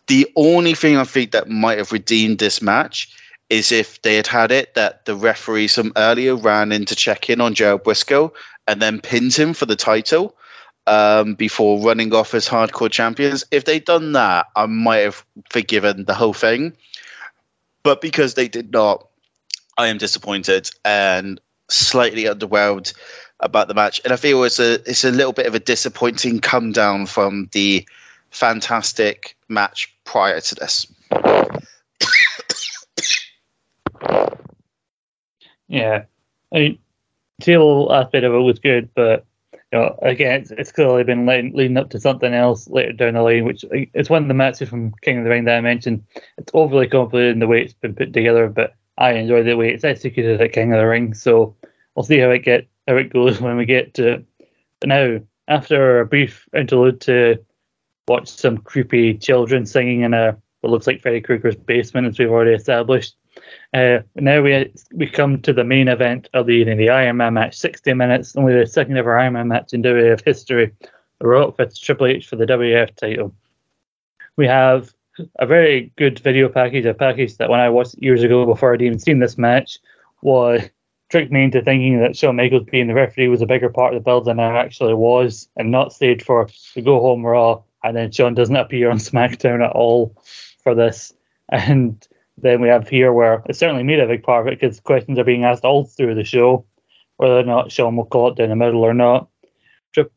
[SPEAKER 2] The only thing I think that might have redeemed this match is if they had had it that the referee some earlier ran in to check in on Gerald Brisco and then pinned him for the title um, before running off as hardcore champions. If they'd done that, I might have forgiven the whole thing. But because they did not, I am disappointed and slightly underwhelmed about the match. And I feel it's a it's a little bit of a disappointing come down from the fantastic match prior to this.
[SPEAKER 1] yeah, I mean, Tail aspect of it was good, but you know, again, it's, it's clearly been leading, leading up to something else later down the line, which it's one of the matches from King of the Ring that I mentioned. It's overly complicated in the way it's been put together, but I enjoy the way it's executed at King of the Ring. So we'll see how it get how it goes when we get to it. But now, after a brief interlude to watch some creepy children singing in a what looks like Freddy Krueger's basement, as we've already established. Uh, now we we come to the main event of the evening, the Iron Man match, 60 minutes, only the second ever Iron Man match in WWF history. The Rock versus Triple H for the WWF title. We have a very good video package, a package that when I watched years ago before I'd even seen this match was tricked me into thinking that Shawn Michaels being the referee was a bigger part of the build than it actually was, and not stayed for the go home Raw, and then Shawn doesn't appear on SmackDown at all for this. And then we have here where it certainly made a big part of it because questions are being asked all through the show, whether or not Shawn will call it down the middle or not.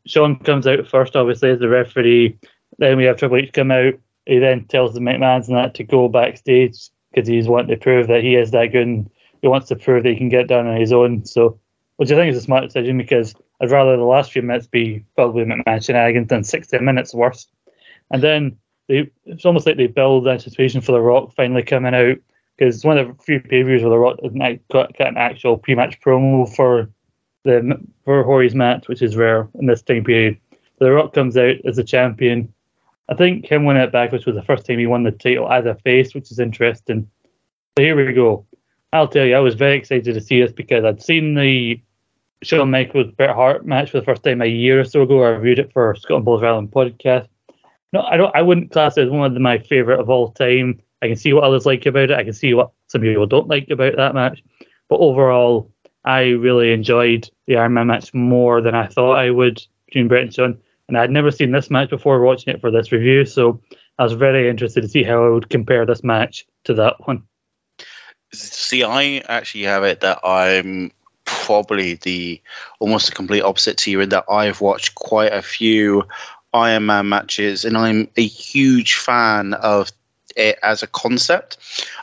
[SPEAKER 1] Shawn comes out first, obviously, as the referee. Then we have Triple H come out. He then tells the McMahons and that to go backstage because he's wanting to prove that he is that good and he wants to prove that he can get down on his own. So, which I think is a smart decision because I'd rather the last few minutes be probably McMahon shenanigans than 60 minutes worse. And then they, it's almost like they build anticipation for The Rock finally coming out because it's one of the few pay views where The Rock doesn't got an actual pre match promo for the for Horry's match, which is rare in this time period. The Rock comes out as a champion. I think him winning it back, which was the first time he won the title as a face, which is interesting. So here we go. I'll tell you, I was very excited to see this because I'd seen the Shawn Michaels Bret Hart match for the first time a year or so ago. I reviewed it for Scott and Balls Island podcast. No, I don't. I wouldn't class it as one of my favorite of all time. I can see what others like about it. I can see what some people don't like about that match. But overall, I really enjoyed the Iron Man match more than I thought I would between Bret and Shawn. And I'd never seen this match before watching it for this review, so I was very interested to see how I would compare this match to that one.
[SPEAKER 2] See, I actually have it that I'm probably the almost the complete opposite to you in that I've watched quite a few Iron Man matches, and I'm a huge fan of it as a concept.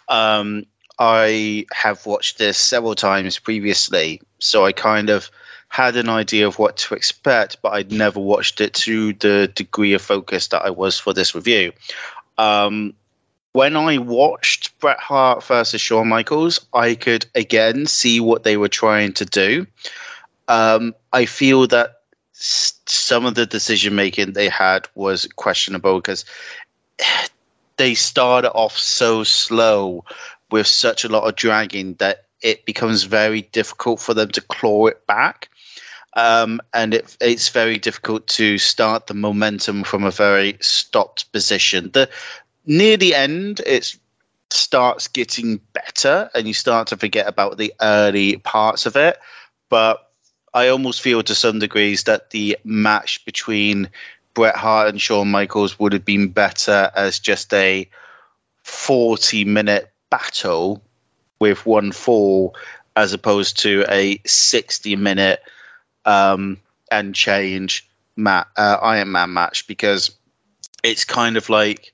[SPEAKER 2] Um, I have watched this several times previously, so I kind of had an idea of what to expect, but I'd never watched it to the degree of focus that I was for this review. Um, when I watched Bret Hart versus Shawn Michaels, I could again see what they were trying to do. Um, I feel that some of the decision making they had was questionable because they started off so slow with such a lot of dragging that it becomes very difficult for them to claw it back. Um, and it, it's very difficult to start the momentum from a very stopped position. The near the end, it starts getting better, and you start to forget about the early parts of it. But I almost feel to some degrees that the match between Bret Hart and Shawn Michaels would have been better as just a 40 minute battle with one fall as opposed to a 60 minute um, and change mat, uh, Iron Man match because it's kind of like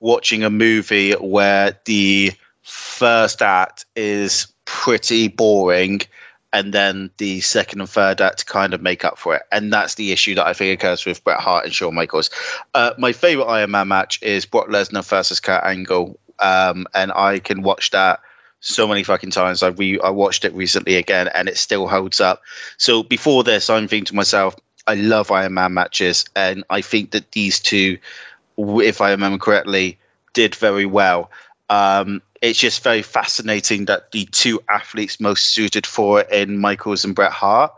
[SPEAKER 2] watching a movie where the first act is pretty boring and then the second and third act kind of make up for it. And that's the issue that I think occurs with Bret Hart and Shawn Michaels. Uh, my favorite Iron Man match is Brock Lesnar versus Kurt Angle, um, and I can watch that so many fucking times. I re- I watched it recently again, and it still holds up. So before this, I'm thinking to myself, I love Iron Man matches, and I think that these two, if I remember correctly, did very well. Um, it's just very fascinating that the two athletes most suited for it in Michaels and Bret Hart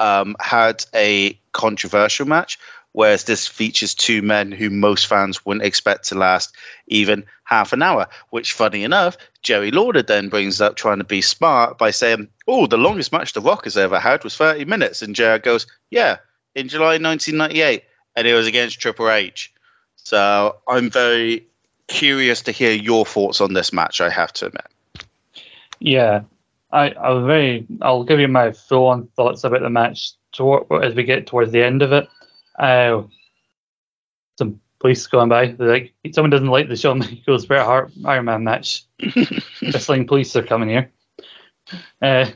[SPEAKER 2] um, had a controversial match, whereas this features two men who most fans wouldn't expect to last even half an hour. Which, funny enough, Jerry Lawler then brings up trying to be smart by saying, "Oh, the longest match The Rock has ever had was 30 minutes," and Jerry goes, "Yeah, in July 1998, and it was against Triple H." So I'm very curious to hear your thoughts on this match. I have to admit.
[SPEAKER 1] Yeah, I, I very. I'll give you my full-on thoughts about the match as we get towards the end of it. Uh, some police going by. They're like, someone doesn't like the Shawn Michaels Bret Hart Iron Man match. Whistling police are coming here. Uh,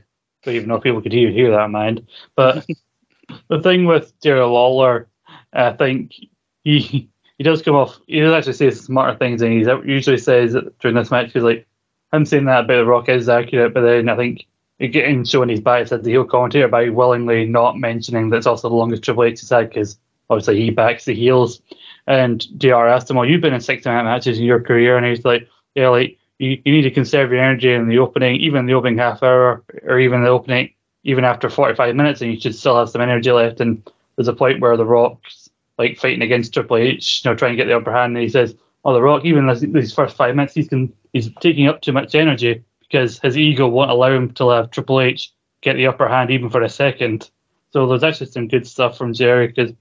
[SPEAKER 1] don't even know if people could hear hear that in mind. But the thing with Jerry Lawler, I think he he does come off. He does actually say smarter things, and he usually says during this match, he's like, "I'm saying that about the Rock is accurate," but then I think getting showing his bias as the heel commentator by willingly not mentioning that it's also the longest Triple H has had because obviously he backs the heels. And JR asked him, "Well, you've been in six minute matches in your career," and he's like, "Yeah, like you, you need to conserve your energy in the opening, even the opening half hour, or even the opening, even after 45 minutes, and you should still have some energy left." And there's a point where the Rock's like fighting against Triple H, you know, trying to get the upper hand. And he says, "Oh, The Rock, even these first five minutes, he's can, he's taking up too much energy because his ego won't allow him to have Triple H get the upper hand even for a second. So there's actually some good stuff from Jerry because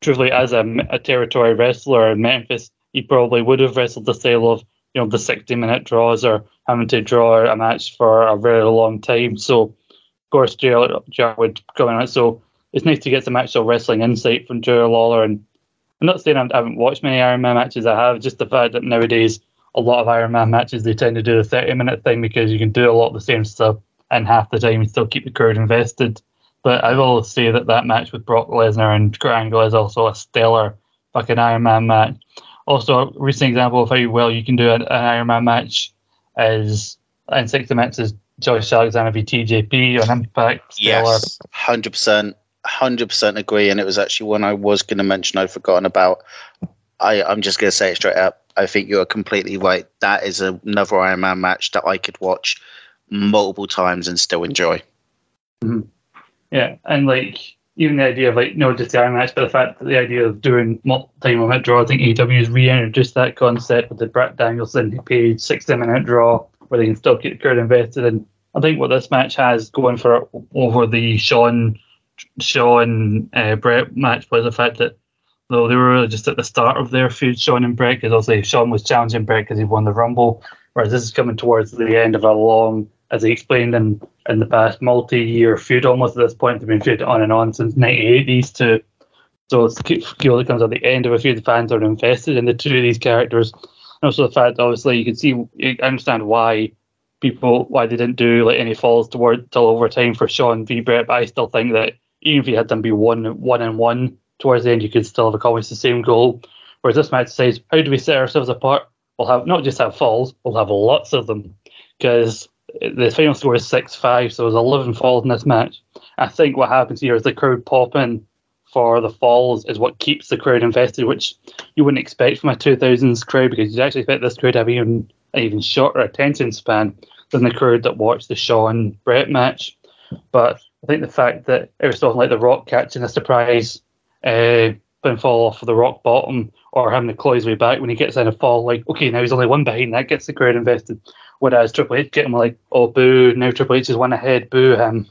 [SPEAKER 1] truthfully, as a, a territory wrestler in Memphis, he probably would have wrestled the style of you know the 60 minute draws or having to draw a match for a very long time. So of course, Jerry would come in. So it's nice to get some actual wrestling insight from Jerry Lawler. And I'm not saying I haven't watched many Iron Man matches. I have. Just the fact that nowadays a lot of Iron Man matches they tend to do a 30 minute thing because you can do a lot of the same stuff and half the time you still keep the crowd invested. But I will say that that match with Brock Lesnar and Kurt Angle is also a stellar fucking Iron Man match. Also, a recent example of how well you can do an, an Iron Man match is in 60 minutes is Josh Alexander v TJP on Impact.
[SPEAKER 2] Stellar. Yes, 100% hundred percent agree, and it was actually one I was going to mention. I'd forgotten about. I I'm just going to say it straight up. I think you're completely right. That is another Iron Man match that I could watch multiple times and still enjoy.
[SPEAKER 1] Mm-hmm. Yeah, and like even the idea of like no just the Iron Match, but the fact that the idea of doing multi minute draw, I think AEW has reintroduced that concept with the Brett Danielson Page sixty minute draw where they can still get the crowd invested. And I think what this match has going for over the Shawn Shawn uh, Bret match was the fact that though they were really just at the start of their feud, Shawn and Bret, because obviously Shawn was challenging Bret because he won the Rumble, whereas this is coming towards the end of a long, as he explained in, in the past, multi-year feud almost at this point. They've been feuding on and on since '98. These two, so it's that comes at the end of a feud. The fans are invested in the two of these characters, and also the fact, obviously, you can see, you understand why people why they didn't do like any falls toward till overtime for Shawn v Bret, but I still think that even if you had them be one one and one towards the end, you could still have accomplished the same goal. Whereas this match says, how do we set ourselves apart? We'll have not just have falls, we'll have lots of them because the final score is six five, so there's eleven falls in this match. I think what happens here is the crowd popping for the falls is what keeps the crowd invested, which you wouldn't expect from a 2000s crowd because you'd actually expect this crowd to have even an even shorter attention span than the crowd that watched the Shawn Brett match. But I think the fact that it was something like The Rock catching a surprise uh, fall off of the rock bottom or having to claw his way back when he gets in a fall, like, okay, now he's only one behind, that gets the crowd invested. Whereas Triple H getting like, oh, boo, now Triple H is one ahead, boo him.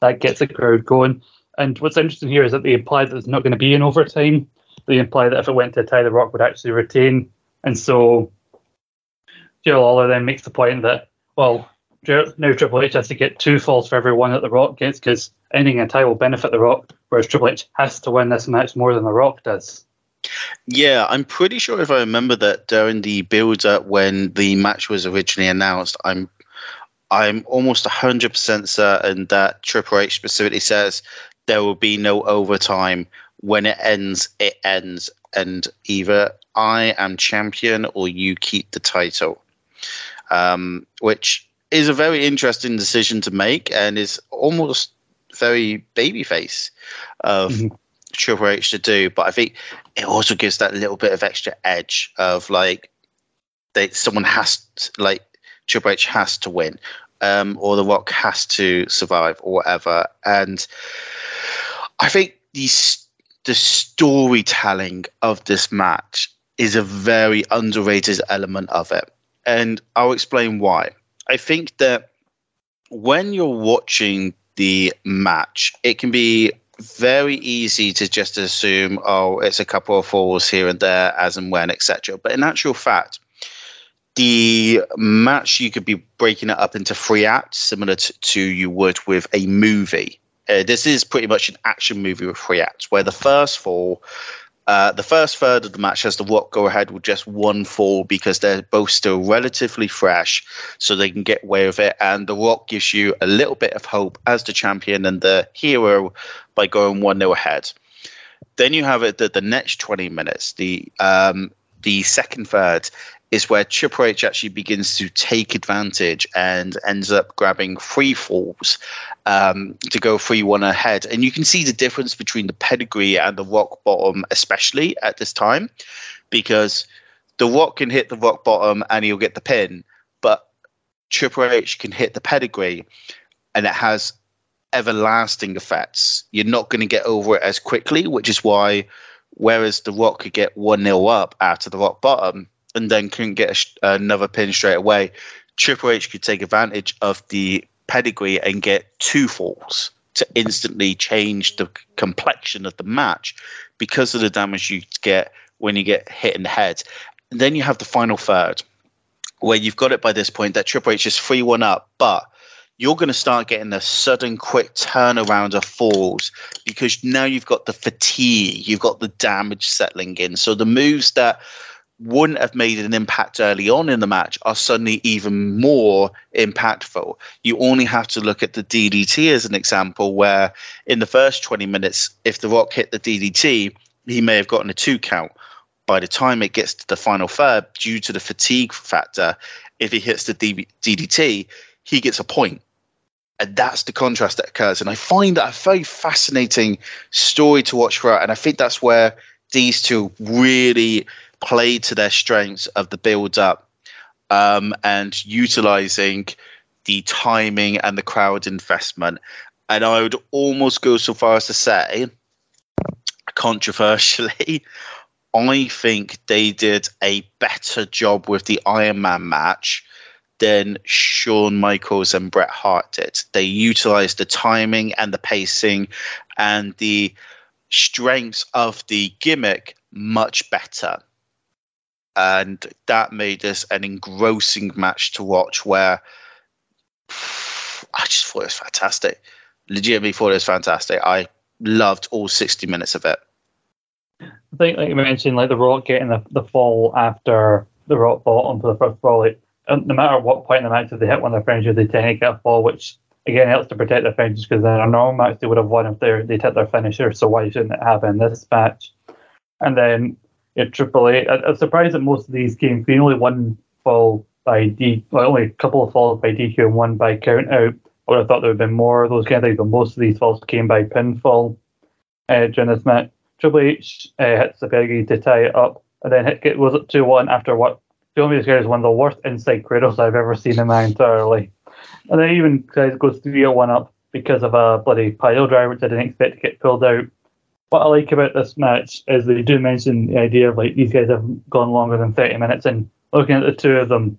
[SPEAKER 1] That gets the crowd going. And what's interesting here is that they imply that there's not going to be an overtime. They imply that if it went to a tie, The Rock would actually retain. And so Joe Lawler then makes the point that, well, now Triple H has to get two falls for every one that The Rock gets because ending a tie will benefit The Rock, whereas Triple H has to win this match more than The Rock does.
[SPEAKER 2] Yeah, I'm pretty sure if I remember that during the build up when the match was originally announced, I'm I'm almost 100% certain that Triple H specifically says there will be no overtime. When it ends, it ends. And either I am champion or you keep the title. Um, which is a very interesting decision to make and is almost very babyface of mm-hmm. Triple H to do. But I think it also gives that little bit of extra edge of like they someone has to, like Triple H has to win, um, or The Rock has to survive, or whatever. And I think these the storytelling of this match is a very underrated element of it, and I'll explain why. I think that when you're watching the match, it can be very easy to just assume, oh, it's a couple of falls here and there, as and when, etc. But in actual fact, the match you could be breaking it up into three acts, similar to, to you would with a movie. Uh, this is pretty much an action movie with three acts, where the first fall uh, the first third of the match has the Rock go ahead with just one fall because they're both still relatively fresh, so they can get away with it. And the Rock gives you a little bit of hope as the champion and the hero by going one 0 ahead. Then you have it that the next twenty minutes, the um, the second third is where Triple H actually begins to take advantage and ends up grabbing free falls um, to go 3 1 ahead. And you can see the difference between the pedigree and the rock bottom, especially at this time, because the rock can hit the rock bottom and he'll get the pin, but Triple H can hit the pedigree and it has everlasting effects. You're not going to get over it as quickly, which is why, whereas the rock could get 1 0 up after the rock bottom and then couldn't get a, another pin straight away, Triple H could take advantage of the pedigree and get two falls to instantly change the complexion of the match because of the damage you get when you get hit in the head. And then you have the final third, where you've got it by this point that Triple H is 3 1 up, but you're going to start getting a sudden quick turnaround of falls because now you've got the fatigue, you've got the damage settling in. So the moves that wouldn't have made an impact early on in the match are suddenly even more impactful. You only have to look at the DDT as an example, where in the first 20 minutes, if The Rock hit the DDT, he may have gotten a two count. By the time it gets to the final third, due to the fatigue factor, if he hits the DDT, he gets a point. And that's the contrast that occurs. And I find that a very fascinating story to watch throughout. And I think that's where these two really played to their strengths of the build up um, and utilizing the timing and the crowd investment. And I would almost go so far as to say, controversially, I think they did a better job with the Iron Man match than Shawn Michaels and Bret Hart did. They utilized the timing and the pacing and the strengths of the gimmick much better. And that made this an engrossing match to watch where I just thought it was fantastic. Legitimately thought it was fantastic. I loved all 60 minutes of it.
[SPEAKER 1] I think, like you mentioned, like the Rock getting the, the fall after the Rock fought onto the first fall, like, no matter what point in the match, if they hit one of their friends, they tend to get a fall, which again helps to protect their finishes because in a normal match they would have won if they they hit their finisher. So why shouldn't it happen in this match? And then yeah, Triple H. I, I'm surprised that most of these came clean. Only one fall by D, well, only a couple of falls by DQ and one by count out. I would have thought there would have been more of those kind of things, but most of these falls came by pinfall uh, during this match. Triple H uh, hits the pedigree to tie it up, and then it was up 2 1 after what Joe me is one of the worst inside cradles I've ever seen in my entire life. And then even goes 3 1 up because of a bloody pile driver, which I didn't expect to get pulled out. What I like about this match is they do mention the idea of like these guys have gone longer than 30 minutes, and looking at the two of them,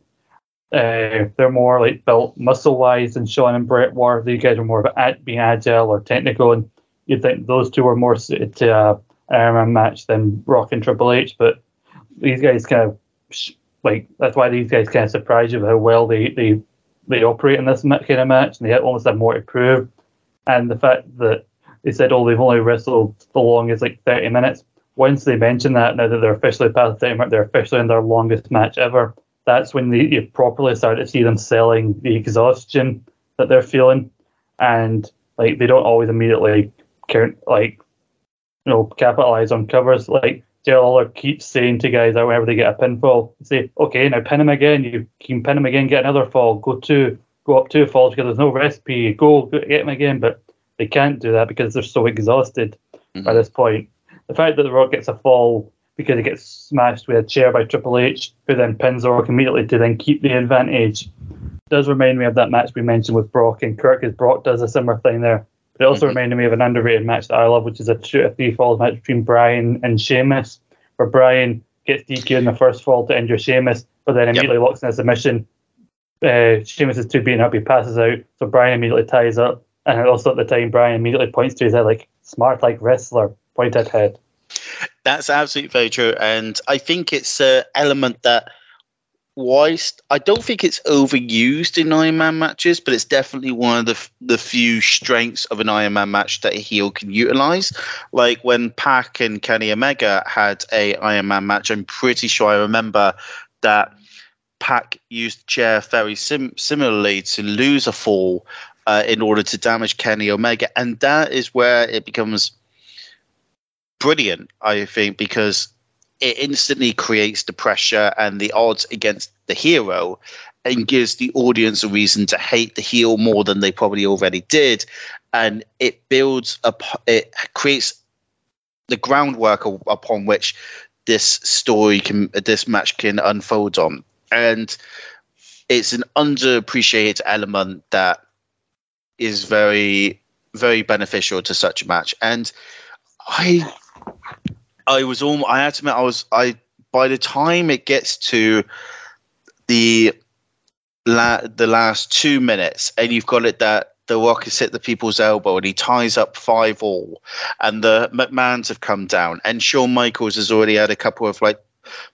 [SPEAKER 1] uh, they're more like built muscle wise than Shawn and Bret were. These guys are more of at being agile or technical, and you'd think those two were more suited to uh, an Iron match than Rock and Triple H. But these guys kind of like that's why these guys kind of surprise you with how well they they they operate in this kind of match, and they almost have more to prove. And the fact that they said, oh, they've only wrestled the longest like 30 minutes. Once they mention that, now that they're officially past the 30 minutes, they're officially in their longest match ever. That's when they, you properly start to see them selling the exhaustion that they're feeling, and like they don't always immediately like you know capitalize on covers. Like Jerry Lawler keeps saying to guys that whenever they get a pinfall, say, okay, now pin him again. You can pin him again, get another fall, go two, go up two falls because there's no recipe. Go, go get him again, but they can't do that because they're so exhausted mm-hmm. by this point. The fact that The Rock gets a fall because he gets smashed with a chair by Triple H, who then pins The Rock immediately to then keep the advantage, does remind me of that match we mentioned with Brock and Kurt, as Brock does a similar thing there. But it also mm-hmm. reminded me of an underrated match that I love, which is a two or three falls match between Bryan and Sheamus, where Bryan gets DQ in the first fall to injure Sheamus, but then immediately yep. locks in a submission. Uh, Sheamus is too beaten up, he passes out, so Bryan immediately ties up. And also at the time, Bryan immediately points to his head like, smart like wrestler, pointed head.
[SPEAKER 2] That's absolutely very true. And I think it's an element that whilst I don't think it's overused in Iron Man matches, but it's definitely one of the the few strengths of an Iron Man match that a heel can utilize. Like when Pac and Kenny Omega had a Iron Man match, I'm pretty sure I remember that Pac used chair very sim- similarly to lose a fall uh, in order to damage Kenny Omega, and that is where it becomes brilliant. I think because it instantly creates the pressure and the odds against the hero and gives the audience a reason to hate the heel more than they probably already did and it builds up it creates the groundwork upon which this story can this match can unfold on and it's an underappreciated element that is very very beneficial to such a match. And i I was all I had to admit I was I by the time it gets to the la, the last two minutes and you've got it that the Rock has hit the people's elbow and he ties up five all and the McMahons have come down and Shawn Michaels has already had a couple of like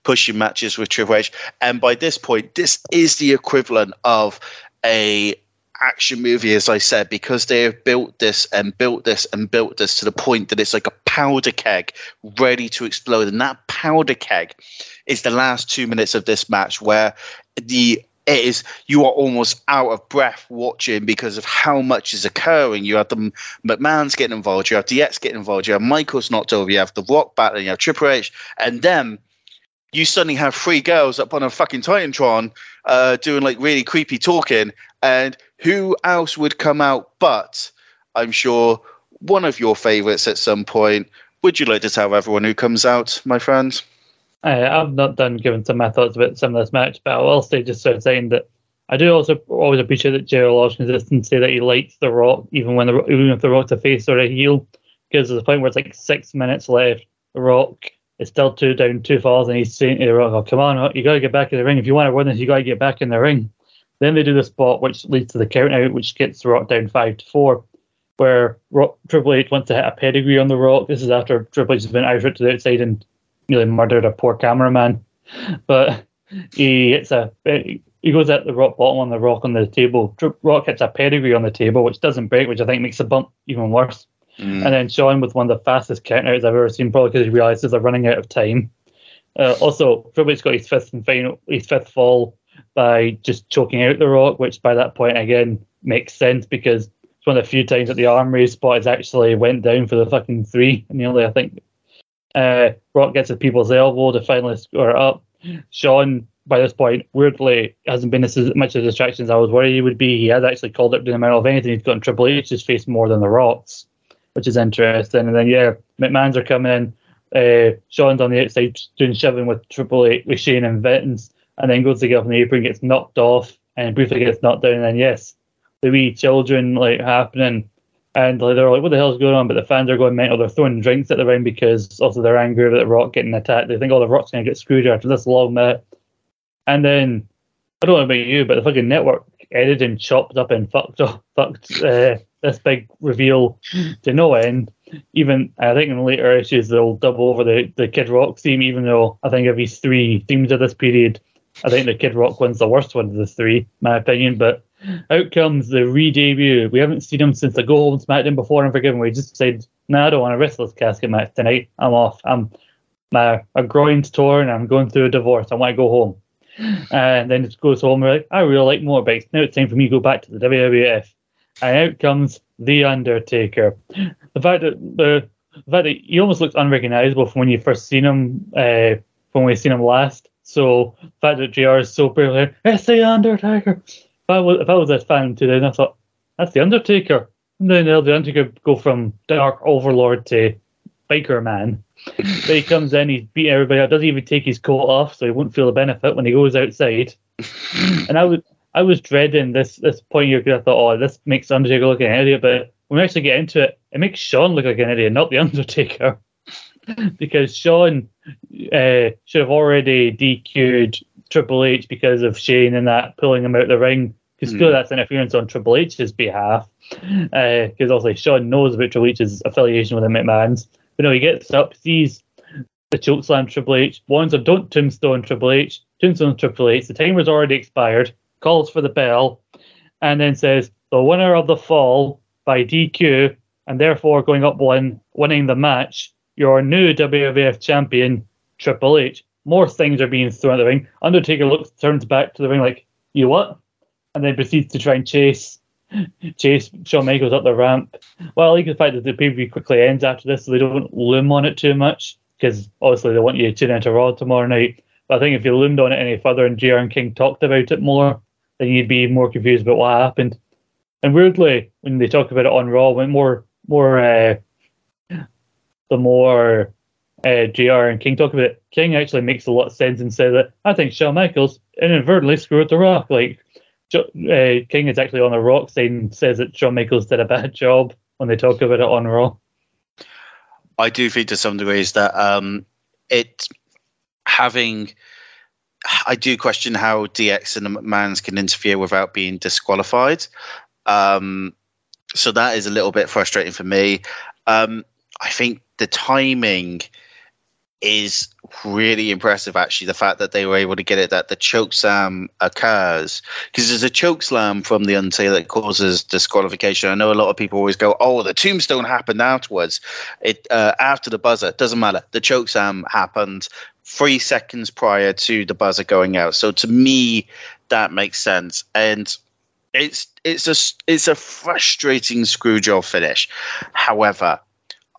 [SPEAKER 2] pushing matches with Triple H. And by this point this is the equivalent of a action movie, as I said, because they have built this and built this and built this to the point that it's like a powder keg ready to explode. And that powder keg is the last two minutes of this match where the it is you are almost out of breath watching because of how much is occurring. You have the McMahon's getting involved, you have DX getting involved, you have Michaels knocked over, you have the Rock battling, you have Triple H, and then you suddenly have three girls up on a fucking TitanTron uh, doing like really creepy talking, and who else would come out but I'm sure one of your favorites at some point. Would you like to tell everyone who comes out, my friend?
[SPEAKER 1] Uh, I've not done giving some of my thoughts about some of this match, but I'll also just start saying that I do also always appreciate that Jerry Law's consistency that he likes The Rock, even when the even if The Rock's a face or a heel, because there's a point where it's like six minutes left. The Rock is still two down, two falls, and he's saying to The Rock, oh, "Come on, you got to get back in the ring. If you want to win this, you got to get back in the ring." Then they do the spot, which leads to the count out, which gets The Rock down five to four, where Rock, Triple H wants to hit a pedigree on The Rock. This is after Triple H has been out to the outside and nearly murdered a poor cameraman, but he hits a he goes at the rock bottom on the rock on the table. Rock hits a pedigree on the table, which doesn't break, which I think makes the bump even worse. Mm. And then Shawn with one of the fastest countouts I've ever seen, probably because he realizes they're running out of time. Uh, also, Triple H got his fifth and final, his fifth fall by just choking out the Rock, which by that point again makes sense because it's one of the few times that the arm raise spot has actually went down for the fucking three. Nearly, I think uh, Rock gets a people's elbow to finally score up. Shawn, by this point, weirdly, hasn't been as much of a distraction as I was worried he would be. He has actually called it the amount of anything. He's gotten Triple H's face more than the Rocks, which is interesting. And then, yeah, McMahon's are coming in. Uh, Shawn's on the outside doing shoving with Triple H, with Shane and Vince, and then goes to get off the apron, gets knocked off, and briefly gets knocked down. And then, yes, the wee children like happening. And like, they're like, what the hell's going on? But the fans are going mental. They're throwing drinks at the ring because also they're angry about the Rock getting attacked. They think, oh, the Rock's going to get screwed after this long minute. And then I don't know about you, but the fucking network edited and chopped up and fucked up, fucked uh, this big reveal to no end. Even I think in later issues they'll double over the, the Kid Rock theme, even though I think of these three themes of this period, I think the Kid Rock one's the worst one of the three, my opinion. But out comes the re-debut. We haven't seen him since the Go Home SmackDown before and Unforgiven. We just said, "No, nah, I don't want to wrestle this casket match tonight. I'm off. I'm my a groin's torn. I'm going through a divorce. I want to go home." and then it goes home. We're Like, I really like motorbikes. Now it's time for me to go back to the WWF. And out comes the Undertaker. The fact that the, fact that he almost looks unrecognizable from when you first seen him, uh, when we seen him last. So the fact that JR is so brilliant, it's the Undertaker. If I was if I was a fan today, and I thought that's the Undertaker. And then the Undertaker go from Dark Overlord to Biker Man but he comes in, he's beating everybody up, doesn't even take his coat off, so he won't feel the benefit when he goes outside. and I was I was dreading this this point here because I thought, oh, this makes Undertaker look like an idiot, but when we actually get into it, it makes Shawn look like an idiot, not the Undertaker. because Shawn uh, should have already DQ'd Triple H because of Shane and that pulling him out the ring. Because mm. that's interference on Triple H's behalf. Because uh, also Shawn knows about Triple H's affiliation with the McMahons. But no, he gets up, sees the chokeslam Triple H, warns him, don't tombstone Triple H, tombstone Triple H. The timer's already expired, calls for the bell, and then says, the winner of the fall by DQ, and therefore going up one, winning the match, your new WWF champion, Triple H. More things are being thrown at the ring. Undertaker looks, turns back to the ring like, you what? And then proceeds to try and chase chase Shawn Michaels up the ramp. Well, like the fact that the pay quickly ends after this, so they don't loom on it too much, because obviously they want you to tune into Raw tomorrow night. But I think if you loomed on it any further and JR and King talked about it more, then you'd be more confused about what happened. And weirdly, when they talk about it on Raw, when more more uh, the more uh, JR and King talk about it, King actually makes a lot of sense and says that I think Shawn Michaels inadvertently screwed the Rock. Like uh, King is actually on the rock saying says that Shawn Michaels did a bad job when they talk about it on Raw.
[SPEAKER 2] I do think to some degrees that um, it having. I do question how DX and the McMahons can interfere without being disqualified. Um, so that is a little bit frustrating for me. Um, I think the timing is really impressive actually the fact that they were able to get it that the choke slam occurs. Because there's a choke slam from the untail that causes disqualification. I know a lot of people always go oh the tombstone happened afterwards. It uh, after the buzzer doesn't matter. The choke slam happened three seconds prior to the buzzer going out. So to me that makes sense. And it's it's a it's a frustrating screw job finish. However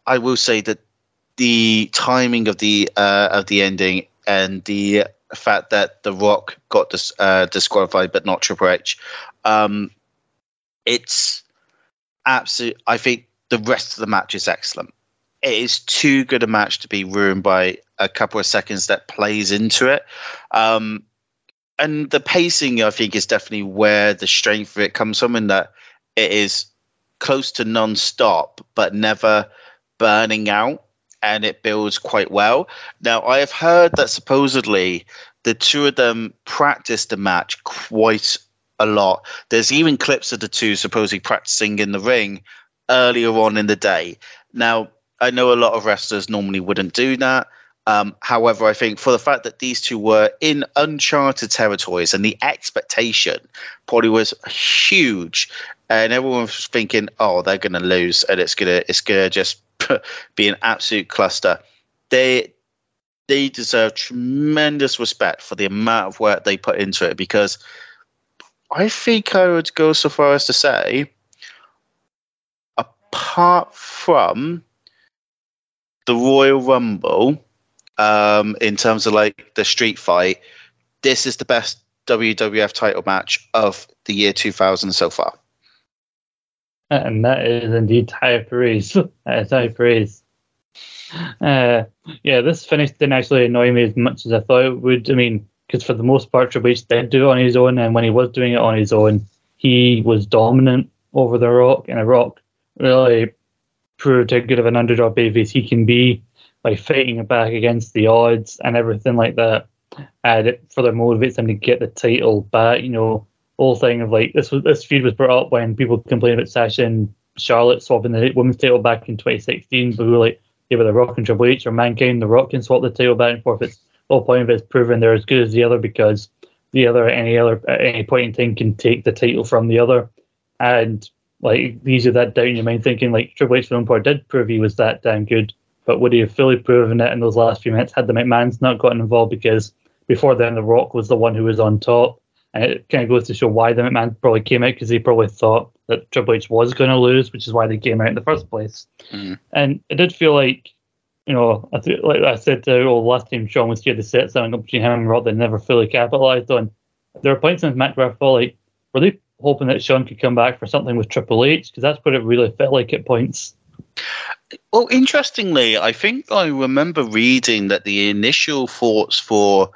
[SPEAKER 2] i will say that the timing of the uh, of the ending and the fact that The Rock got dis- uh, disqualified but not Triple H, um, it's absolute. I think the rest of the match is excellent. It is too good a match to be ruined by a couple of seconds that plays into it. Um, and the pacing, I think, is definitely where the strength of it comes from, in that it is close to non-stop, but never burning out, and it builds quite well. Now, I have heard that supposedly the two of them practiced the match quite a lot. There's even clips of the two supposedly practicing in the ring earlier on in the day. Now, I know a lot of wrestlers normally wouldn't do that. Um, however, I think for the fact that these two were in uncharted territories and the expectation probably was huge, and everyone was thinking, "Oh, they're going to lose, and it's gonna it's gonna just be an absolute cluster." They they deserve tremendous respect for the amount of work they put into it because I think I would go so far as to say, apart from the Royal Rumble, um, in terms of like the street fight, this is the best WWF title match of the year 2000 so far.
[SPEAKER 1] And that is indeed high praise. that is high praise. Uh, yeah, this finish didn't actually annoy me as much as I thought it would. I mean, because for the most part, Triple H did do it on his own, and when he was doing it on his own, he was dominant over The Rock, and The Rock really proved how good of an underdog babyface he can be by fighting back against the odds and everything like that. And it further motivates him to get the title back. You know, whole thing of like this was this feud was brought up when people complained about Sasha and Charlotte swapping the women's title back in 2016, but we were like, yeah, but The Rock and Triple H or Mankind, The Rock can swap the title back and forth. It's the whole point of it is proving they're as good as the other because the other at any other at any point in time can take the title from the other. And like these are that down in your mind thinking like Triple H for one part did prove he was that damn good, but would he have fully proven it in those last few minutes had the McMahon's not gotten involved because before then The Rock was the one who was on top. And it kind of goes to show why the McMahon probably came out because they probably thought that Triple H was going to lose, which is why they came out in the first place.
[SPEAKER 2] Mm.
[SPEAKER 1] And it did feel like you know, I th- like I said to all last time Shawn was here, to set something up between him and Rock they never fully capitalized on. There are points in this match where I felt like, were they hoping that Shawn could come back for something with Triple H? Because that's what it really felt like at points.
[SPEAKER 2] Well, interestingly, I think I remember reading that the initial thoughts for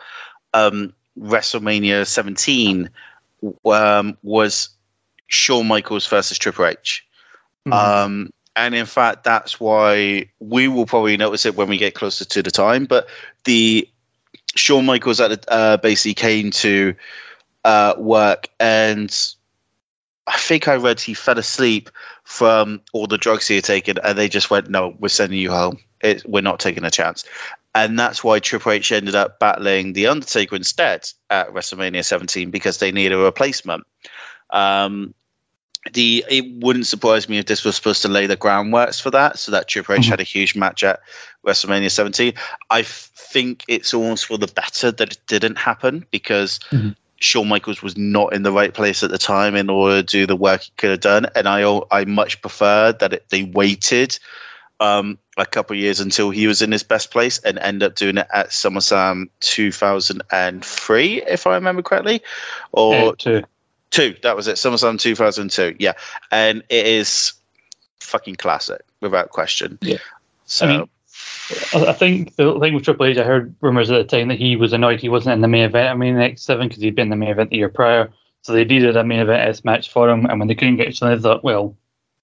[SPEAKER 2] um, WrestleMania 17 um, was Shawn Michaels versus Triple H. Mm-hmm. Um, and in fact, that's why we will probably notice it when we get closer to the time. But the Shawn Michaels at the, uh, basically came to uh, work, and I think I read he fell asleep from all the drugs he had taken, and they just went, "No, we're sending you home. It, we're not taking a chance." And that's why Triple H ended up battling the Undertaker instead at WrestleMania 17 because they needed a replacement. Um, the it wouldn't surprise me if this was supposed to lay the groundwork for that, so that Triple H mm-hmm. had a huge match at WrestleMania 17. I think it's almost for the better that it didn't happen because mm-hmm. Shawn Michaels was not in the right place at the time in order to do the work he could have done, and I I much prefer that it, they waited um, a couple of years until he was in his best place and end up doing it at SummerSlam 2003, if I remember correctly, or
[SPEAKER 1] uh, two.
[SPEAKER 2] Two, that was it. SummerSlam 2002. Yeah, and it is fucking classic without question.
[SPEAKER 1] Yeah. So. I mean, I think the thing with Triple H, I heard rumors at the time that he was annoyed he wasn't in the main event. I mean, the X7 because he'd been in the main event the year prior, so they needed a main event S match for him. And when they couldn't get each other, they thought, well,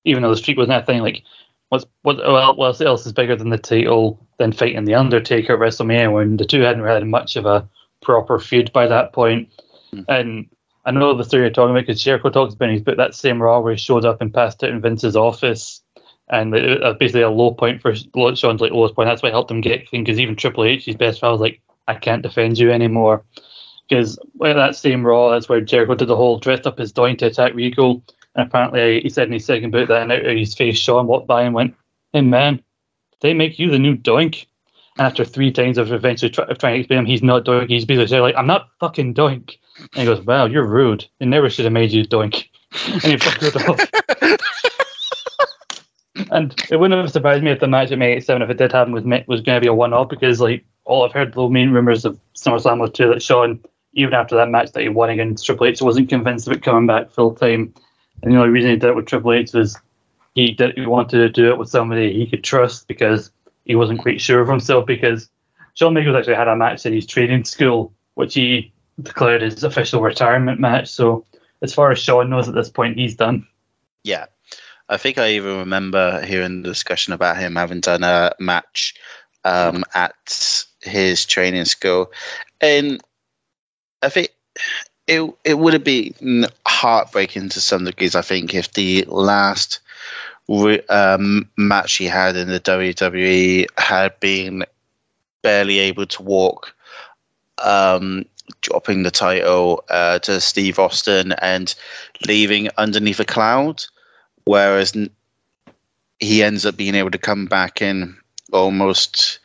[SPEAKER 1] even though the streak wasn't that thing, like what's what, Well, what else is bigger than the title than fighting the Undertaker at WrestleMania when the two hadn't really had much of a proper feud by that point. Mm. And I know the story you're talking about because Jericho talks about in his book that same Raw where he showed up and passed out in Vince's office, and it was basically a low point for Shawn's like lowest point. That's what helped him get clean because even Triple H, his best friend, was like, "I can't defend you anymore." Because well, that same Raw, that's where Jericho did the whole dressed up his doink to attack Regal, and apparently he said in his second book that and out of his face, Shawn walked by and went, "Hey man, they make you the new doink." And after three times of eventually try, of trying to explain him, he's not doink. He's basically like, "I'm not fucking doink." And he goes, Wow, you're rude. They never should have made you doink. and he fucked it off. and it wouldn't have surprised me if the match at May 87, if it did happen, was was going to be a one off because, like, all I've heard the main rumors of SummerSlam was too that Shawn, even after that match that he won against Triple H, wasn't convinced of it coming back full time. And the only reason he did it with Triple H was he did he wanted to do it with somebody he could trust because he wasn't quite sure of himself because Shawn Michaels actually had a match in his training school, which he declared his official retirement match. So as far as Shawn knows at this point, he's done.
[SPEAKER 2] Yeah. I think I even remember hearing the discussion about him having done a match um, at his training school. And I think it it would have been heartbreaking to some degrees, I think, if the last um, match he had in the WWE had been barely able to walk um, dropping the title uh, to Steve Austin and leaving underneath a cloud, whereas he ends up being able to come back and almost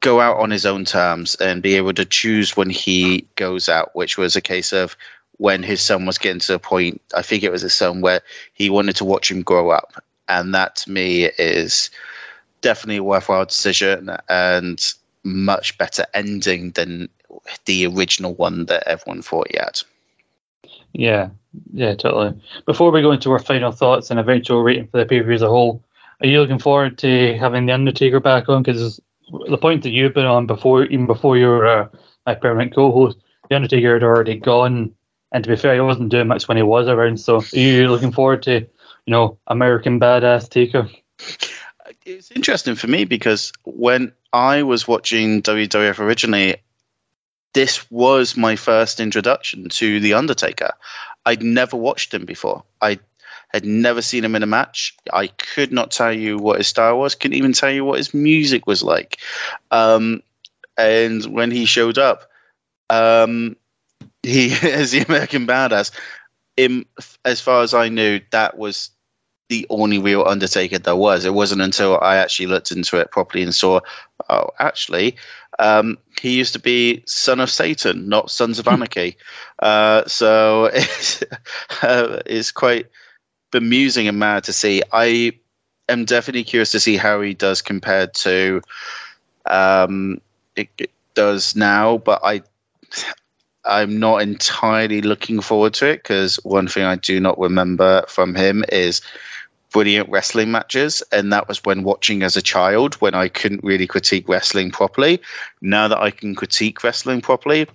[SPEAKER 2] go out on his own terms and be able to choose when he goes out, which was a case of when his son was getting to a point, I think it was his son, where he wanted to watch him grow up. And that to me is definitely a worthwhile decision and much better ending than the original one that everyone thought he had.
[SPEAKER 1] Yeah, yeah, totally. Before we go into our final thoughts and eventual rating for the pay per view as a whole, are you looking forward to having the Undertaker back on? Because the point that you've been on before, even before you were uh, my permanent co-host, the Undertaker had already gone, and to be fair, he wasn't doing much when he was around. So, are you looking forward to, you know, American Badass Taker?
[SPEAKER 2] It's interesting for me because when I was watching WWF originally, this was my first introduction to The Undertaker. I'd never watched him before. I had never seen him in a match. I could not tell you what his style was, couldn't even tell you what his music was like. Um, and when he showed up, um, he as the American Badass, in, as far as I knew, that was the only real Undertaker there was. It wasn't until I actually looked into it properly and saw, oh, actually, um, he used to be son of Satan, not sons of hmm. anarchy. uh, so it's, uh, it's quite bemusing and mad to see. I am definitely curious to see how he does compared to um, it, it does now, but I. I'm not entirely looking forward to it because one thing I do not remember from him is brilliant wrestling matches, and that was when watching as a child when I couldn't really critique wrestling properly. Now that I can critique wrestling properly,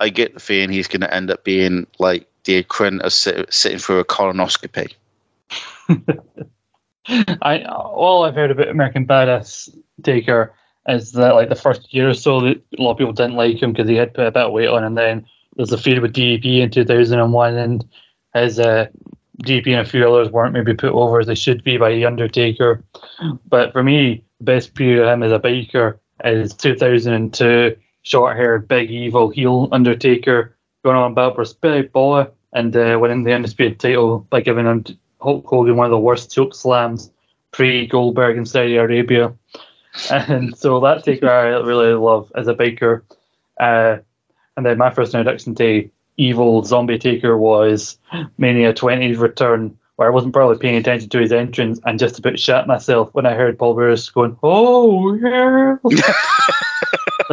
[SPEAKER 2] I get the feeling he's going to end up being like the equivalent of sit, sitting through a colonoscopy.
[SPEAKER 1] I all I've heard about American Badass Taker is that like the first year or so a lot of people didn't like him because he had put a bit of weight on, and then there's a feud with DDP in 2001, and his uh, DP and a few others weren't maybe put over as they should be by The Undertaker. But for me, the best period of him as a biker is 2002, short haired, big, evil heel Undertaker going on about for Big Boy and uh, winning the Undisputed title by giving him Hulk Hogan one of the worst choke slams pre Goldberg in Saudi Arabia. And so that Taker I really love as a biker. Uh, and then my first introduction to evil zombie taker was Mania 20's return, where I wasn't probably paying attention to his entrance and just about shat myself when I heard Paul Bearer going, "Oh yeah!"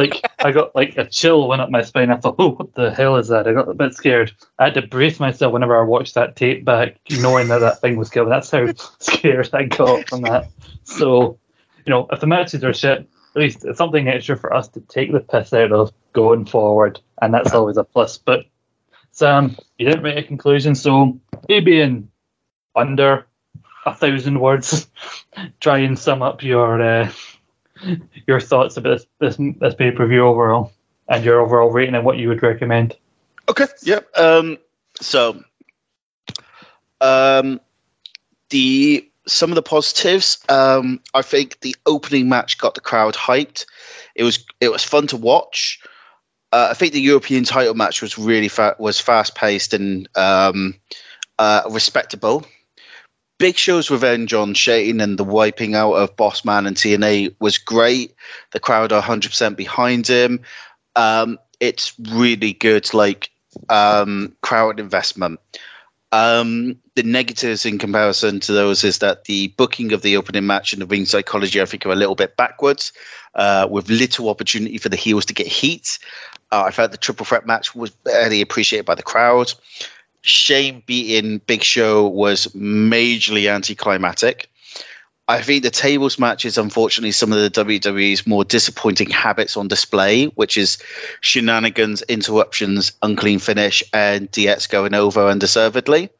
[SPEAKER 1] like I got like a chill went up my spine. I thought, "Oh, what the hell is that?" I got a bit scared. I had to brace myself whenever I watched that tape back, knowing that that thing was coming. That's how scared I got from that. So, you know, if the matches are shit, at least it's something extra for us to take the piss out of going forward, and that's always a plus. But Sam, you didn't make a conclusion, so maybe in under a thousand words, try and sum up your uh, your thoughts about this this, this pay per view overall and your overall rating and what you would recommend.
[SPEAKER 2] Okay. Yeah. Um, so, um, the some of the positives. Um, I think the opening match got the crowd hyped. It was it was fun to watch. Uh, I think the European title match was really fa- was fast paced and um, uh, respectable. Big Show's revenge on Shane and the wiping out of Boss Man and T&A was great. The crowd are 100% behind him. Um, it's really good, like um, crowd investment. Um, the negatives in comparison to those is that the booking of the opening match and the ring psychology, I think, are a little bit backwards, uh, with little opportunity for the heels to get heat. Uh, I felt the triple threat match was barely appreciated by the crowd. Shane beating Big Show was majorly anticlimactic. I think the tables match is unfortunately some of the WWE's more disappointing habits on display, which is shenanigans, interruptions, unclean finish, and DX going over undeservedly.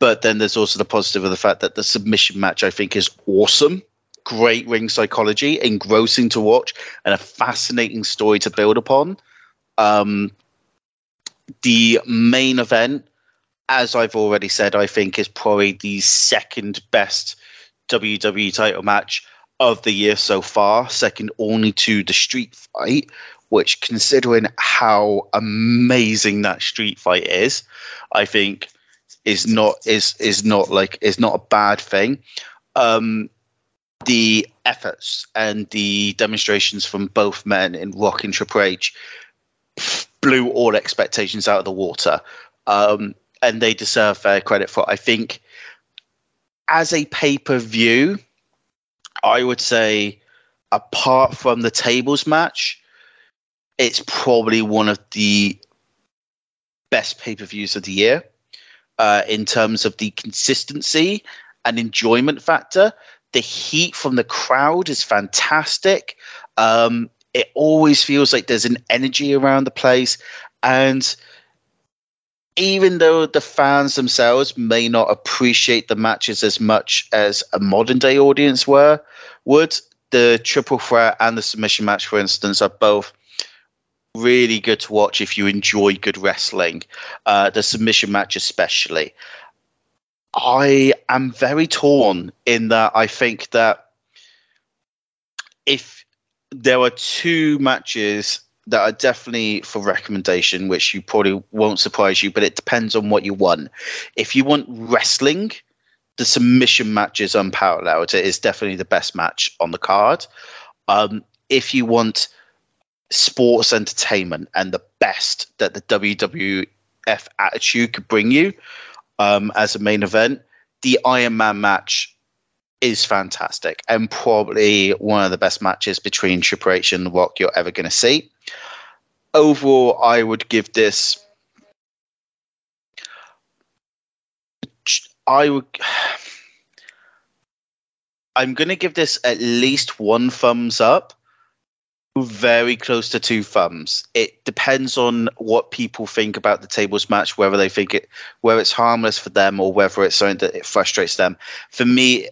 [SPEAKER 2] But then there's also the positive of the fact that the submission match I think is awesome. Great ring psychology, engrossing to watch, and a fascinating story to build upon. Um, the main event, as I've already said, I think is probably the second best WWE title match of the year so far, second only to the street fight, which considering how amazing that street fight is, I think is not is is not like is not a bad thing. Um, the efforts and the demonstrations from both men in Rock and Triple H blew all expectations out of the water, um, and they deserve fair credit for. It. I think as a pay per view, I would say apart from the tables match, it's probably one of the best pay per views of the year uh, in terms of the consistency and enjoyment factor. The heat from the crowd is fantastic. Um, it always feels like there's an energy around the place. And even though the fans themselves may not appreciate the matches as much as a modern day audience were would, the triple threat and the submission match, for instance, are both really good to watch if you enjoy good wrestling. Uh, the submission match, especially. I am very torn in that I think that if there are two matches that are definitely for recommendation, which you probably won't surprise you, but it depends on what you want. If you want wrestling, the submission match is unparalleled. It is definitely the best match on the card. Um, if you want sports entertainment and the best that the WWF attitude could bring you um, as a main event, the Iron Man match is fantastic and probably one of the best matches between Triple H and The Rock you're ever going to see. Overall, I would give this. I would. I'm going to give this at least one thumbs up very close to two thumbs. It depends on what people think about the tables match, whether they think it, whether it's harmless for them or whether it's something that it frustrates them. For me,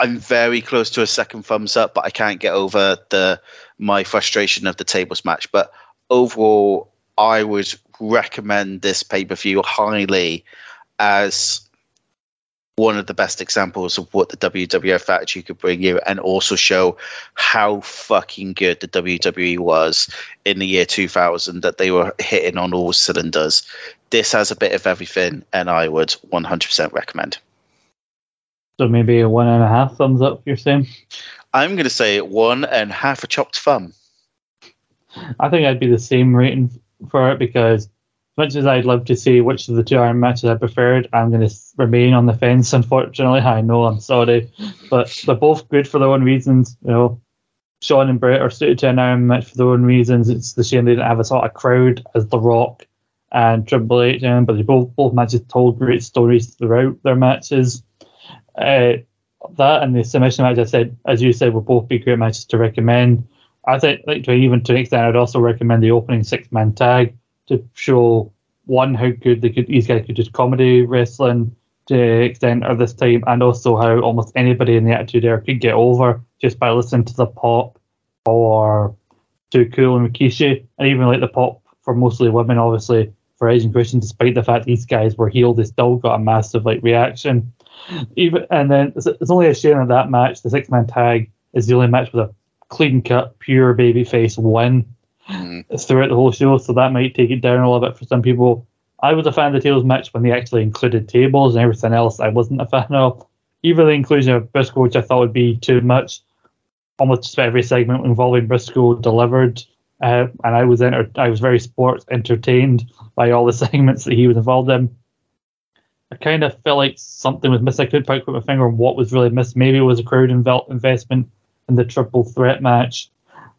[SPEAKER 2] I'm very close to a second thumbs up, but I can't get over the my frustration of the tables match. But overall, I would recommend this pay per view highly as one of the best examples of what the WWF attitude could bring you, and also show how fucking good the WWE was in the year 2000 that they were hitting on all cylinders. This has a bit of everything, and I would 100% recommend.
[SPEAKER 1] So maybe a one and a half thumbs up, you're saying?
[SPEAKER 2] I'm going to say one and half a chopped thumb.
[SPEAKER 1] I think I'd be the same rating for it because as much as I'd love to see which of the two Iron matches I preferred, I'm going to remain on the fence. Unfortunately, I know I'm sorry, but they're both good for their own reasons. You know, Shawn and Bret are suited to an Iron match for their own reasons. It's the shame they didn't have a sort of crowd as The Rock and Triple H, but they both both matches told great stories throughout their matches. Uh, that and the submission match, I said, as you said, will both be great matches to recommend. I think, like to even to an extent, I'd also recommend the opening six man tag to show one how good they could these guys could do comedy wrestling to extent of this time, and also how almost anybody in the Attitude Era could get over just by listening to the pop or Too Cool and Rikishi, and even like the pop for mostly women, obviously for and Christian, despite the fact these guys were healed, they still got a massive like reaction. Even and then it's, it's only a shame that that match, the six man tag, is the only match with a clean cut, pure babyface win mm. throughout the whole show, so that might take it down a little bit for some people. I was a fan of the tables match when they actually included tables and everything else. I wasn't a fan of. Even the inclusion of Brisco, which I thought would be too much. Almost every segment involving Brisco delivered, uh, and I was enter- I was very sports entertained by all the segments that he was involved in. I kind of felt like something was missing. I couldn't quite put my finger on what was really missed. Maybe it was a crowd inv- investment in the triple threat match.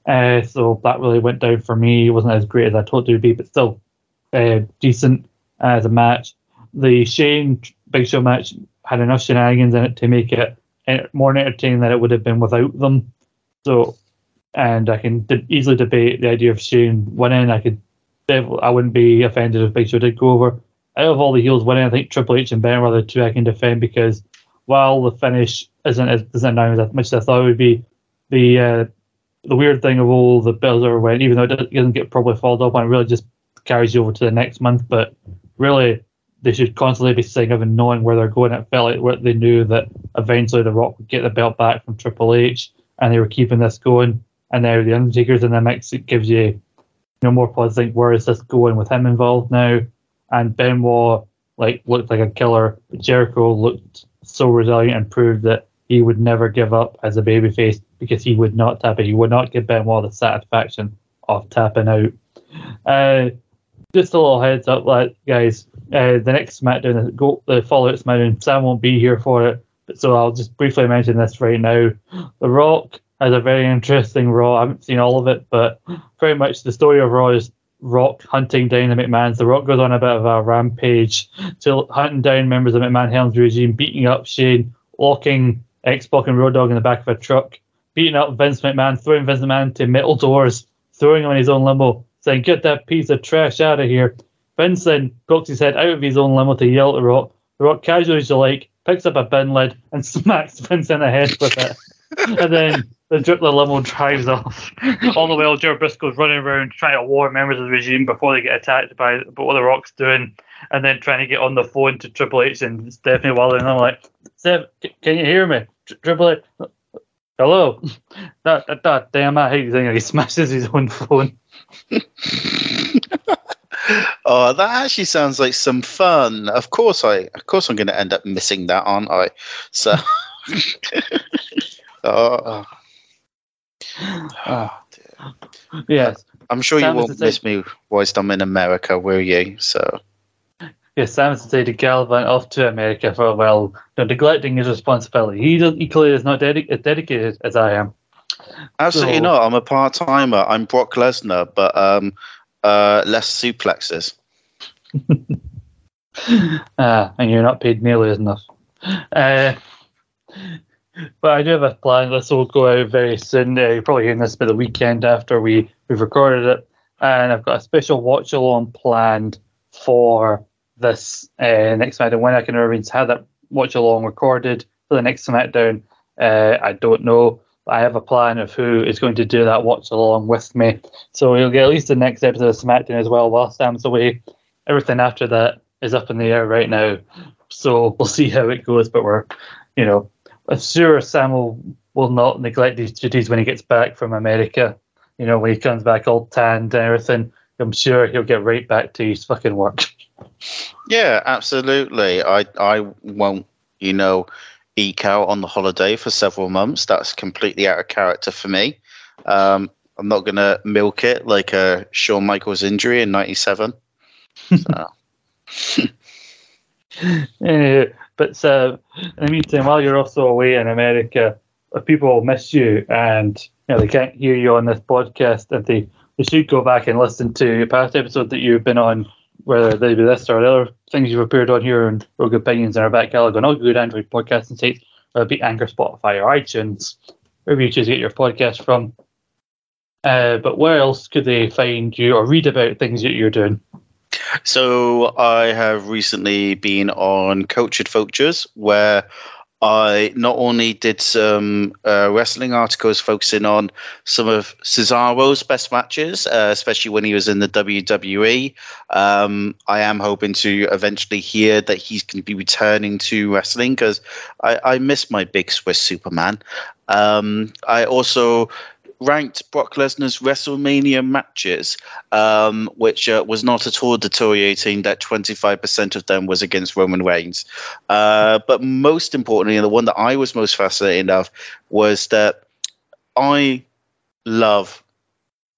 [SPEAKER 1] Uh, so that really went down for me. It wasn't as great as I thought it would be, but still uh, decent as a match. The Shane Big Show match had enough shenanigans in it to make it more entertaining than it would have been without them. So, and I can de- easily debate the idea of Shane winning. I could, I wouldn't be offended if Big Show did go over. Out of all the heels winning, I think Triple H and Benoit are the two I can defend because while the finish isn't as isn't as much as I thought it would be, the uh, the weird thing of all the are when even though it doesn't- get probably followed up on, really just carries you over to the next month. But really, they should constantly be saying of and knowing where they're going. It felt like where they knew that eventually The Rock would get the belt back from Triple H, and they were keeping this going. And now the Undertaker's in the mix. It gives you, you know, more pause think where is this going with him involved now. And Benoit like looked like a killer. Jericho looked so resilient and proved that he would never give up as a babyface because he would not tap it. He would not give Benoit the satisfaction of tapping out. Uh, just a little heads up, like guys. Uh, the next SmackDown, go the follow-up SmackDown. Sam won't be here for it, but so I'll just briefly mention this right now. The Rock has a very interesting Raw. I haven't seen all of it, but very much the story of Raw is Rock hunting down the McMahons. The Rock goes on a bit of a rampage, till hunting down members of McMahon Helmsley regime, beating up Shane, locking X-Pac and Road Dogg in the back of a truck, beating up Vince McMahon, throwing Vince McMahon to metal doors, throwing him in his own limo, saying, "Get that piece of trash out of here." Vince then pokes his head out of his own limo to yell at The Rock. The Rock casually, as you like, picks up a bin lid and smacks Vince in the head with it. and then the drip the limo drives off. All the while, Joe Brisco's running around trying to warn members of the regime before they get attacked by, by what The Rock's doing, and then trying to get on the phone to Triple H and Stephanie Waller. And I'm like, Steph, can you hear me? Triple H, hello? That, that, that damn, I hate thing. He smashes his own phone.
[SPEAKER 2] Oh, that actually sounds like some fun. Of course, I of course I'm going to end up missing that, aren't I? So, oh, oh.
[SPEAKER 1] Ah, yes.
[SPEAKER 2] I'm sure you
[SPEAKER 1] Sam is
[SPEAKER 2] won't miss me whilst I'm in America, will you? So,
[SPEAKER 1] Yes, Sam's decided to gallivant off to America for a while, you know, neglecting his responsibility. He does, equally is not dedi- as dedicated as I am.
[SPEAKER 2] absolutely
[SPEAKER 1] So-
[SPEAKER 2] not. I'm a part timer. I'm Brock Lesnar, but um, uh, less suplexes.
[SPEAKER 1] Ah, and you're not paid nearly as enough. Uh, but I do have a plan. This will go out very soon. Uh, you're probably hearing this by the weekend after we, we've recorded it. And I've got a special watch along planned for this uh, next SmackDown. When I can arrange to have that watch along recorded for the next SmackDown, uh, I don't know. But I have a plan of who is going to do that watch along with me. So you'll get at least the next episode of SmackDown as well while Sam's away. Everything after that is up in the air right now. So we'll see how it goes. But we're, you know, I'm sure Sam will, will not neglect these duties when he gets back from America. You know, when he comes back all tanned and everything, I'm sure he'll get right back to his fucking work.
[SPEAKER 2] Yeah, absolutely. I I won't, you know, eke out on the holiday for several months. That's completely out of character for me. Um, I'm not gonna milk it like a Shawn Michaels injury in '97. So.
[SPEAKER 1] Eh, but uh, in the meantime, while you're also away in America, people miss you and you know they can't hear you on this podcast, if they they should go back and listen to past episode that you've been on, whether they be this or the other things you've appeared on here and Rogue Opinions and our back catalog on all good Android podcasting sites, whether it be Anchor, Spotify, or iTunes, wherever you choose to get your podcast from. Uh, but where else could they find you or read about things that you're doing?
[SPEAKER 2] So I have recently been on Cultured Vultures, where I not only did some uh, wrestling articles focusing on some of Cesaro's best matches, uh, especially when he was in the WWE. Um, I am hoping to eventually hear that he's going to be returning to wrestling because I, I miss my big Swiss Superman. Um, I also ranked Brock Lesnar's WrestleMania matches, um, which uh, was not at all deteriorating. That 25% of them was against Roman Reigns. Uh, but most importantly, and the one that I was most fascinated of was that I love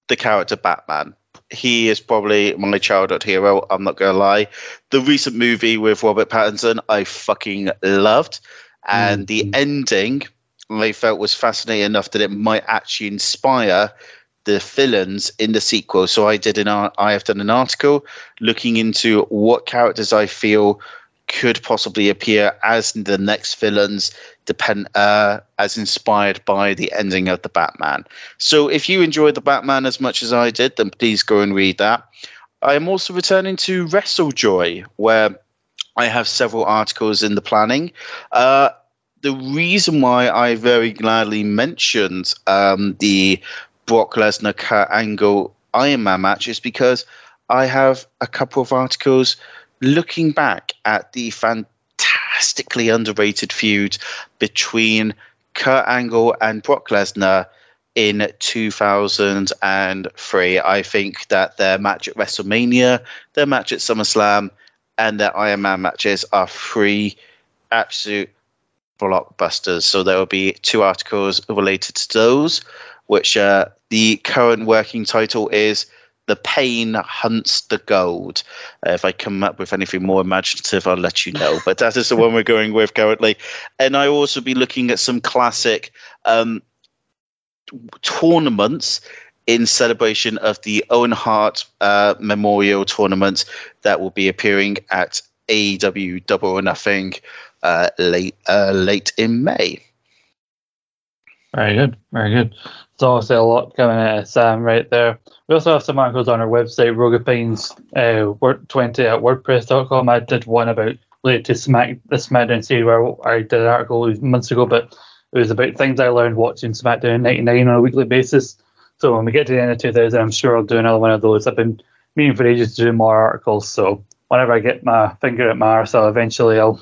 [SPEAKER 2] the character Batman. He is probably my childhood hero. I'm not gonna lie. The recent movie with Robert Pattinson, I fucking loved, and the ending I felt was fascinating enough that it might actually inspire the villains in the sequel. So I did an I have done an article looking into what characters I feel could possibly appear as the next villains, depend uh, as inspired by the ending of the Batman. So if you enjoyed the Batman as much as I did, then please go and read that. I am also returning to WrestleJoy, where I have several articles in the planning. Uh, the reason why I very gladly mentioned um, the Brock Lesnar Kurt Angle Iron Man match is because I have a couple of articles looking back at the fantastically underrated feud between Kurt Angle and Brock Lesnar in 2003. I think that their match at WrestleMania, their match at SummerSlam, and their Iron Man matches are three absolute blockbusters. So there will be two articles related to those, which uh, the current working title is The Pain Hunts the Gold. Uh, if I come up with anything more imaginative, I'll let you know. But that is the one we're going with currently. And I will also be looking at some classic um, tournaments in celebration of the Owen Hart uh, Memorial Tournament that will be appearing at AEW Double or Nothing uh, late uh, late in May.
[SPEAKER 1] Very good, very good. So obviously a lot coming at Sam right there. We also have some articles on our website, Rogue Opinions uh, Word 20 at WordPress.com. I did one about related to Smack the SmackDown series where I did an article months ago, but it was about things I learned watching SmackDown 99 on a weekly basis. So when we get to the end of 2000, I'm sure I'll do another one of those. I've been meaning for ages to do more articles, so whenever I get my finger at Mars, I'll eventually I'll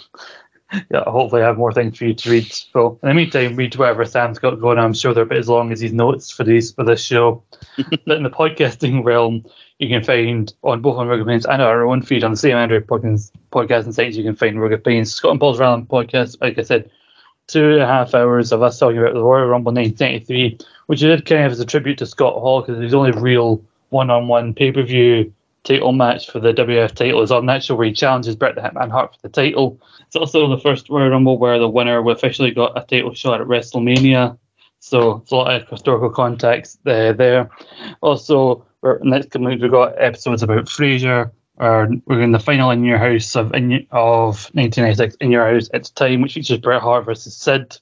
[SPEAKER 1] yeah, hopefully I have more things for you to read. So in the meantime, read whatever Sam's got going. I'm sure they're a bit as long as his notes for these for this show. but in the podcasting realm, you can find on both on Rogue Opinions and our own feed on the same Android podcast, podcasting sites. You can find Rogue Opinions, Scott and Paul's Random podcast. Like I said, two and a half hours of us talking about the Royal Rumble 1993, which I did kind of as a tribute to Scott Hall because he's only real one-on-one pay-per-view title match for the WF title is on that show where he challenges Bret the Hitman Hart for the title. It's also the first Royal Rumble where the winner officially got a title shot at WrestleMania. So it's a lot of historical context uh, there. Also, next coming we've got episodes about Frasier. Or we're in the final In Your House of in, of 1996 In Your House. It's time, which features Bret Hart versus Sid.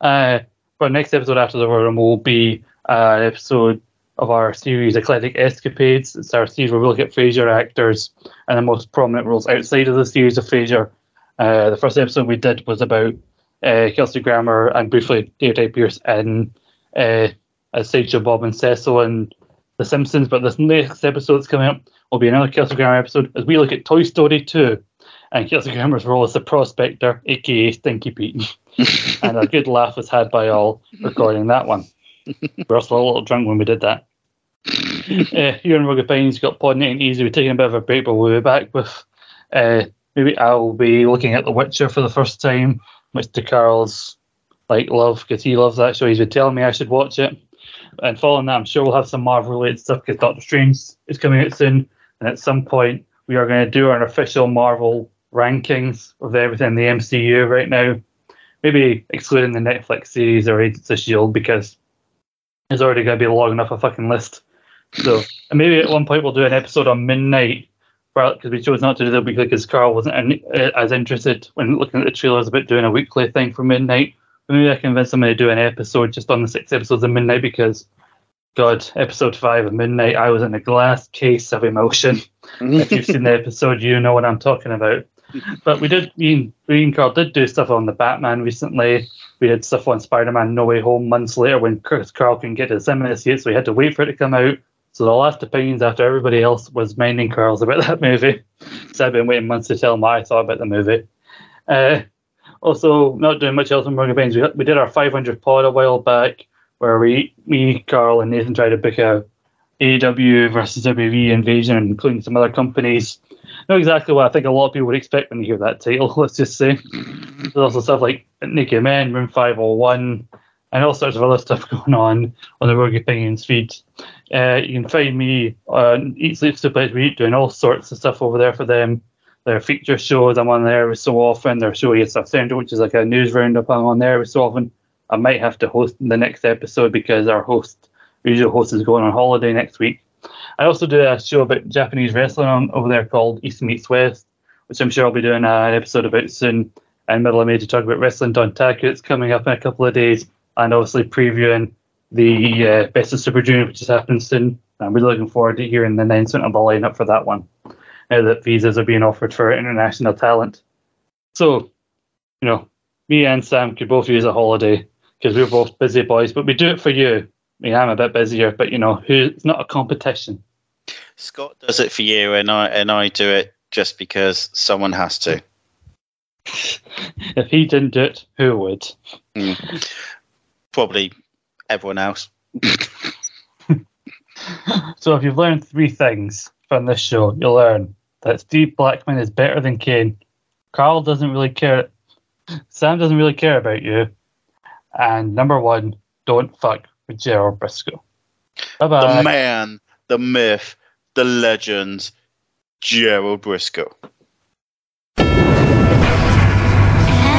[SPEAKER 1] Uh, but next episode after the Royal Rumble will be uh, episode of our series Eclectic Escapades. It's our series where we look at Frasier actors and the most prominent roles outside of the series of Frasier. Uh, the first episode we did was about uh, Kelsey Grammer and briefly David Pierce in uh, as Sideshow Bob and Cecil and The Simpsons. But this next episode that's coming up will be another Kelsey Grammer episode as we look at Toy Story 2 and Kelsey Grammer's role as the prospector, aka Stinky Pete. and a good laugh was had by all recording that one. We were also a little drunk when we did that. uh, here in Rogue Opinions, got Pod and Easy. We're taking a bit of a break, but we'll be back with uh, maybe I'll be looking at The Witcher for the first time, which to Carl's like love because he loves that show. He's been telling me I should watch it. And following that, I'm sure we'll have some Marvel related stuff because Doctor Strange is coming out soon. And at some point, we are going to do our official Marvel rankings of everything in the MCU right now. Maybe excluding the Netflix series or Agents of S.H.I.E.L.D. because is already going to be long enough a fucking list. So and maybe at one point we'll do an episode on Moon Knight, because we chose not to do that because Carl wasn't uh, as interested when looking at the trailers about doing a weekly thing for Moon Knight. But maybe I convince him to do an episode just on the six episodes of Moon Knight because, God, episode five of Moon Knight, I was in a glass case of emotion. if you've seen the episode, you know what I'm talking about. But we did, me and, Carl did do stuff on the Batman recently. We did stuff on Spider Man No Way Home months later when Chris Carl can get his MS yet, so we had to wait for it to come out. So the last opinions after everybody else was minding Carl's about that movie. so I've been waiting months to tell my thought about the movie. Uh, also, not doing much else on Rogue Opinions. We, we did our 500 pod a while back where we, me, Carl, and Nathan tried to book a AEW versus WWE invasion, including some other companies not exactly what I think a lot of people would expect when they hear that title, let's just say. There's also stuff like Naked Men, Room 501, and all sorts of other stuff going on on the Rogue Opinions feed. Uh, you can find me on Eat Sleep Stupid Eat doing all sorts of stuff over there for them. Their feature shows I'm on there so often. Their show Yes Stuff Central, which is like a news roundup I'm on there so often. I might have to host the next episode because our host, usual host, is going on holiday next week. I also do a show about Japanese wrestling on, over there called East Meets West, which I'm sure I'll be doing an episode about soon in middle of May to talk about Wrestling Dontaku. It's coming up in a couple of days, and obviously previewing the uh, Best of Super Junior, which is happening soon. I'm really looking forward to hearing the announcement of the lineup for that one. Now that visas are being offered for international talent. So, you know, me and Sam could both use a holiday because we're both busy boys, but we do it for you. Mean, I'm a bit busier, but you know, who, it's not a competition.
[SPEAKER 2] Scott does it for you, and I and I do it just because someone has to.
[SPEAKER 1] if he didn't do it, who would?
[SPEAKER 2] Mm. Probably everyone else.
[SPEAKER 1] so, if you've learned three things from this show, you'll learn that Steve Blackman is better than Kane. Carl doesn't really care. Sam doesn't really care about you. And number one, don't fuck with Gerald Brisco. Bye bye.
[SPEAKER 2] The man, the myth, the legend, Gerald Brisco.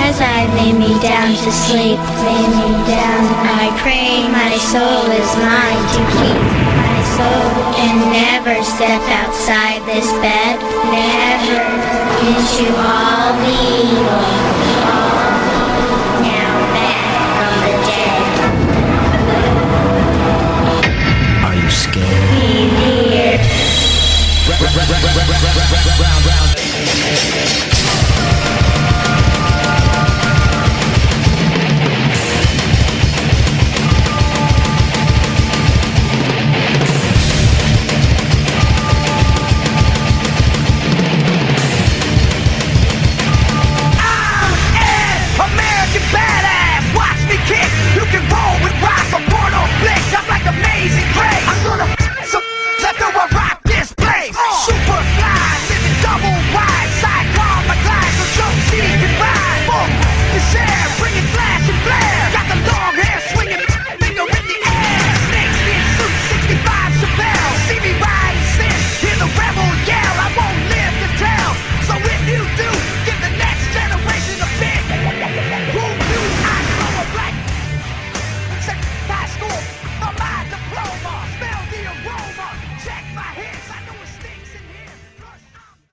[SPEAKER 3] As I lay me down to sleep, lay me down, I pray my soul is mine to keep. My soul can never step outside this bed, never into all the evil. kick. You can roll with
[SPEAKER 4] rocks, I'm born.
[SPEAKER 3] I'm like amazing grace.